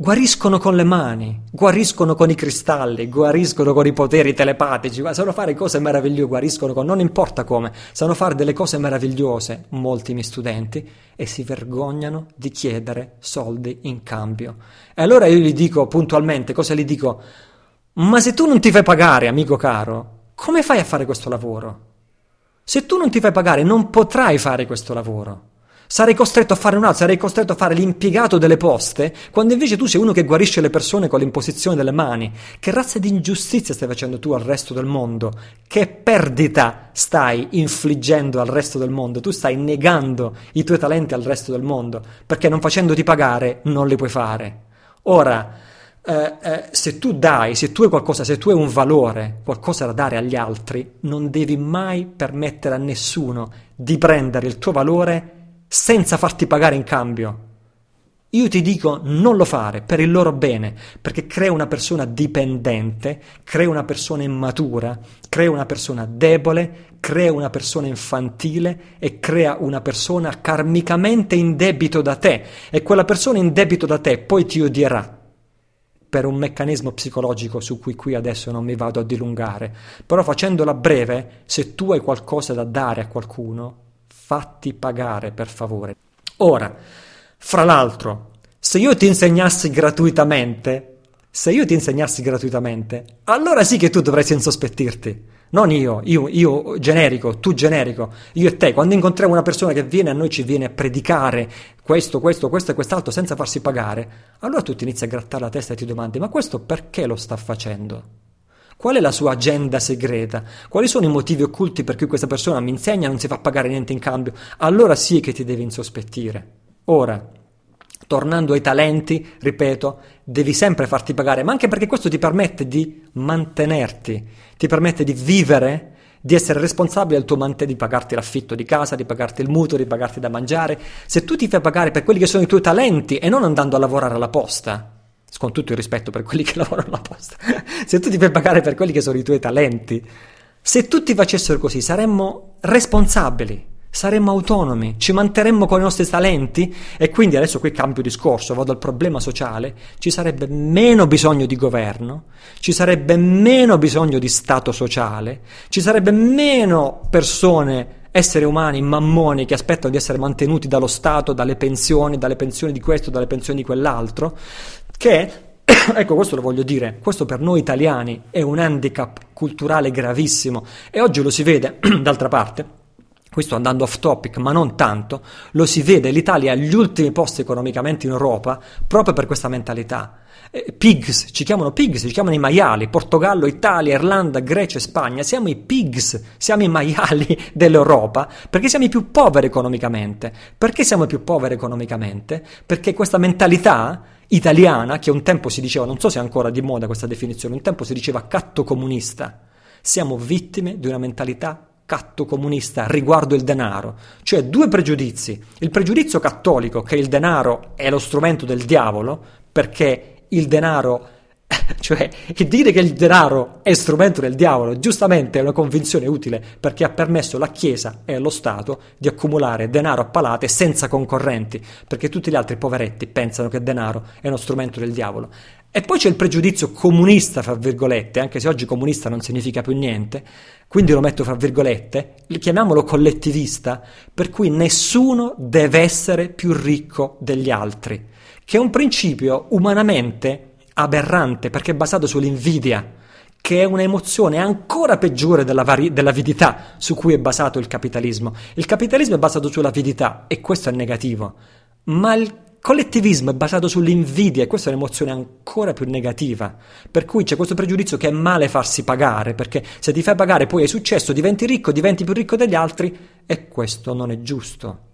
Guariscono con le mani, guariscono con i cristalli, guariscono con i poteri telepatici, sanno fare cose meravigliose, guariscono con non importa come, sanno fare delle cose meravigliose, molti miei studenti, e si vergognano di chiedere soldi in cambio. E allora io gli dico puntualmente, cosa gli dico? Ma se tu non ti fai pagare, amico caro, come fai a fare questo lavoro? Se tu non ti fai pagare, non potrai fare questo lavoro. Sarei costretto a fare un altro, sarei costretto a fare l'impiegato delle poste, quando invece tu sei uno che guarisce le persone con l'imposizione delle mani. Che razza di ingiustizia stai facendo tu al resto del mondo? Che perdita stai infliggendo al resto del mondo? Tu stai negando i tuoi talenti al resto del mondo, perché non facendoti pagare non li puoi fare. Ora, eh, eh, se tu dai, se tu hai qualcosa, se tu hai un valore, qualcosa da dare agli altri, non devi mai permettere a nessuno di prendere il tuo valore senza farti pagare in cambio. Io ti dico non lo fare per il loro bene, perché crea una persona dipendente, crea una persona immatura, crea una persona debole, crea una persona infantile e crea una persona karmicamente in debito da te e quella persona in debito da te poi ti odierà per un meccanismo psicologico su cui qui adesso non mi vado a dilungare, però facendola breve, se tu hai qualcosa da dare a qualcuno, fatti pagare per favore. Ora, fra l'altro, se io ti insegnassi gratuitamente, se io ti insegnassi gratuitamente, allora sì che tu dovresti insospettirti. Non io, io, io generico, tu generico, io e te. Quando incontriamo una persona che viene a noi ci viene a predicare questo, questo, questo e quest'altro senza farsi pagare, allora tu ti inizi a grattare la testa e ti domandi, ma questo perché lo sta facendo? Qual è la sua agenda segreta? Quali sono i motivi occulti per cui questa persona mi insegna e non si fa pagare niente in cambio? Allora sì che ti devi insospettire. Ora, tornando ai talenti, ripeto, devi sempre farti pagare, ma anche perché questo ti permette di mantenerti, ti permette di vivere, di essere responsabile del tuo mante, di pagarti l'affitto di casa, di pagarti il mutuo, di pagarti da mangiare. Se tu ti fai pagare per quelli che sono i tuoi talenti e non andando a lavorare alla posta, con tutto il rispetto per quelli che lavorano alla posta, se tu ti fai pagare per quelli che sono i tuoi talenti, se tutti facessero così saremmo responsabili, saremmo autonomi, ci manterremmo con i nostri talenti e quindi adesso qui cambio discorso, vado al problema sociale, ci sarebbe meno bisogno di governo, ci sarebbe meno bisogno di stato sociale, ci sarebbe meno persone esseri umani, mammoni che aspettano di essere mantenuti dallo Stato, dalle pensioni, dalle pensioni di questo, dalle pensioni di quell'altro, che, ecco questo lo voglio dire, questo per noi italiani è un handicap culturale gravissimo e oggi lo si vede, d'altra parte, questo andando off topic, ma non tanto, lo si vede, l'Italia ha gli ultimi posti economicamente in Europa proprio per questa mentalità. Eh, pigs, ci chiamano pigs, ci chiamano i maiali, Portogallo, Italia, Irlanda, Grecia Spagna, siamo i pigs, siamo i maiali dell'Europa perché siamo i più poveri economicamente. Perché siamo i più poveri economicamente? Perché questa mentalità italiana, che un tempo si diceva, non so se è ancora di moda questa definizione, un tempo si diceva catto comunista, siamo vittime di una mentalità catto comunista riguardo il denaro, cioè due pregiudizi. Il pregiudizio cattolico che il denaro è lo strumento del diavolo, perché il denaro cioè dire che il denaro è strumento del diavolo, giustamente è una convinzione utile perché ha permesso alla Chiesa e allo Stato di accumulare denaro a palate senza concorrenti, perché tutti gli altri poveretti pensano che il denaro è uno strumento del diavolo. E poi c'è il pregiudizio comunista, fra virgolette, anche se oggi comunista non significa più niente, quindi lo metto fra virgolette, chiamiamolo collettivista, per cui nessuno deve essere più ricco degli altri, che è un principio umanamente aberrante perché è basato sull'invidia, che è un'emozione ancora peggiore della, vari- dell'avidità su cui è basato il capitalismo. Il capitalismo è basato sull'avidità e questo è negativo, ma il collettivismo è basato sull'invidia e questa è un'emozione ancora più negativa. Per cui c'è questo pregiudizio che è male farsi pagare, perché se ti fai pagare poi hai successo, diventi ricco, diventi più ricco degli altri e questo non è giusto.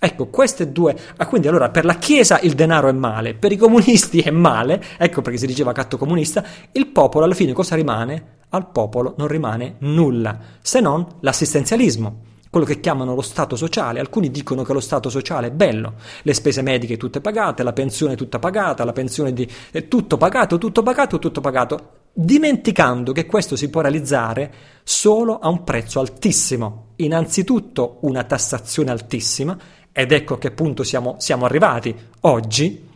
Ecco, queste due. Ah, quindi allora per la Chiesa il denaro è male, per i comunisti è male, ecco perché si diceva catto comunista, il popolo alla fine cosa rimane? Al popolo non rimane nulla, se non l'assistenzialismo, quello che chiamano lo Stato sociale. Alcuni dicono che lo Stato sociale è bello, le spese mediche tutte pagate, la pensione tutta pagata, la pensione di... è tutto pagato, tutto pagato, tutto pagato, dimenticando che questo si può realizzare solo a un prezzo altissimo. Innanzitutto una tassazione altissima ed ecco a che punto siamo, siamo arrivati oggi,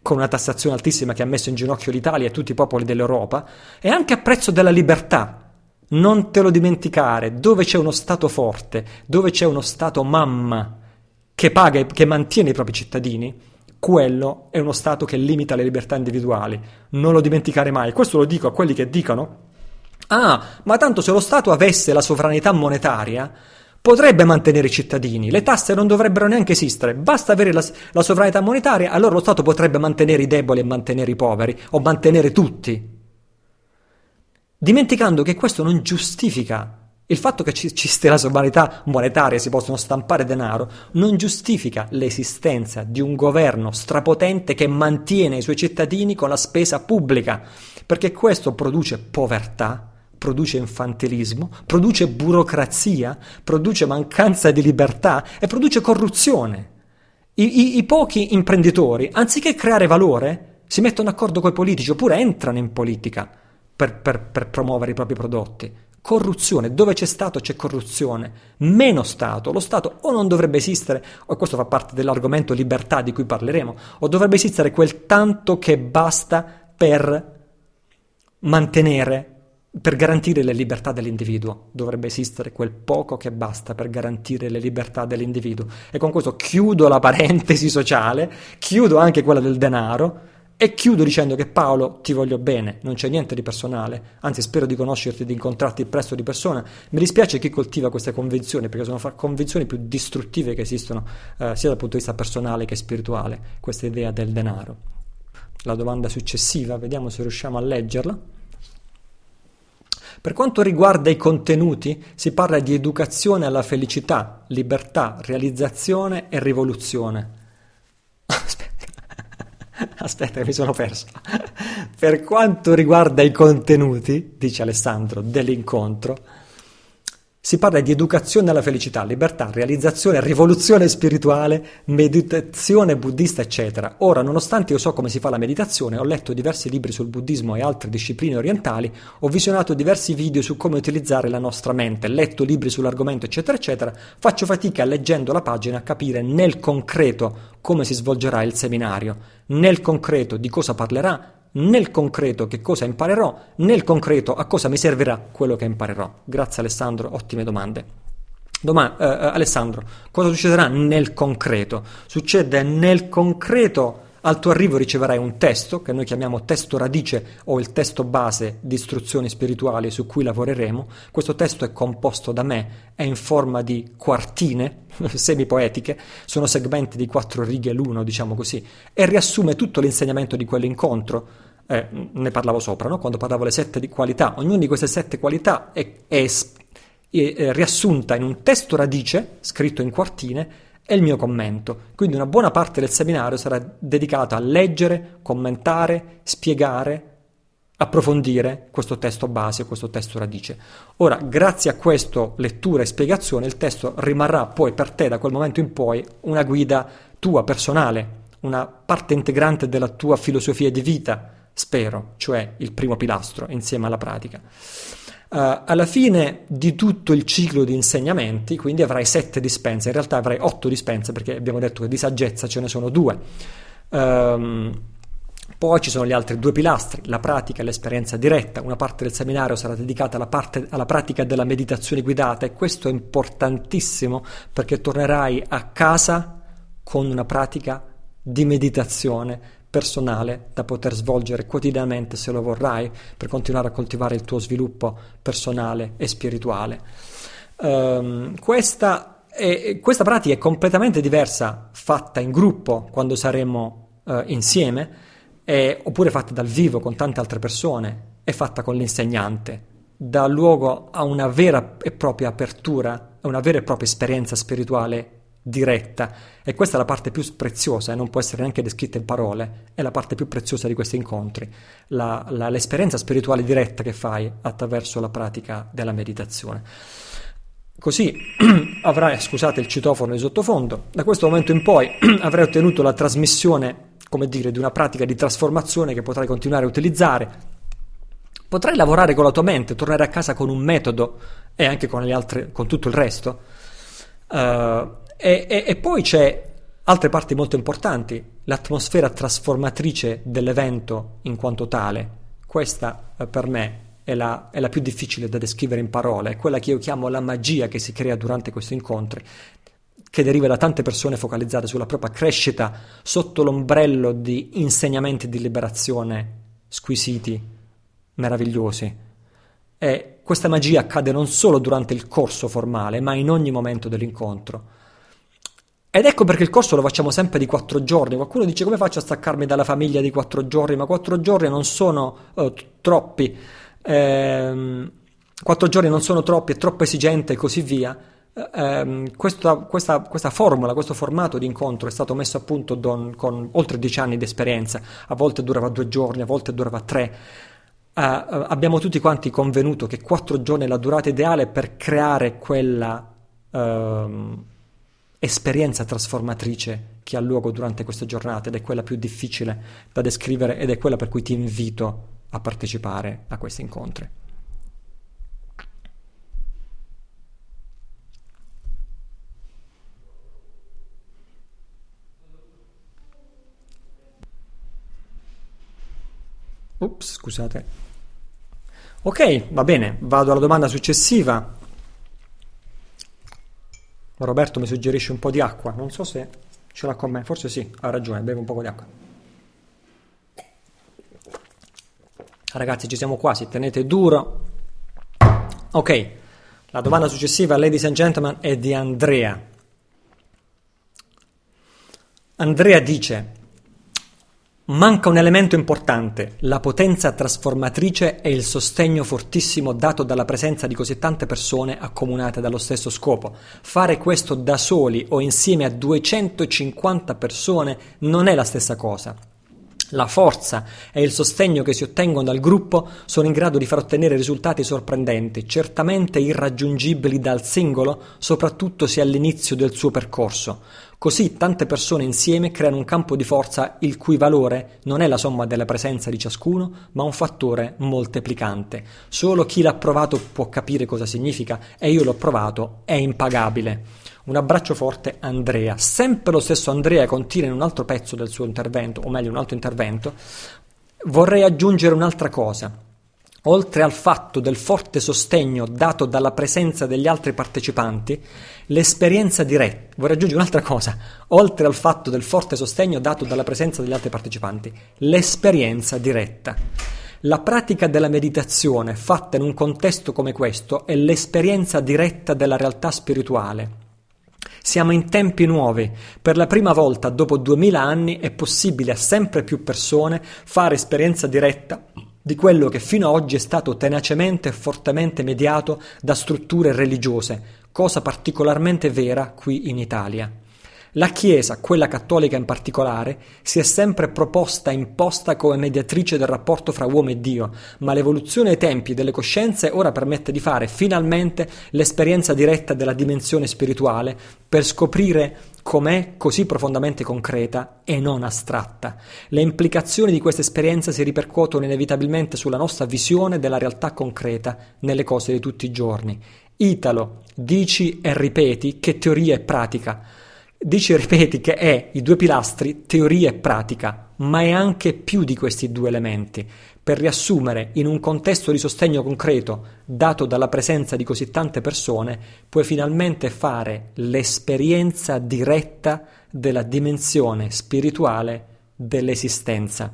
con una tassazione altissima che ha messo in ginocchio l'Italia e tutti i popoli dell'Europa, e anche a prezzo della libertà. Non te lo dimenticare, dove c'è uno Stato forte, dove c'è uno Stato mamma che paga e che mantiene i propri cittadini, quello è uno Stato che limita le libertà individuali. Non lo dimenticare mai. Questo lo dico a quelli che dicono, ah, ma tanto se lo Stato avesse la sovranità monetaria, potrebbe mantenere i cittadini, le tasse non dovrebbero neanche esistere, basta avere la, la, sovranità monetaria, allora lo Stato potrebbe mantenere i deboli e mantenere i poveri, o mantenere tutti. Dimenticando che questo non giustifica il fatto che ci, ci stia la sovranità monetaria, si possono stampare denaro, non giustifica l'esistenza di un governo strapotente che mantiene i suoi cittadini con la spesa pubblica, perché questo produce povertà, produce infantilismo, produce burocrazia, produce mancanza di libertà e produce corruzione. I, i, i pochi imprenditori, anziché creare valore, si mettono d'accordo con i politici oppure entrano in politica per, per, per promuovere i propri prodotti. Corruzione, dove c'è Stato c'è corruzione, meno Stato, lo Stato o non dovrebbe esistere, o questo fa parte dell'argomento libertà di cui parleremo, o dovrebbe esistere quel tanto che basta per mantenere, per garantire le libertà dell'individuo, dovrebbe esistere quel poco che basta per garantire le libertà dell'individuo. E con questo chiudo la parentesi sociale, chiudo anche quella del denaro, e chiudo dicendo che Paolo ti voglio bene, non c'è niente di personale, anzi spero di conoscerti di incontrarti presto di persona. Mi dispiace chi coltiva queste convinzioni perché sono convinzioni più distruttive che esistono eh, sia dal punto di vista personale che spirituale, questa idea del denaro. La domanda successiva, vediamo se riusciamo a leggerla. Per quanto riguarda i contenuti, si parla di educazione alla felicità, libertà, realizzazione e rivoluzione. Aspetta. Aspetta, mi sono perso. per quanto riguarda i contenuti, dice Alessandro, dell'incontro, si parla di educazione alla felicità, libertà, realizzazione, rivoluzione spirituale, meditazione buddista, eccetera. Ora, nonostante io so come si fa la meditazione, ho letto diversi libri sul buddismo e altre discipline orientali, ho visionato diversi video su come utilizzare la nostra mente, letto libri sull'argomento, eccetera, eccetera, faccio fatica leggendo la pagina a capire nel concreto come si svolgerà il seminario, nel concreto di cosa parlerà, nel concreto che cosa imparerò, nel concreto a cosa mi servirà quello che imparerò. Grazie Alessandro, ottime domande. Doma- eh, eh, Alessandro, cosa succederà nel concreto? Succede nel concreto al tuo arrivo riceverai un testo che noi chiamiamo testo radice o il testo base di istruzioni spirituali su cui lavoreremo. Questo testo è composto da me, è in forma di quartine semipoetiche, sono segmenti di quattro righe l'uno, diciamo così, e riassume tutto l'insegnamento di quell'incontro. Eh, ne parlavo sopra, no? quando parlavo delle sette di qualità. Ognuna di queste sette qualità è, è, è riassunta in un testo radice scritto in quartine e il mio commento. Quindi una buona parte del seminario sarà dedicata a leggere, commentare, spiegare, approfondire questo testo base, questo testo radice. Ora, grazie a questa lettura e spiegazione, il testo rimarrà poi per te da quel momento in poi una guida tua personale, una parte integrante della tua filosofia di vita, spero, cioè il primo pilastro insieme alla pratica. Uh, alla fine di tutto il ciclo di insegnamenti, quindi avrai sette dispense, in realtà avrai otto dispense perché abbiamo detto che di saggezza ce ne sono due. Um, poi ci sono gli altri due pilastri, la pratica e l'esperienza diretta. Una parte del seminario sarà dedicata alla, parte, alla pratica della meditazione guidata e questo è importantissimo perché tornerai a casa con una pratica di meditazione personale da poter svolgere quotidianamente se lo vorrai per continuare a coltivare il tuo sviluppo personale e spirituale. Um, questa, è, questa, pratica è completamente diversa fatta in gruppo quando saremo uh, insieme è, oppure fatta dal vivo con tante altre persone, è fatta con l'insegnante, dà luogo a una vera e propria apertura, a una vera e propria esperienza spirituale diretta e questa è la parte più preziosa e non può essere neanche descritta in parole, è la parte più preziosa di questi incontri, la, la, l'esperienza spirituale diretta che fai attraverso la pratica della meditazione. Così avrai, scusate il citofono di sottofondo, da questo momento in poi avrai ottenuto la trasmissione, come dire, di una pratica di trasformazione che potrai continuare a utilizzare. Potrai lavorare con la tua mente, tornare a casa con un metodo e anche con, altre, con tutto il resto. Uh, e, e, e poi c'è altre parti molto importanti, l'atmosfera trasformatrice dell'evento in quanto tale. Questa eh, per me è la, è la, più difficile da descrivere in parole, è quella che io chiamo la magia che si crea durante questi incontri. che deriva da tante persone focalizzate sulla propria crescita sotto l'ombrello di insegnamenti di liberazione squisiti, meravigliosi. E questa magia accade non solo durante il corso formale, ma in ogni momento dell'incontro. Ed ecco perché il corso lo facciamo sempre di quattro giorni. Qualcuno dice come faccio a staccarmi dalla famiglia di quattro giorni? Ma quattro giorni non sono uh, troppi. Ehm, quattro giorni non sono troppi, è troppo esigente e così via eh, questa, questa, questa, formula, questo formato di incontro è stato messo a punto don, con oltre dieci anni di esperienza, a volte durava due giorni, a volte durava tre. Uh, abbiamo tutti quanti convenuto che quattro giorni è la durata ideale per creare quella uh, esperienza trasformatrice che ha luogo durante queste giornate ed è quella più difficile da descrivere ed è quella per cui ti invito a partecipare a questi incontri. Ups, scusate. Ok, va bene, vado alla domanda successiva. Roberto mi suggerisce un po' di acqua, non so se ce l'ha con me, forse sì, ha ragione, bevo un po' di acqua. Ragazzi, ci siamo quasi, tenete duro. Ok, la domanda successiva, ladies and gentlemen, è di Andrea. Andrea dice, Manca un elemento importante, la potenza trasformatrice e il sostegno fortissimo dato dalla presenza di così tante persone accomunate dallo stesso scopo. Fare questo da soli o insieme a 250 persone non è la stessa cosa. La forza e il sostegno che si ottengono dal gruppo sono in grado di far ottenere risultati sorprendenti, certamente irraggiungibili dal singolo, soprattutto se all'inizio del suo percorso. Così tante persone insieme creano un campo di forza il cui valore non è la somma della presenza di ciascuno, ma un fattore moltiplicante. Solo chi l'ha provato può capire cosa significa e io l'ho provato, è impagabile. Un abbraccio forte Andrea. Sempre lo stesso Andrea continua in un altro pezzo del suo intervento, o meglio un altro intervento. Vorrei aggiungere un'altra cosa. Oltre al fatto del forte sostegno dato dalla presenza degli altri partecipanti, l'esperienza diretta, vorrei aggiungere un'altra cosa, oltre al fatto del forte sostegno dato dalla presenza degli altri partecipanti, l'esperienza diretta. La pratica della meditazione fatta in un contesto come questo è l'esperienza diretta della realtà spirituale. Siamo in tempi nuovi. Per la prima volta dopo duemila anni è possibile a sempre più persone fare esperienza diretta di quello che fino ad oggi è stato tenacemente e fortemente mediato da strutture religiose, cosa particolarmente vera qui in Italia. La Chiesa, quella cattolica in particolare, si è sempre proposta e imposta come mediatrice del rapporto fra uomo e Dio, ma l'evoluzione ai tempi delle coscienze ora permette di fare finalmente l'esperienza diretta della dimensione spirituale per scoprire com'è così profondamente concreta e non astratta. Le implicazioni di questa esperienza si ripercuotono inevitabilmente sulla nostra visione della realtà concreta nelle cose di tutti i giorni. Italo, dici e ripeti che teoria e pratica. Dici e ripeti che è i due pilastri teoria e pratica, ma è anche più di questi due elementi per riassumere in un contesto di sostegno concreto dato dalla presenza di così tante persone, puoi finalmente fare l'esperienza diretta della dimensione spirituale dell'esistenza.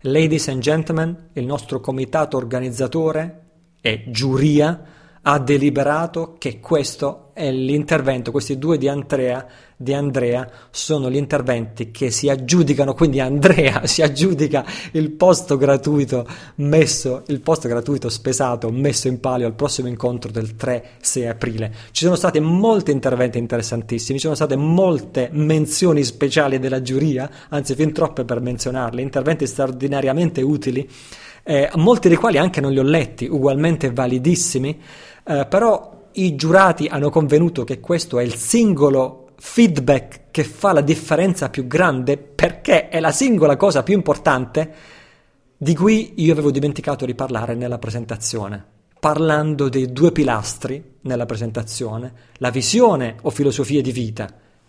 Ladies and gentlemen, il nostro comitato organizzatore e giuria ha deliberato che questo è l'intervento, questi due di Andrea, di Andrea sono gli interventi che si aggiudicano, quindi Andrea si aggiudica il posto gratuito messo, il posto gratuito spesato messo in palio al prossimo incontro del 3-6 aprile. Ci sono stati molti interventi interessantissimi, ci sono state molte menzioni speciali della giuria, anzi fin troppe per menzionarle, interventi straordinariamente utili, eh, molti dei quali anche non li ho letti, ugualmente validissimi. Eh, però i giurati hanno convenuto che questo è il singolo feedback che fa la differenza più grande perché è la singola cosa più importante di cui io avevo dimenticato di parlare nella presentazione. Parlando dei due pilastri nella presentazione, la visione o filosofia di vita,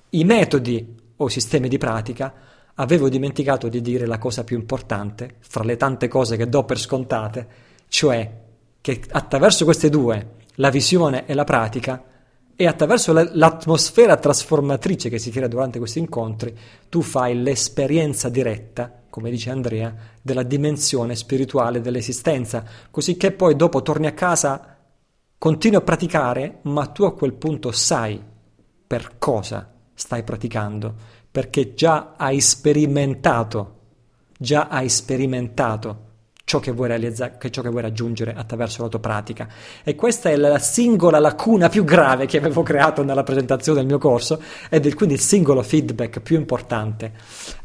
i metodi o sistemi di pratica, avevo dimenticato di dire la cosa più importante, fra le tante cose che do per scontate, cioè che attraverso queste due la visione e la pratica, e attraverso l'atmosfera trasformatrice che si crea durante questi incontri, tu fai l'esperienza diretta, come dice Andrea, della dimensione spirituale dell'esistenza, così che poi dopo torni a casa, continui a praticare, ma tu a quel punto sai per cosa stai praticando, perché già hai sperimentato, già hai sperimentato ciò che vuoi realizzare, ciò che vuoi raggiungere attraverso la tua pratica. E questa è la singola lacuna più grave che avevo creato nella presentazione del mio corso ed è quindi il singolo feedback più importante.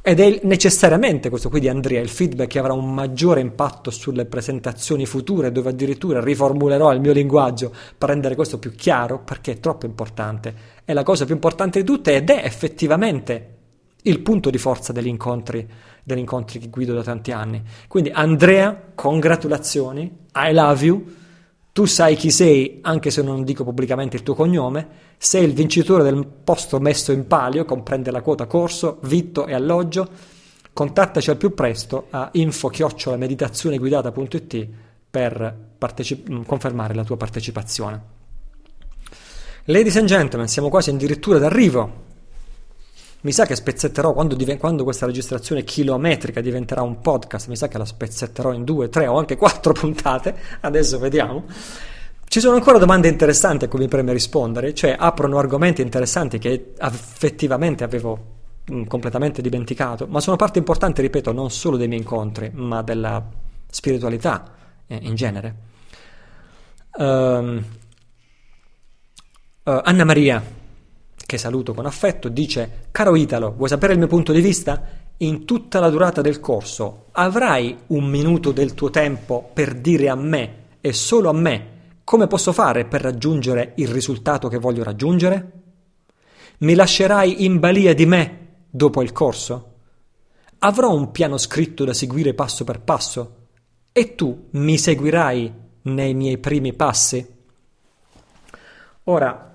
Ed è necessariamente questo qui di Andrea, il feedback che avrà un maggiore impatto sulle presentazioni future, dove addirittura riformulerò il mio linguaggio per rendere questo più chiaro, perché è troppo importante. È la cosa più importante di tutte ed è effettivamente il punto di forza degli incontri degli incontri che guido da tanti anni. Quindi Andrea, congratulazioni, I love you, tu sai chi sei anche se non dico pubblicamente il tuo cognome, sei il vincitore del posto messo in palio, comprende la quota corso, vitto e alloggio, contattaci al più presto a info-meditazioneguidata.it per partecip- confermare la tua partecipazione. Ladies and gentlemen, siamo quasi addirittura d'arrivo mi sa che spezzetterò quando, diven- quando, questa registrazione chilometrica diventerà un podcast, mi sa che la spezzetterò in due, tre o anche quattro puntate, adesso vediamo. Ci sono ancora domande interessanti a cui mi preme rispondere, cioè aprono argomenti interessanti che effettivamente avevo mm, completamente dimenticato, ma sono parte importante, ripeto, non solo dei miei incontri, ma della spiritualità eh, in genere. Um, uh, Anna Maria che saluto con affetto, dice Caro Italo, vuoi sapere il mio punto di vista? In tutta la durata del corso avrai un minuto del tuo tempo per dire a me e solo a me come posso fare per raggiungere il risultato che voglio raggiungere? Mi lascerai in balia di me dopo il corso? Avrò un piano scritto da seguire passo per passo? E tu mi seguirai nei miei primi passi? Ora,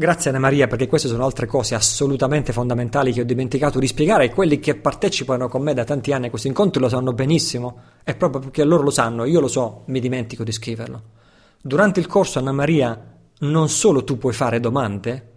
Grazie Anna Maria perché queste sono altre cose assolutamente fondamentali che ho dimenticato di spiegare e quelli che partecipano con me da tanti anni a questo incontro lo sanno benissimo e proprio perché loro lo sanno, io lo so, mi dimentico di scriverlo. Durante il corso Anna Maria non solo tu puoi fare domande,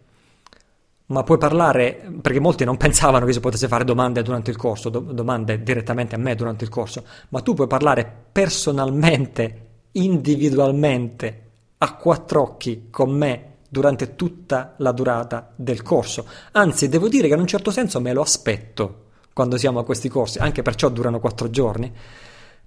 ma puoi parlare, perché molti non pensavano che si potesse fare domande durante il corso, do, domande direttamente a me durante il corso, ma tu puoi parlare personalmente, individualmente, a quattro occhi con me durante tutta la durata del corso. Anzi, devo dire che in un certo senso me lo aspetto quando siamo a questi corsi, anche perciò durano quattro giorni.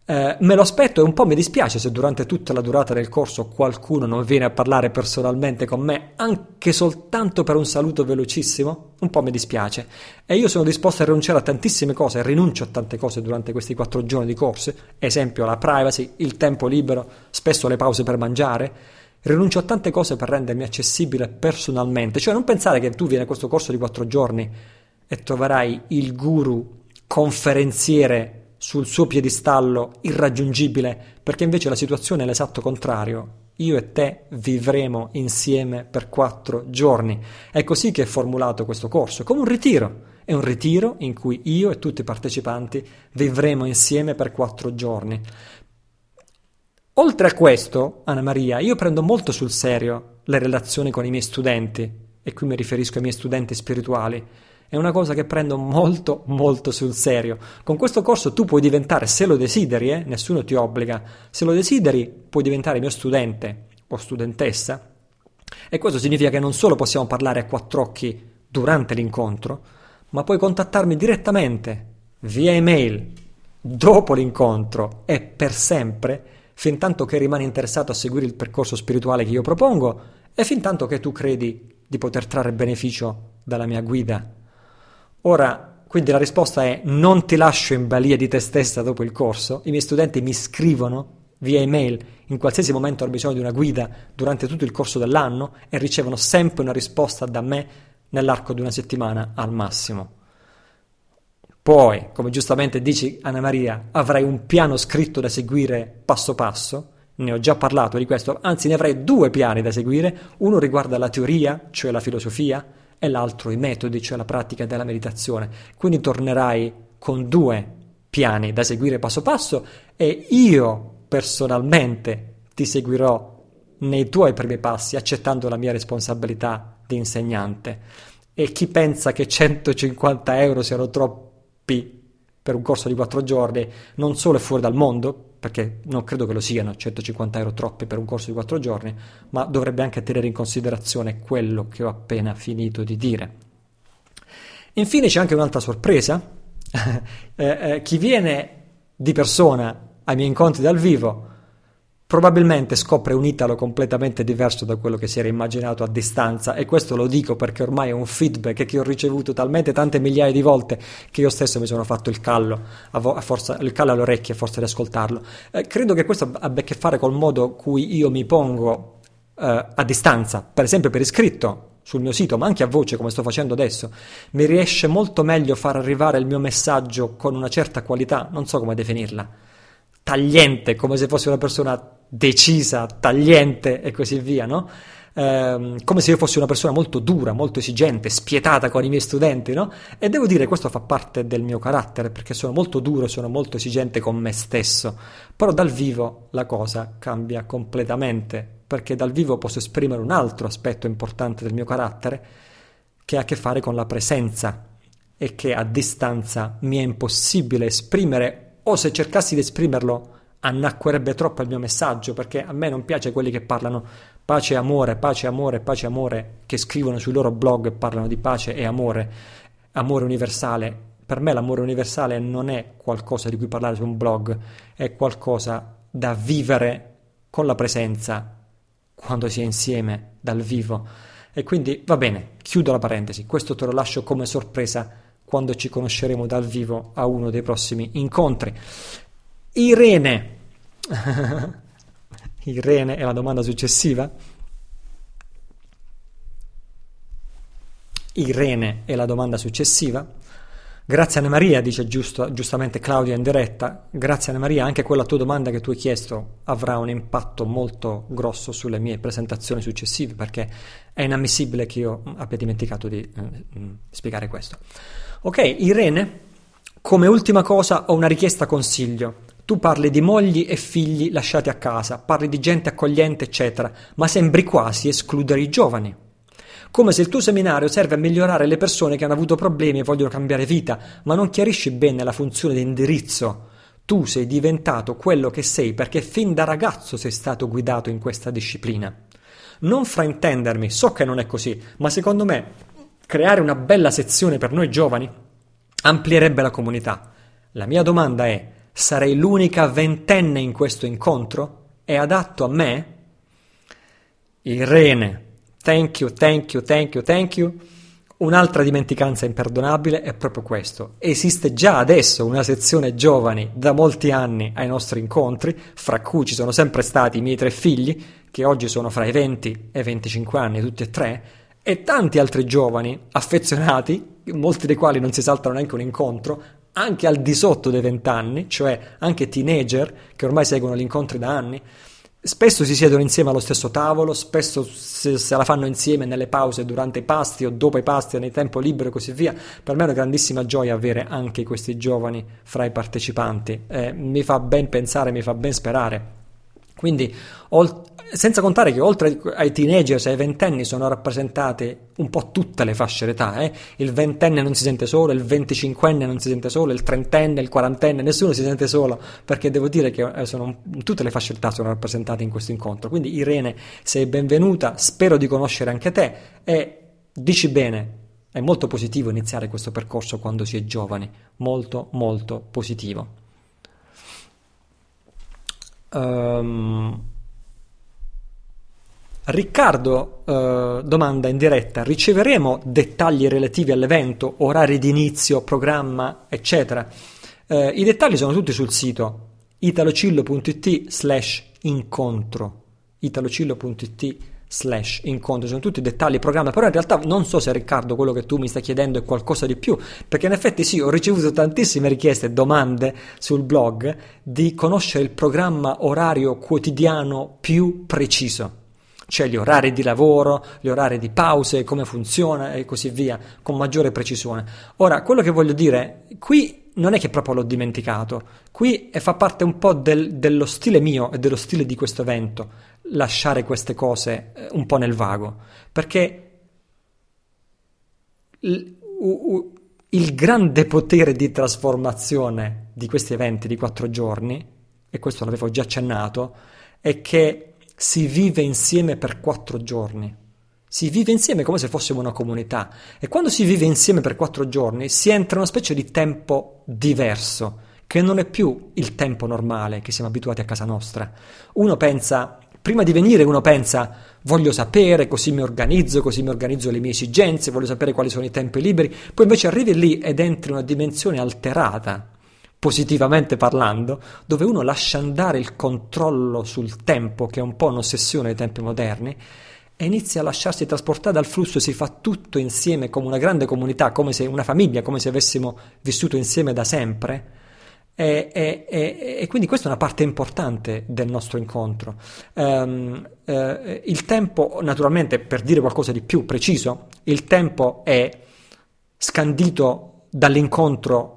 Eh, me lo aspetto e un po' mi dispiace se durante tutta la durata del corso qualcuno non viene a parlare personalmente con me, anche soltanto per un saluto velocissimo, un po' mi dispiace. E io sono disposto a rinunciare a tantissime cose, rinuncio a tante cose durante questi quattro giorni di corso, esempio la privacy, il tempo libero, spesso le pause per mangiare, rinuncio a tante cose per rendermi accessibile personalmente. Cioè non pensare che tu vieni a questo corso di quattro giorni e troverai il guru conferenziere sul suo piedistallo irraggiungibile, perché invece la situazione è l'esatto contrario. Io e te vivremo insieme per quattro giorni. È così che è formulato questo corso, come un ritiro. È un ritiro in cui io e tutti i partecipanti vivremo insieme per quattro giorni. Oltre a questo, Anna Maria, io prendo molto sul serio le relazioni con i miei studenti, e qui mi riferisco ai miei studenti spirituali. È una cosa che prendo molto, molto sul serio. Con questo corso tu puoi diventare, se lo desideri, eh, nessuno ti obbliga, se lo desideri puoi diventare mio studente o studentessa. E questo significa che non solo possiamo parlare a quattro occhi durante l'incontro, ma puoi contattarmi direttamente, via email, dopo l'incontro e per sempre fin tanto che rimani interessato a seguire il percorso spirituale che io propongo e fin tanto che tu credi di poter trarre beneficio dalla mia guida. Ora, quindi la risposta è non ti lascio in balia di te stessa dopo il corso. I miei studenti mi scrivono via email in qualsiasi momento hanno bisogno di una guida durante tutto il corso dell'anno e ricevono sempre una risposta da me nell'arco di una settimana al massimo. Poi, come giustamente dici Anna Maria, avrai un piano scritto da seguire passo passo. Ne ho già parlato di questo, anzi ne avrai due piani da seguire. Uno riguarda la teoria, cioè la filosofia, e l'altro i metodi, cioè la pratica della meditazione. Quindi tornerai con due piani da seguire passo passo e io personalmente ti seguirò nei tuoi primi passi accettando la mia responsabilità di insegnante. E chi pensa che 150 euro siano troppi per un corso di 4 giorni non solo è fuori dal mondo, perché non credo che lo siano 150 euro troppi per un corso di 4 giorni, ma dovrebbe anche tenere in considerazione quello che ho appena finito di dire. Infine c'è anche un'altra sorpresa. eh, eh, chi viene di persona ai miei incontri dal vivo probabilmente scopre un Italo completamente diverso da quello che si era immaginato a distanza e questo lo dico perché ormai è un feedback che ho ricevuto talmente tante migliaia di volte che io stesso mi sono fatto il callo, a vo- a forza, il callo alle orecchie a forza di ascoltarlo. Eh, credo che questo abbia a che fare col modo cui io mi pongo eh, a distanza, per esempio per iscritto sul mio sito, ma anche a voce come sto facendo adesso, mi riesce molto meglio far arrivare il mio messaggio con una certa qualità, non so come definirla, tagliente, come se fossi una persona decisa, tagliente e così via, no? Eh, come se io fossi una persona molto dura, molto esigente, spietata con i miei studenti, no? E devo dire questo fa parte del mio carattere, perché sono molto duro, sono molto esigente con me stesso. Però dal vivo la cosa cambia completamente, perché dal vivo posso esprimere un altro aspetto importante del mio carattere, che ha a che fare con la presenza e che a distanza mi è impossibile esprimere, o se cercassi di esprimerlo annacquerebbe troppo il mio messaggio perché a me non piace quelli che parlano pace e amore, pace e amore, pace e amore, che scrivono sui loro blog e parlano di pace e amore, amore universale. Per me l'amore universale non è qualcosa di cui parlare su un blog, è qualcosa da vivere con la presenza quando si è insieme dal vivo. E quindi va bene, chiudo la parentesi, questo te lo lascio come sorpresa quando ci conosceremo dal vivo a uno dei prossimi incontri. Irene. Irene è la domanda successiva. Irene è la domanda successiva. Grazie Anna Maria, dice giusto, giustamente Claudia in diretta. Grazie Anna Maria, anche quella tua domanda che tu hai chiesto avrà un impatto molto grosso sulle mie presentazioni successive perché è inammissibile che io abbia dimenticato di eh, mm, spiegare questo. Ok, Irene, come ultima cosa ho una richiesta consiglio. Tu parli di mogli e figli lasciati a casa, parli di gente accogliente, eccetera, ma sembri quasi escludere i giovani. Come se il tuo seminario serve a migliorare le persone che hanno avuto problemi e vogliono cambiare vita, ma non chiarisci bene la funzione di indirizzo. Tu sei diventato quello che sei perché fin da ragazzo sei stato guidato in questa disciplina. Non fraintendermi, so che non è così, ma secondo me creare una bella sezione per noi giovani amplierebbe la comunità. La mia domanda è Sarei l'unica ventenne in questo incontro? È adatto a me? Irene, thank you, thank you, thank you, thank you. Un'altra dimenticanza imperdonabile è proprio questo. Esiste già adesso una sezione giovani da molti anni ai nostri incontri, fra cui ci sono sempre stati i miei tre figli, che oggi sono fra i 20 e i 25 anni, tutti e tre, e tanti altri giovani affezionati, molti dei quali non si saltano neanche un incontro, anche al di sotto dei vent'anni, cioè anche teenager che ormai seguono gli incontri da anni. Spesso si siedono insieme allo stesso tavolo, spesso se, se, la fanno insieme nelle pause durante i pasti o dopo i pasti, nel tempo libero e così via. Per me è una grandissima gioia avere anche questi giovani fra i partecipanti. Eh, mi fa ben pensare, mi fa ben sperare. Quindi, olt- senza contare che oltre ai teenagers e ai ventenni sono rappresentate un po' tutte le fasce d'età. Eh? Il ventenne non si sente solo, il venticinquenne non si sente solo, il trentenne, il quarantenne, nessuno si sente solo, perché devo dire che eh, sono, tutte le fasce d'età sono rappresentate in questo incontro. Quindi Irene, sei benvenuta, spero di conoscere anche te e dici bene, è molto positivo iniziare questo percorso quando si è giovani, molto molto positivo. Um, Riccardo eh, domanda in diretta: riceveremo dettagli relativi all'evento, orari di inizio, programma, eccetera? Eh, I dettagli sono tutti sul sito italocillo.it slash incontro. italocillo.it slash incontro. Sono tutti dettagli programma però in realtà non so se Riccardo quello che tu mi stai chiedendo è qualcosa di più perché in effetti sì ho ricevuto tantissime richieste domande sul blog di conoscere il programma orario quotidiano più preciso cioè gli orari di lavoro, gli orari di pause, come funziona e così via, con maggiore precisione. Ora, quello che voglio dire, qui non è che proprio l'ho dimenticato, qui fa parte un po' del, dello stile mio e dello stile di questo evento, lasciare queste cose eh, un po' nel vago, perché il, il grande potere di trasformazione di questi eventi di quattro giorni, e questo l'avevo già accennato, è che si vive insieme per quattro giorni. Si vive insieme come se fossimo una comunità e quando si vive insieme per quattro giorni si entra in una specie di tempo diverso, che non è più il tempo normale che siamo abituati a casa nostra. Uno pensa, prima di venire uno pensa voglio sapere, così mi organizzo, così mi organizzo le mie esigenze, voglio sapere quali sono i tempi liberi, poi invece arrivi lì ed entri in una dimensione alterata positivamente parlando, dove uno lascia andare il controllo sul tempo, che è un po' un'ossessione dei tempi moderni, e inizia a lasciarsi trasportare dal flusso e si fa tutto insieme come una grande comunità, come se una famiglia, come se avessimo vissuto insieme da sempre. E, e, e, e quindi questa è una parte importante del nostro incontro. Um, uh, il tempo, naturalmente, per dire qualcosa di più preciso, il tempo è scandito dall'incontro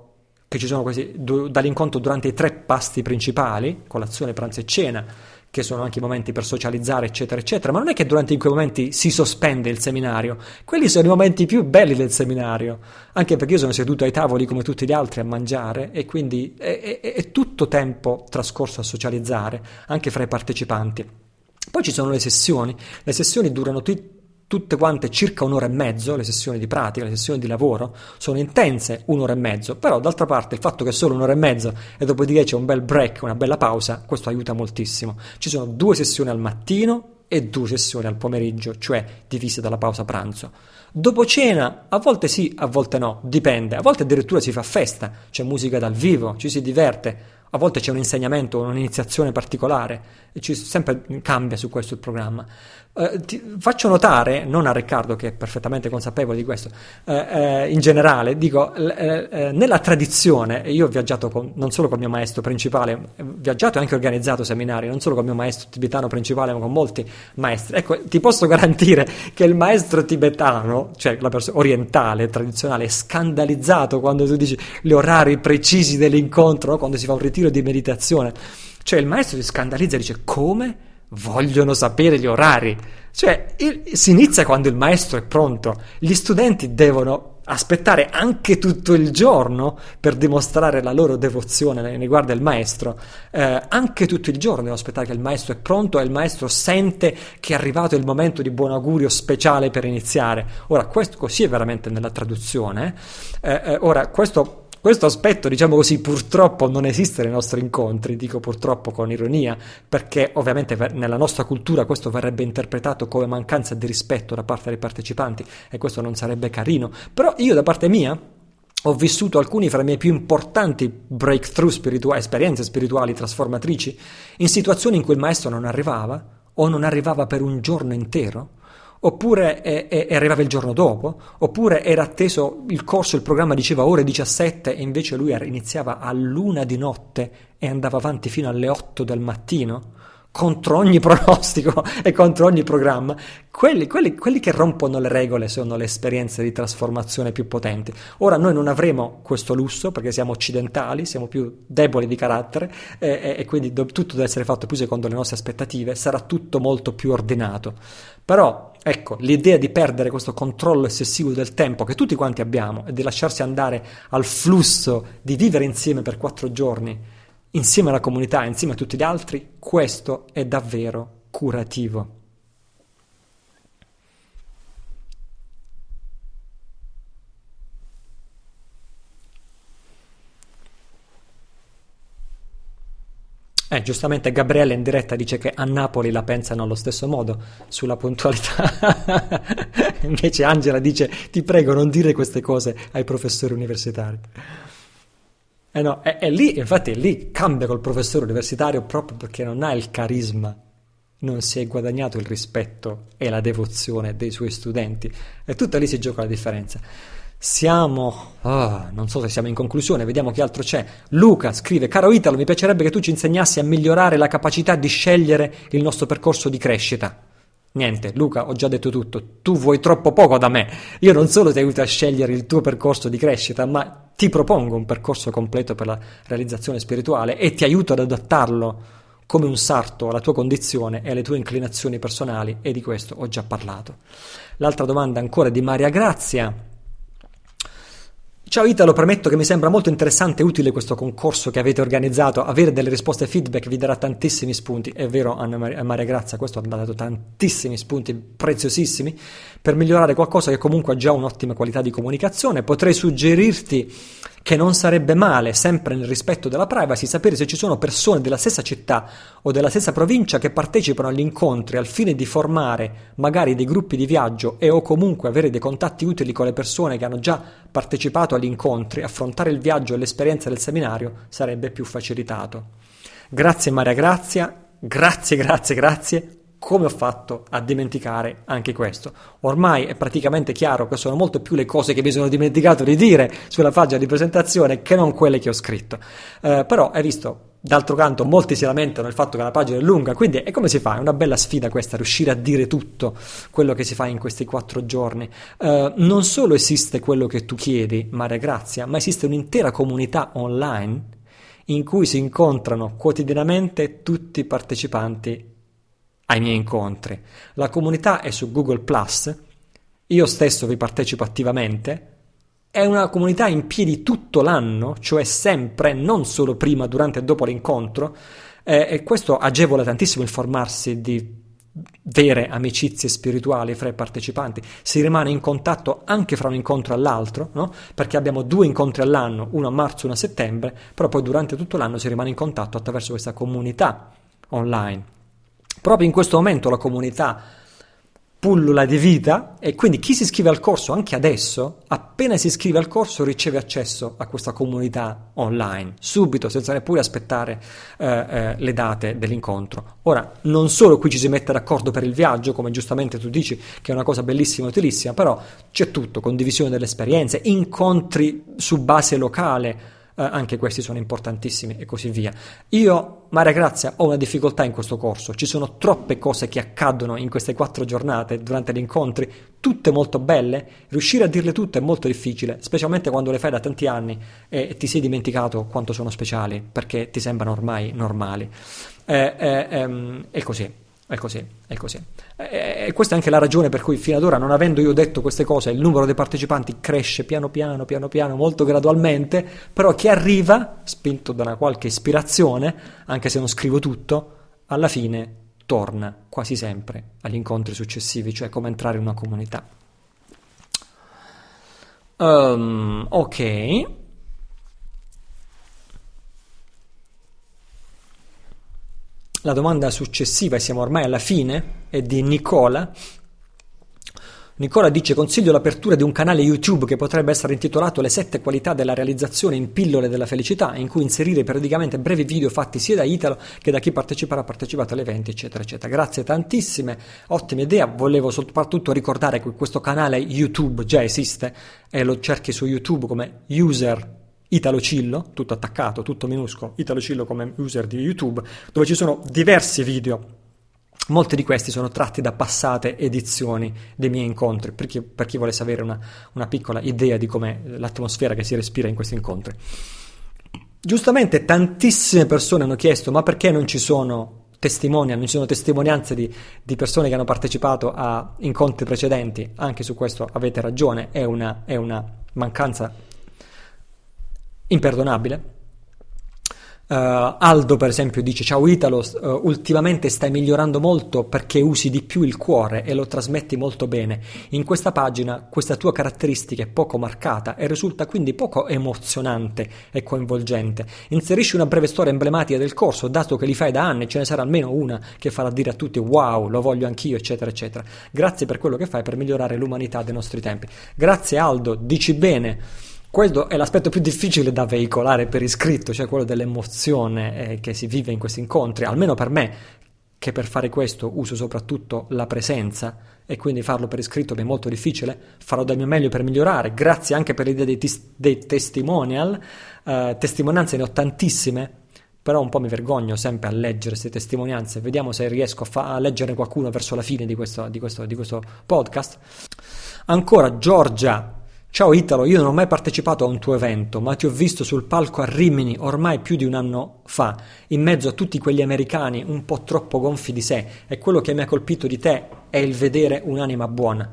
che ci sono questi, dall'incontro durante i tre pasti principali, colazione, pranzo e cena, che sono anche i momenti per socializzare, eccetera, eccetera, ma non è che durante quei momenti si sospende il seminario, quelli sono i momenti più belli del seminario, anche perché io sono seduto ai tavoli come tutti gli altri a mangiare e quindi è, è, è tutto tempo trascorso a socializzare, anche fra i partecipanti. Poi ci sono le sessioni, le sessioni durano t- tutte quante circa un'ora e mezzo, le sessioni di pratica, le sessioni di lavoro, sono intense un'ora e mezzo, però d'altra parte il fatto che è solo un'ora e mezzo e dopodiché c'è un bel break, una bella pausa, questo aiuta moltissimo. Ci sono due sessioni al mattino e due sessioni al pomeriggio, cioè divise dalla pausa pranzo. Dopo cena, a volte sì, a volte no, dipende, a volte addirittura si fa festa, c'è musica dal vivo, ci si diverte, a volte c'è un insegnamento, un'iniziazione particolare, ci, sempre cambia su questo il programma. Eh, ti, faccio notare, non a Riccardo che è perfettamente consapevole di questo, eh, eh, in generale, dico, eh, nella tradizione, io ho viaggiato con, non solo col mio maestro principale, ho viaggiato e anche organizzato seminari, non solo col mio maestro tibetano principale, ma con molti maestri. Ecco, ti posso garantire che il maestro tibetano, cioè la persona orientale, tradizionale, è scandalizzato quando tu dici gli orari precisi dell'incontro, quando si fa un ritiro di meditazione. Cioè il maestro si scandalizza e dice come? Vogliono sapere gli orari. Cioè, il, si inizia quando il maestro è pronto. Gli studenti devono aspettare anche tutto il giorno per dimostrare la loro devozione nei riguardi del maestro. Eh, anche tutto il giorno devono aspettare che il maestro è pronto e il maestro sente che è arrivato il momento di buon augurio speciale per iniziare. Ora, questo così è veramente nella traduzione. Eh, eh, ora, questo questo aspetto, diciamo così, purtroppo non esiste nei nostri incontri, dico purtroppo con ironia, perché ovviamente nella nostra cultura questo verrebbe interpretato come mancanza di rispetto da parte dei partecipanti e questo non sarebbe carino. Però io da parte mia ho vissuto alcuni fra i miei più importanti breakthrough spirituali, esperienze spirituali trasformatrici, in situazioni in cui il maestro non arrivava o non arrivava per un giorno intero oppure eh, eh, arrivava il giorno dopo, oppure era atteso il corso, il programma diceva ore 17 e invece lui iniziava a luna di notte e andava avanti fino alle 8 del mattino contro ogni pronostico e contro ogni programma, quelli, quelli, quelli, che rompono le regole sono le esperienze di trasformazione più potenti. Ora noi non avremo questo lusso perché siamo occidentali, siamo più deboli di carattere e, e quindi do, tutto deve essere fatto più secondo le nostre aspettative, sarà tutto molto più ordinato. Però ecco, l'idea di perdere questo controllo eccessivo del tempo che tutti quanti abbiamo e di lasciarsi andare al flusso di vivere insieme per quattro giorni insieme alla comunità, insieme a tutti gli altri, questo è davvero curativo. Eh, giustamente Gabriele in diretta dice che a Napoli la pensano allo stesso modo sulla puntualità. Invece Angela dice: Ti prego, non dire queste cose ai professori universitari. Eh no, è, è, lì, infatti è lì, cambia col professore universitario proprio perché non ha il carisma, non si è guadagnato il rispetto e la devozione dei suoi studenti. E tutta lì si gioca la differenza. Siamo, oh, non so se siamo in conclusione, vediamo che altro c'è. Luca scrive, caro Italo, mi piacerebbe che tu ci insegnassi a migliorare la capacità di scegliere il nostro percorso di crescita. Niente, Luca, ho già detto tutto. Tu vuoi troppo poco da me. Io non solo ti aiuto a scegliere il tuo percorso di crescita, ma ti propongo un percorso completo per la realizzazione spirituale e ti aiuto ad adattarlo come un sarto alla tua condizione e alle tue inclinazioni personali e di questo ho già parlato. L'altra domanda ancora di Maria Grazia. Ciao Italo, premetto che mi sembra molto interessante e utile questo concorso che avete organizzato. Avere delle risposte feedback vi darà tantissimi spunti. È vero, Anna Maria Grazia, questo ha dato tantissimi spunti preziosissimi per migliorare qualcosa che comunque ha già un'ottima qualità di comunicazione. Potrei suggerirti che non sarebbe male, sempre nel rispetto della privacy, sapere se ci sono persone della stessa città o della stessa provincia che partecipano agli incontri al fine di formare magari dei gruppi di viaggio e o comunque avere dei contatti utili con le persone che hanno già partecipato agli incontri, affrontare il viaggio e l'esperienza del seminario sarebbe più facilitato. Grazie Maria Grazia, grazie, grazie, grazie come ho fatto a dimenticare anche questo? Ormai è praticamente chiaro che sono molto più le cose che mi sono dimenticato di dire sulla pagina di presentazione che non quelle che ho scritto. Eh, però hai visto, D'altro canto, molti si lamentano del fatto che la pagina è lunga, quindi è come si fa? È una bella sfida questa, riuscire a dire tutto quello che si fa in questi quattro giorni. Uh, non solo esiste quello che tu chiedi, Maria Grazia, ma esiste un'intera comunità online in cui si incontrano quotidianamente tutti i partecipanti ai miei incontri. La comunità è su Google ⁇ io stesso vi partecipo attivamente. È una comunità in piedi tutto l'anno, cioè sempre, non solo prima, durante e dopo l'incontro, eh, e questo agevola tantissimo il formarsi di vere amicizie spirituali fra i partecipanti. Si rimane in contatto anche fra un incontro e l'altro, no? perché abbiamo due incontri all'anno, uno a marzo e uno a settembre, però poi durante tutto l'anno si rimane in contatto attraverso questa comunità online. Proprio in questo momento la comunità pullula di vita e quindi chi si iscrive al corso anche adesso, appena si iscrive al corso riceve accesso a questa comunità online, subito, senza neppure aspettare eh, eh, le date dell'incontro. Ora, non solo qui ci si mette d'accordo per il viaggio, come giustamente tu dici, che è una cosa bellissima e utilissima, però c'è tutto, condivisione delle esperienze, incontri su base locale, anche questi sono importantissimi e così via. Io, Maria Grazia, ho una difficoltà in questo corso, ci sono troppe cose che accadono in queste quattro giornate durante gli incontri, tutte molto belle, riuscire a dirle tutte è molto difficile, specialmente quando le fai da tanti anni e ti sei dimenticato quanto sono speciali, perché ti sembrano ormai normali. Eh, eh, ehm, è così. È così, è così. E questa è anche la ragione per cui fino ad ora, non avendo io detto queste cose, il numero dei partecipanti cresce piano piano, piano piano, molto gradualmente, però chi arriva, spinto da una qualche ispirazione, anche se non scrivo tutto, alla fine torna quasi sempre agli incontri successivi, cioè come entrare in una comunità. Um, ok. La domanda successiva, e siamo ormai alla fine, è di Nicola. Nicola dice consiglio l'apertura di un canale YouTube che potrebbe essere intitolato Le sette qualità della realizzazione in pillole della felicità, in cui inserire periodicamente brevi video fatti sia da Italo che da chi parteciperà, partecipato agli eventi, eccetera, eccetera. Grazie tantissime, ottima idea. Volevo soprattutto ricordare che questo canale YouTube già esiste e lo cerchi su YouTube come user Italo Cillo, tutto attaccato, tutto minuscolo, Italo Cillo come user di YouTube, dove ci sono diversi video. Molti di questi sono tratti da passate edizioni dei miei incontri, per chi, per chi volesse avere una, una piccola idea di com'è l'atmosfera che si respira in questi incontri. Giustamente tantissime persone hanno chiesto ma perché non ci sono testimoni, non ci sono testimonianze di, di, persone che hanno partecipato a incontri precedenti, anche su questo avete ragione, è una, è una mancanza imperdonabile. Uh, Aldo, per esempio, dice: Ciao Italo, uh, ultimamente stai migliorando molto perché usi di più il cuore e lo trasmetti molto bene. In questa pagina questa tua caratteristica è poco marcata e risulta quindi poco emozionante e coinvolgente. Inserisci una breve storia emblematica del corso, dato che li fai da anni, ce ne sarà almeno una che farà dire a tutti: Wow, lo voglio anch'io, eccetera, eccetera. Grazie per quello che fai per migliorare l'umanità dei nostri tempi. Grazie Aldo, dici bene. Questo è l'aspetto più difficile da veicolare per iscritto, cioè quello dell'emozione eh, che si vive in questi incontri, almeno per me, che per fare questo uso soprattutto la presenza e quindi farlo per iscritto è molto difficile, farò del mio meglio per migliorare, grazie anche per l'idea dei, tis- dei testimonial, uh, testimonianze ne ho tantissime, però un po' mi vergogno sempre a leggere queste testimonianze, vediamo se riesco a, fa- a leggere qualcuno verso la fine di questo, di questo, di questo podcast. Ancora Giorgia Ciao Italo, io non ho mai partecipato a un tuo evento, ma ti ho visto sul palco a Rimini ormai più di un anno fa, in mezzo a tutti quegli americani un po' troppo gonfi di sé, e quello che mi ha colpito di te è il vedere un'anima buona.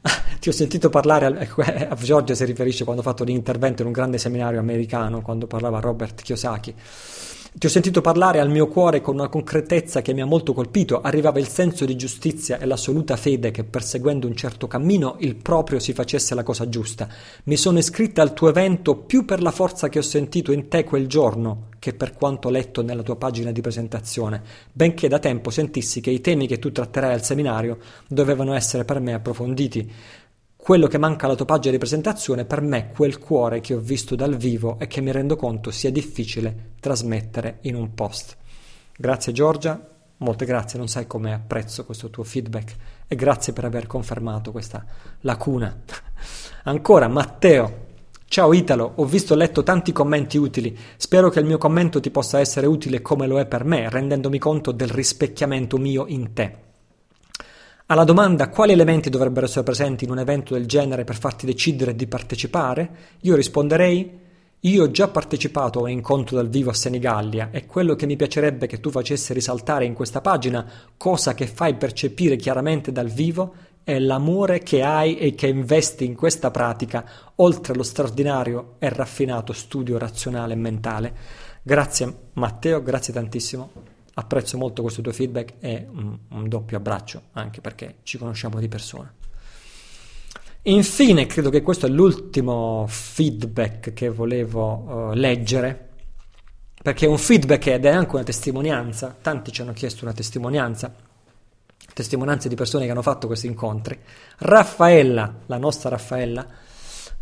Ti ho sentito parlare a, a Giorgia si riferisce quando ho fatto l'intervento in un grande seminario americano, quando parlava Robert Kiyosaki. Ti ho sentito parlare al mio cuore con una concretezza che mi ha molto colpito. Arrivava il senso di giustizia e l'assoluta fede che perseguendo un certo cammino il proprio si facesse la cosa giusta. Mi sono iscritta al tuo evento più per la forza che ho sentito in te quel giorno che per quanto letto nella tua pagina di presentazione, benché da tempo sentissi che i temi che tu tratterai al seminario dovevano essere per me approfonditi. Quello che manca alla tua pagina di presentazione per me è quel cuore che ho visto dal vivo e che mi rendo conto sia difficile trasmettere in un post. Grazie Giorgia, molte grazie, non sai come apprezzo questo tuo feedback e grazie per aver confermato questa lacuna. Ancora Matteo, Ciao Italo, ho visto e letto tanti commenti utili. Spero che il mio commento ti possa essere utile come lo è per me, rendendomi conto del rispecchiamento mio in te. Alla domanda quali elementi dovrebbero essere presenti in un evento del genere per farti decidere di partecipare, io risponderei io ho già partecipato a un incontro dal vivo a Senigallia e quello che mi piacerebbe che tu facessi risaltare in questa pagina, cosa che fai percepire chiaramente dal vivo, è l'amore che hai e che investi in questa pratica, oltre allo straordinario e raffinato studio razionale e mentale. Grazie Matteo, grazie tantissimo apprezzo molto questo tuo feedback e un, un doppio abbraccio, anche perché ci conosciamo di persona. Infine, credo che questo è l'ultimo feedback che volevo uh, leggere, perché è un feedback ed è anche una testimonianza. Tanti ci hanno chiesto una testimonianza, testimonianze di persone che hanno fatto questi incontri. Raffaella, la nostra Raffaella,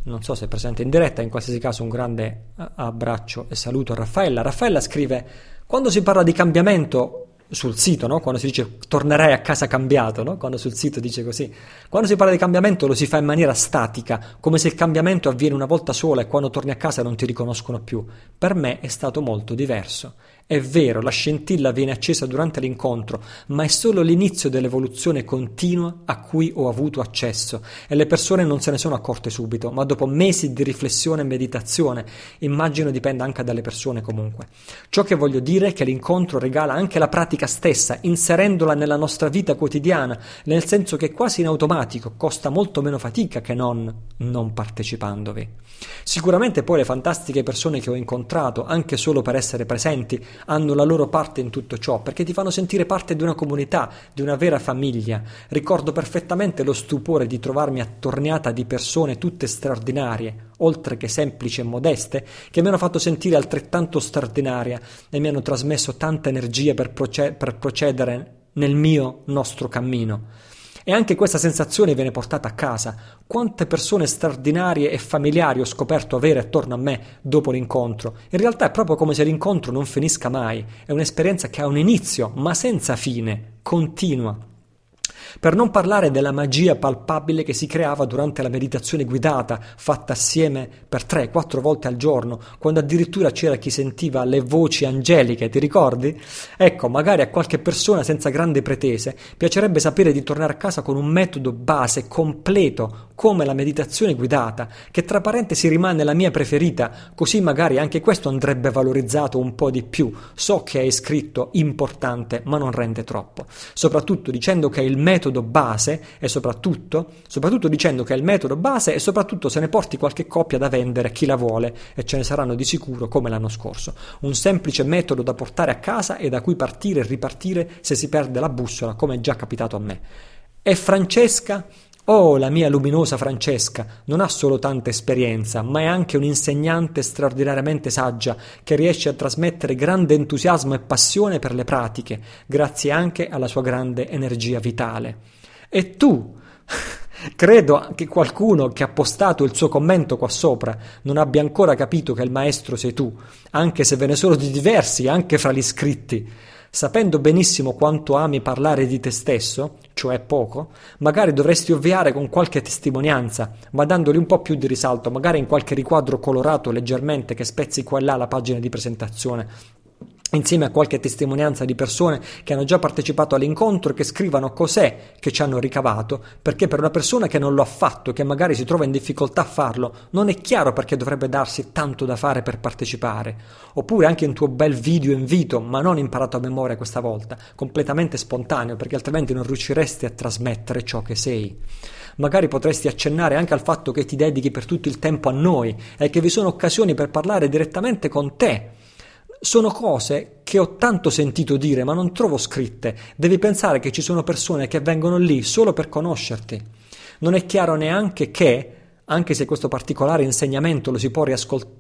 non so se è presente in diretta, in qualsiasi caso un grande abbraccio e saluto a Raffaella. Raffaella scrive quando si parla di cambiamento sul sito, no? quando si dice tornerai a casa cambiato, no? quando sul sito dice così, quando si parla di cambiamento lo si fa in maniera statica, come se il cambiamento avviene una volta sola e quando torni a casa non ti riconoscono più. Per me è stato molto diverso. È vero, la scintilla viene accesa durante l'incontro, ma è solo l'inizio dell'evoluzione continua a cui ho avuto accesso e le persone non se ne sono accorte subito, ma dopo mesi di riflessione e meditazione. Immagino dipenda anche dalle persone comunque. Ciò che voglio dire è che l'incontro regala anche la pratica stessa, inserendola nella nostra vita quotidiana, nel senso che quasi in automatico costa molto meno fatica che non non partecipandovi. Sicuramente poi le fantastiche persone che ho incontrato, anche solo per essere presenti, hanno la loro parte in tutto ciò, perché ti fanno sentire parte di una comunità, di una vera famiglia. Ricordo perfettamente lo stupore di trovarmi attorniata di persone tutte straordinarie, oltre che semplici e modeste, che mi hanno fatto sentire altrettanto straordinaria e mi hanno trasmesso tanta energia per, proce- per procedere nel mio nostro cammino. E anche questa sensazione viene portata a casa. Quante persone straordinarie e familiari ho scoperto avere attorno a me dopo l'incontro. In realtà è proprio come se l'incontro non finisca mai. È un'esperienza che ha un inizio, ma senza fine, continua. Per non parlare della magia palpabile che si creava durante la meditazione guidata, fatta assieme per 3-4 volte al giorno, quando addirittura c'era chi sentiva le voci angeliche, ti ricordi? Ecco, magari a qualche persona senza grandi pretese piacerebbe sapere di tornare a casa con un metodo base completo, come la meditazione guidata, che tra parentesi rimane la mia preferita, così magari anche questo andrebbe valorizzato un po' di più. So che hai scritto importante, ma non rende troppo. Soprattutto dicendo che il metodo metodo base e soprattutto, soprattutto dicendo che è il metodo base e soprattutto se ne porti qualche coppia da vendere a chi la vuole e ce ne saranno di sicuro come l'anno scorso. Un semplice metodo da portare a casa e da cui partire e ripartire se si perde la bussola, come è già capitato a me. E Francesca Oh, la mia luminosa Francesca non ha solo tanta esperienza, ma è anche un'insegnante straordinariamente saggia che riesce a trasmettere grande entusiasmo e passione per le pratiche, grazie anche alla sua grande energia vitale. E tu? Credo che qualcuno che ha postato il suo commento qua sopra non abbia ancora capito che il maestro sei tu, anche se ve ne sono di diversi anche fra gli iscritti. Sapendo benissimo quanto ami parlare di te stesso, cioè poco, magari dovresti ovviare con qualche testimonianza, ma dandogli un po' più di risalto, magari in qualche riquadro colorato leggermente che spezzi qua e là la pagina di presentazione. Insieme a qualche testimonianza di persone che hanno già partecipato all'incontro e che scrivano cos'è che ci hanno ricavato, perché per una persona che non lo ha fatto, che magari si trova in difficoltà a farlo, non è chiaro perché dovrebbe darsi tanto da fare per partecipare. Oppure anche un tuo bel video invito, ma non imparato a memoria questa volta, completamente spontaneo, perché altrimenti non riusciresti a trasmettere ciò che sei. Magari potresti accennare anche al fatto che ti dedichi per tutto il tempo a noi e che vi sono occasioni per parlare direttamente con te sono cose che ho tanto sentito dire ma non trovo scritte. Devi pensare che ci sono persone che vengono lì solo per conoscerti. Non è chiaro neanche che, anche se questo particolare insegnamento lo si può riascoltare,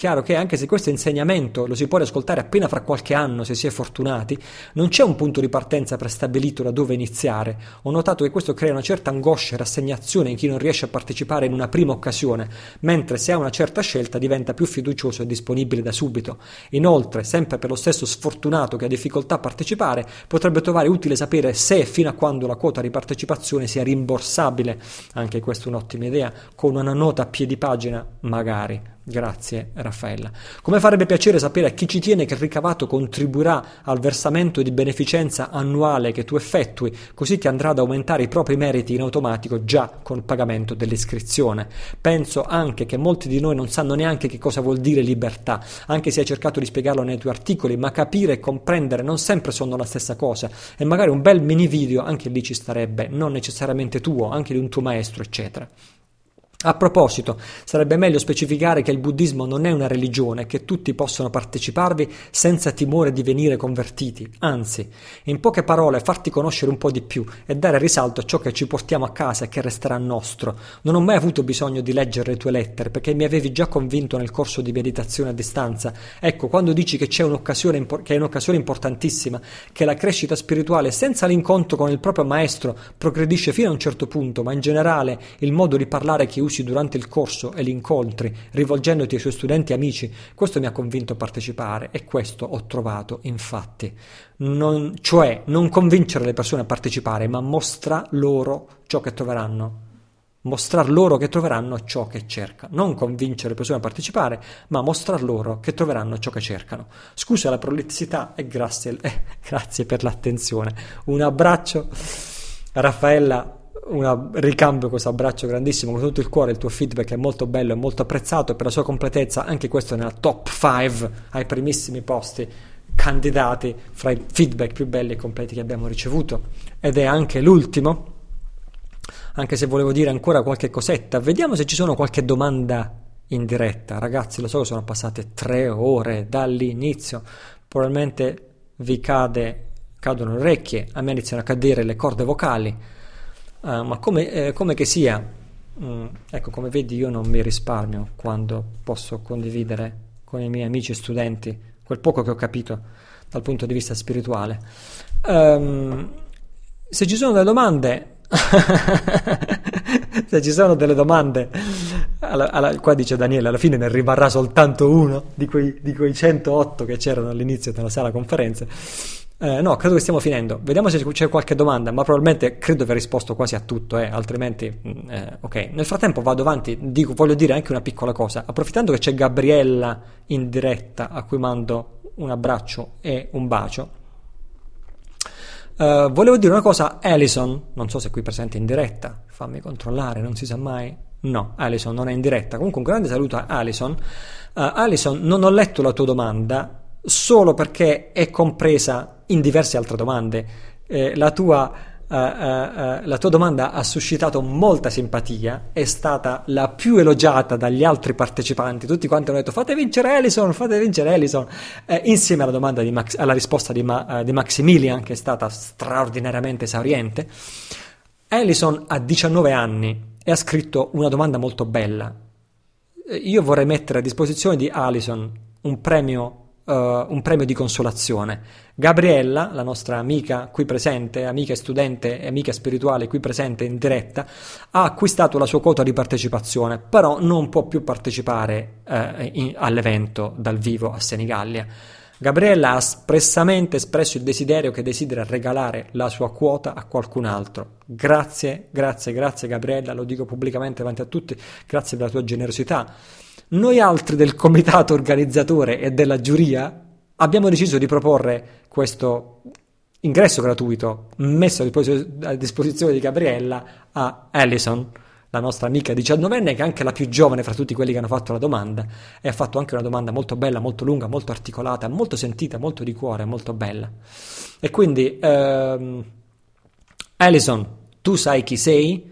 Chiaro che anche se questo insegnamento lo si può ascoltare appena fra qualche anno, se si è fortunati, non c'è un punto di partenza prestabilito da dove iniziare. Ho notato che questo crea una certa angoscia e rassegnazione in chi non riesce a partecipare in una prima occasione, mentre se ha una certa scelta diventa più fiducioso e disponibile da subito. Inoltre, sempre per lo stesso sfortunato che ha difficoltà a partecipare, potrebbe trovare utile sapere se e fino a quando la quota di partecipazione sia rimborsabile. Anche questa è un'ottima idea, con una nota a piedi pagina, magari. Grazie Raffaella. Come farebbe piacere sapere a chi ci tiene che il ricavato contribuirà al versamento di beneficenza annuale che tu effettui, così che andrà ad aumentare i propri meriti in automatico già col pagamento dell'iscrizione. Penso anche che molti di noi non sanno neanche che cosa vuol dire libertà, anche se hai cercato di spiegarlo nei tuoi articoli, ma capire e comprendere non sempre sono la stessa cosa e magari un bel mini video anche lì ci starebbe, non necessariamente tuo, anche di un tuo maestro, eccetera. A proposito, sarebbe meglio specificare che il buddismo non è una religione, che tutti possono parteciparvi senza timore di venire convertiti, anzi, in poche parole, farti conoscere un po' di più e dare risalto a ciò che ci portiamo a casa e che resterà nostro. Non ho mai avuto bisogno di leggere le tue lettere perché mi avevi già convinto nel corso di meditazione a distanza. Ecco, quando dici che c'è un'occasione, che è un'occasione importantissima, che la crescita spirituale senza l'incontro con il proprio maestro progredisce fino a un certo punto, ma in generale il modo di parlare che usi usi durante il corso e gli incontri, rivolgendoti ai suoi studenti e amici, questo mi ha convinto a partecipare e questo ho trovato, infatti. Non, cioè, non convincere le persone a partecipare, ma mostra loro ciò che troveranno. Mostrar loro che troveranno ciò che cercano. Non convincere le persone a partecipare, ma mostrar loro che troveranno ciò che cercano. Scusa la prolissità e grazie, eh, grazie per l'attenzione. Un abbraccio. Raffaella un ricambio questo abbraccio grandissimo con tutto il cuore, il tuo feedback è molto bello e molto apprezzato per la sua completezza, anche questo è nella top 5 ai primissimi posti candidati fra i feedback più belli e completi che abbiamo ricevuto. Ed è anche l'ultimo anche se volevo dire ancora qualche cosetta. Vediamo se ci sono qualche domanda in diretta. Ragazzi lo so che sono passate tre ore dall'inizio. Probabilmente vi cade cadono le orecchie a me iniziano a cadere le corde vocali Uh, ma come, eh, come, che sia, mm, ecco, come vedi io non mi risparmio quando posso condividere con i miei amici e studenti quel poco che ho capito dal punto di vista spirituale. Um, se ci sono delle domande, se ci sono delle domande, alla, alla, qua dice Daniele, alla fine ne rimarrà soltanto uno di quei, di quei 108 che c'erano all'inizio della sala conferenze. Eh, no, credo che stiamo finendo. Vediamo se c'è qualche domanda, ma probabilmente credo aver risposto quasi a tutto, eh, altrimenti... Mm, eh, ok, nel frattempo vado avanti, dico, voglio dire anche una piccola cosa. Approfittando che c'è Gabriella in diretta, a cui mando un abbraccio e un bacio, Uh, volevo dire una cosa, Alison, non so se è qui presente in diretta, fammi controllare, non si sa mai. No, Alison non è in diretta. Comunque un grande saluto a Alison. Uh, Alison, non ho letto la tua domanda solo perché è compresa in diverse altre domande. Eh, la, tua, uh, uh, uh, la, tua, domanda ha suscitato molta simpatia, è stata la più elogiata dagli altri partecipanti. Tutti quanti hanno detto fate vincere Ellison, fate vincere Ellison, eh, insieme alla, Max, alla risposta di, Ma, di, Maximilian, che è stata straordinariamente esauriente. Ellison ha 19 anni e ha scritto una domanda molto bella. Io vorrei mettere a disposizione di Alison un premio uh, un premio di consolazione. Gabriella, la nostra amica qui presente, amica studente e amica spirituale qui presente in diretta, ha acquistato la sua quota di partecipazione, però non può più partecipare uh, in, all'evento dal vivo a Senigallia. Gabriella ha espressamente espresso il desiderio che desidera regalare la sua quota a qualcun altro. Grazie, grazie, grazie Gabriella, lo dico pubblicamente davanti a tutti, grazie per la tua generosità. Noi altri del comitato organizzatore e della giuria abbiamo deciso di proporre questo ingresso gratuito messo a disposizione di Gabriella a Allison, la nostra amica diciannovenne, che è anche la più giovane fra tutti quelli che hanno fatto la domanda, e ha fatto anche una domanda molto bella, molto lunga, molto articolata, molto sentita, molto di cuore, molto bella. E quindi, ehm, Alison, tu sai chi sei?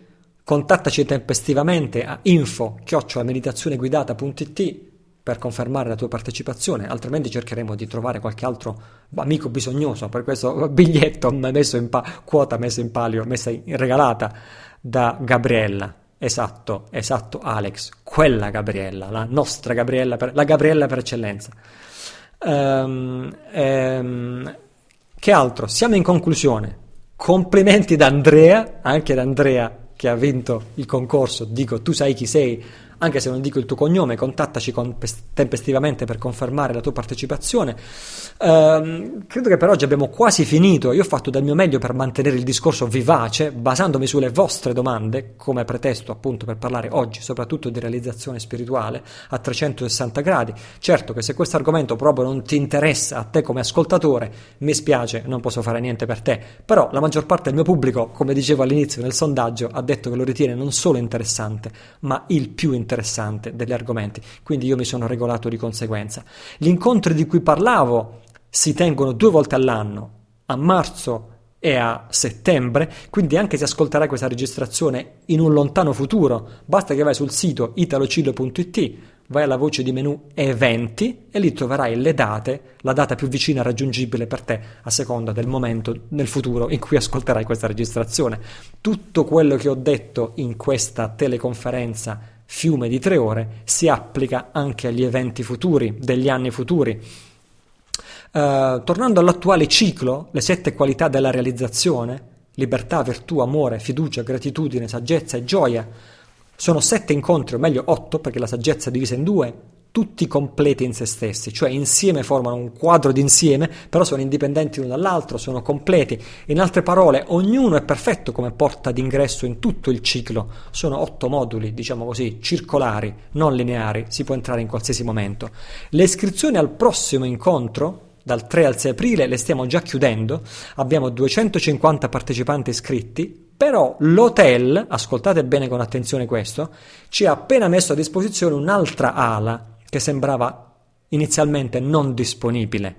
Contattaci tempestivamente a info-meditazioneguidata.it per confermare la tua partecipazione, altrimenti cercheremo di trovare qualche altro amico bisognoso per questo biglietto messo in pa- quota messa in palio, messa in, regalata da Gabriella. Esatto, esatto Alex, quella Gabriella, la nostra Gabriella, per, la Gabriella per eccellenza. Um, um, che altro? Siamo in conclusione. Complimenti da Andrea, anche da Andrea che ha vinto il concorso. Dico, tu sai chi sei, anche se non dico il tuo cognome, contattaci con, tempestivamente per confermare la tua partecipazione. Uh, credo che per oggi abbiamo quasi finito. Io ho fatto del mio meglio per mantenere il discorso vivace, basandomi sulle vostre domande, come pretesto appunto per parlare oggi soprattutto di realizzazione spirituale a 360 gradi. Certo che se questo argomento proprio non ti interessa a te come ascoltatore, mi spiace, non posso fare niente per te. Però la maggior parte del mio pubblico, come dicevo all'inizio nel sondaggio, ha detto che lo ritiene non solo interessante, ma il più interessante interessante degli argomenti, quindi io mi sono regolato di conseguenza. Gli incontri di cui parlavo si tengono due volte all'anno, a marzo e a settembre, quindi anche se ascolterai questa registrazione in un lontano futuro, basta che vai sul sito italocillo.it, vai alla voce di menu eventi e lì troverai le date, la data più vicina raggiungibile per te a seconda del momento nel futuro in cui ascolterai questa registrazione. Tutto quello che ho detto in questa teleconferenza fiume di tre ore si applica anche agli eventi futuri, degli anni futuri. Uh, tornando all'attuale ciclo, le sette qualità della realizzazione, libertà, virtù, amore, fiducia, gratitudine, saggezza e gioia, sono sette incontri, o meglio otto, perché la saggezza è divisa in due, tutti completi in se stessi, cioè insieme formano un quadro d'insieme, però sono indipendenti l'uno dall'altro, sono completi. In altre parole, ognuno è perfetto come porta d'ingresso in tutto il ciclo. Sono otto moduli, diciamo così, circolari, non lineari, si può entrare in qualsiasi momento. Le iscrizioni al prossimo incontro dal 3 al 6 aprile le stiamo già chiudendo, abbiamo 250 partecipanti iscritti, però l'hotel, ascoltate bene con attenzione questo, ci ha appena messo a disposizione un'altra ala che sembrava inizialmente non disponibile,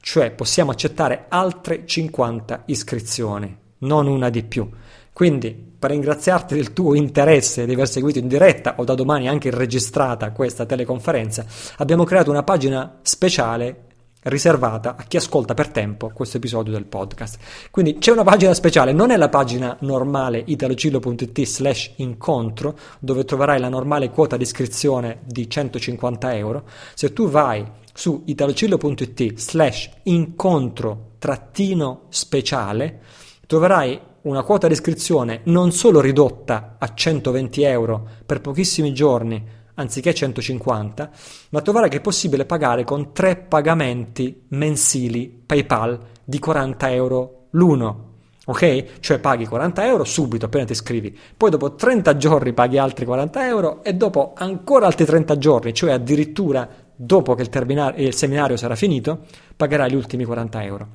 cioè possiamo accettare altre 50 iscrizioni, non una di più. Quindi, per ringraziarti del tuo interesse di aver seguito in diretta o da domani anche registrata questa teleconferenza, abbiamo creato una pagina speciale riservata a chi ascolta per tempo questo episodio del podcast. Quindi c'è una pagina speciale, non è la pagina normale italocillo.it slash incontro dove troverai la normale quota di iscrizione di 150 euro. Se tu vai su italocillo.it slash incontro trattino speciale troverai una quota di iscrizione non solo ridotta a 120 euro per pochissimi giorni anziché 150, ma trovare che è possibile pagare con tre pagamenti mensili PayPal di 40 euro l'uno. Ok? Cioè paghi 40 euro subito appena ti iscrivi, poi dopo 30 giorni paghi altri 40 euro e dopo ancora altri 30 giorni, cioè addirittura dopo che il, termina- il seminario sarà finito, pagherai gli ultimi 40 euro.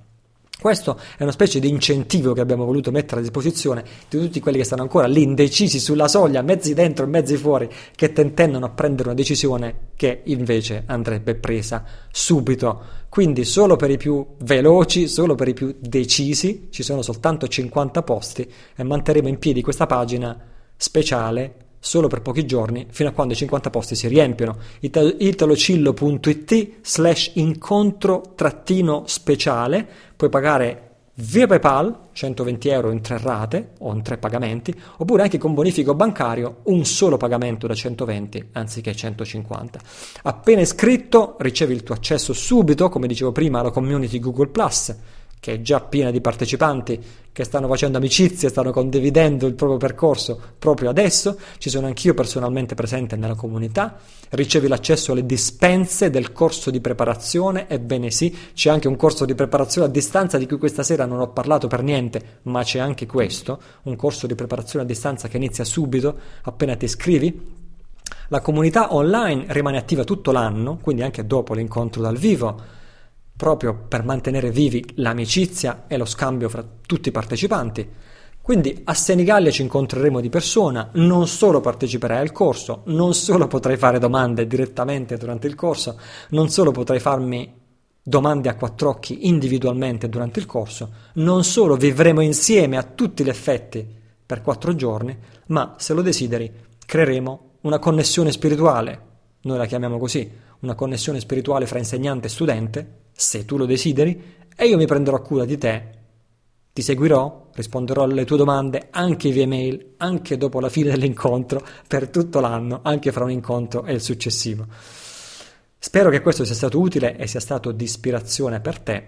Questo è una specie di incentivo che abbiamo voluto mettere a disposizione di tutti quelli che stanno ancora lì indecisi sulla soglia, mezzi dentro e mezzi fuori, che tentendono a prendere una decisione che invece andrebbe presa subito. Quindi solo per i più veloci, solo per i più decisi, ci sono soltanto 50 posti e manterremo in piedi questa pagina speciale solo per pochi giorni fino a quando i 50 posti si riempiono. italocillo.it slash incontro trattino speciale, puoi pagare via PayPal 120 euro in tre rate o in tre pagamenti, oppure anche con bonifico bancario un solo pagamento da 120 anziché 150. Appena iscritto ricevi il tuo accesso subito, come dicevo prima, alla community Google Plus che è già piena di partecipanti che stanno facendo amicizie, stanno condividendo il proprio percorso proprio adesso. Ci sono anch'io personalmente presente nella comunità. Ricevi l'accesso alle dispense del corso di preparazione. Ebbene sì, c'è anche un corso di preparazione a distanza di cui questa sera non ho parlato per niente, ma c'è anche questo, un corso di preparazione a distanza che inizia subito appena ti iscrivi. La comunità online rimane attiva tutto l'anno, quindi anche dopo l'incontro dal vivo proprio per mantenere vivi l'amicizia e lo scambio fra tutti i partecipanti. Quindi a Senigallia ci incontreremo di persona, non solo parteciperai al corso, non solo potrai fare domande direttamente durante il corso, non solo potrai farmi domande a quattro occhi individualmente durante il corso, non solo vivremo insieme a tutti gli effetti per quattro giorni, ma se lo desideri creeremo una connessione spirituale, noi la chiamiamo così, una connessione spirituale fra insegnante e studente, se tu lo desideri, e io mi prenderò cura di te, ti seguirò, risponderò alle tue domande anche via mail, anche dopo la fine dell'incontro, per tutto l'anno, anche fra un incontro e il successivo. Spero che questo sia stato utile e sia stato di ispirazione per te.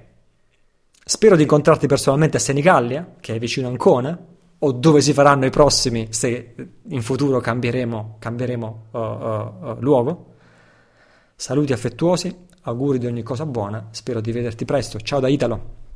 Spero di incontrarti personalmente a Senigallia, che è vicino a Ancona, o dove si faranno i prossimi se in futuro cambieremo, cambieremo uh, uh, uh, luogo. Saluti affettuosi, auguri di ogni cosa buona, spero di vederti presto. Ciao da Italo!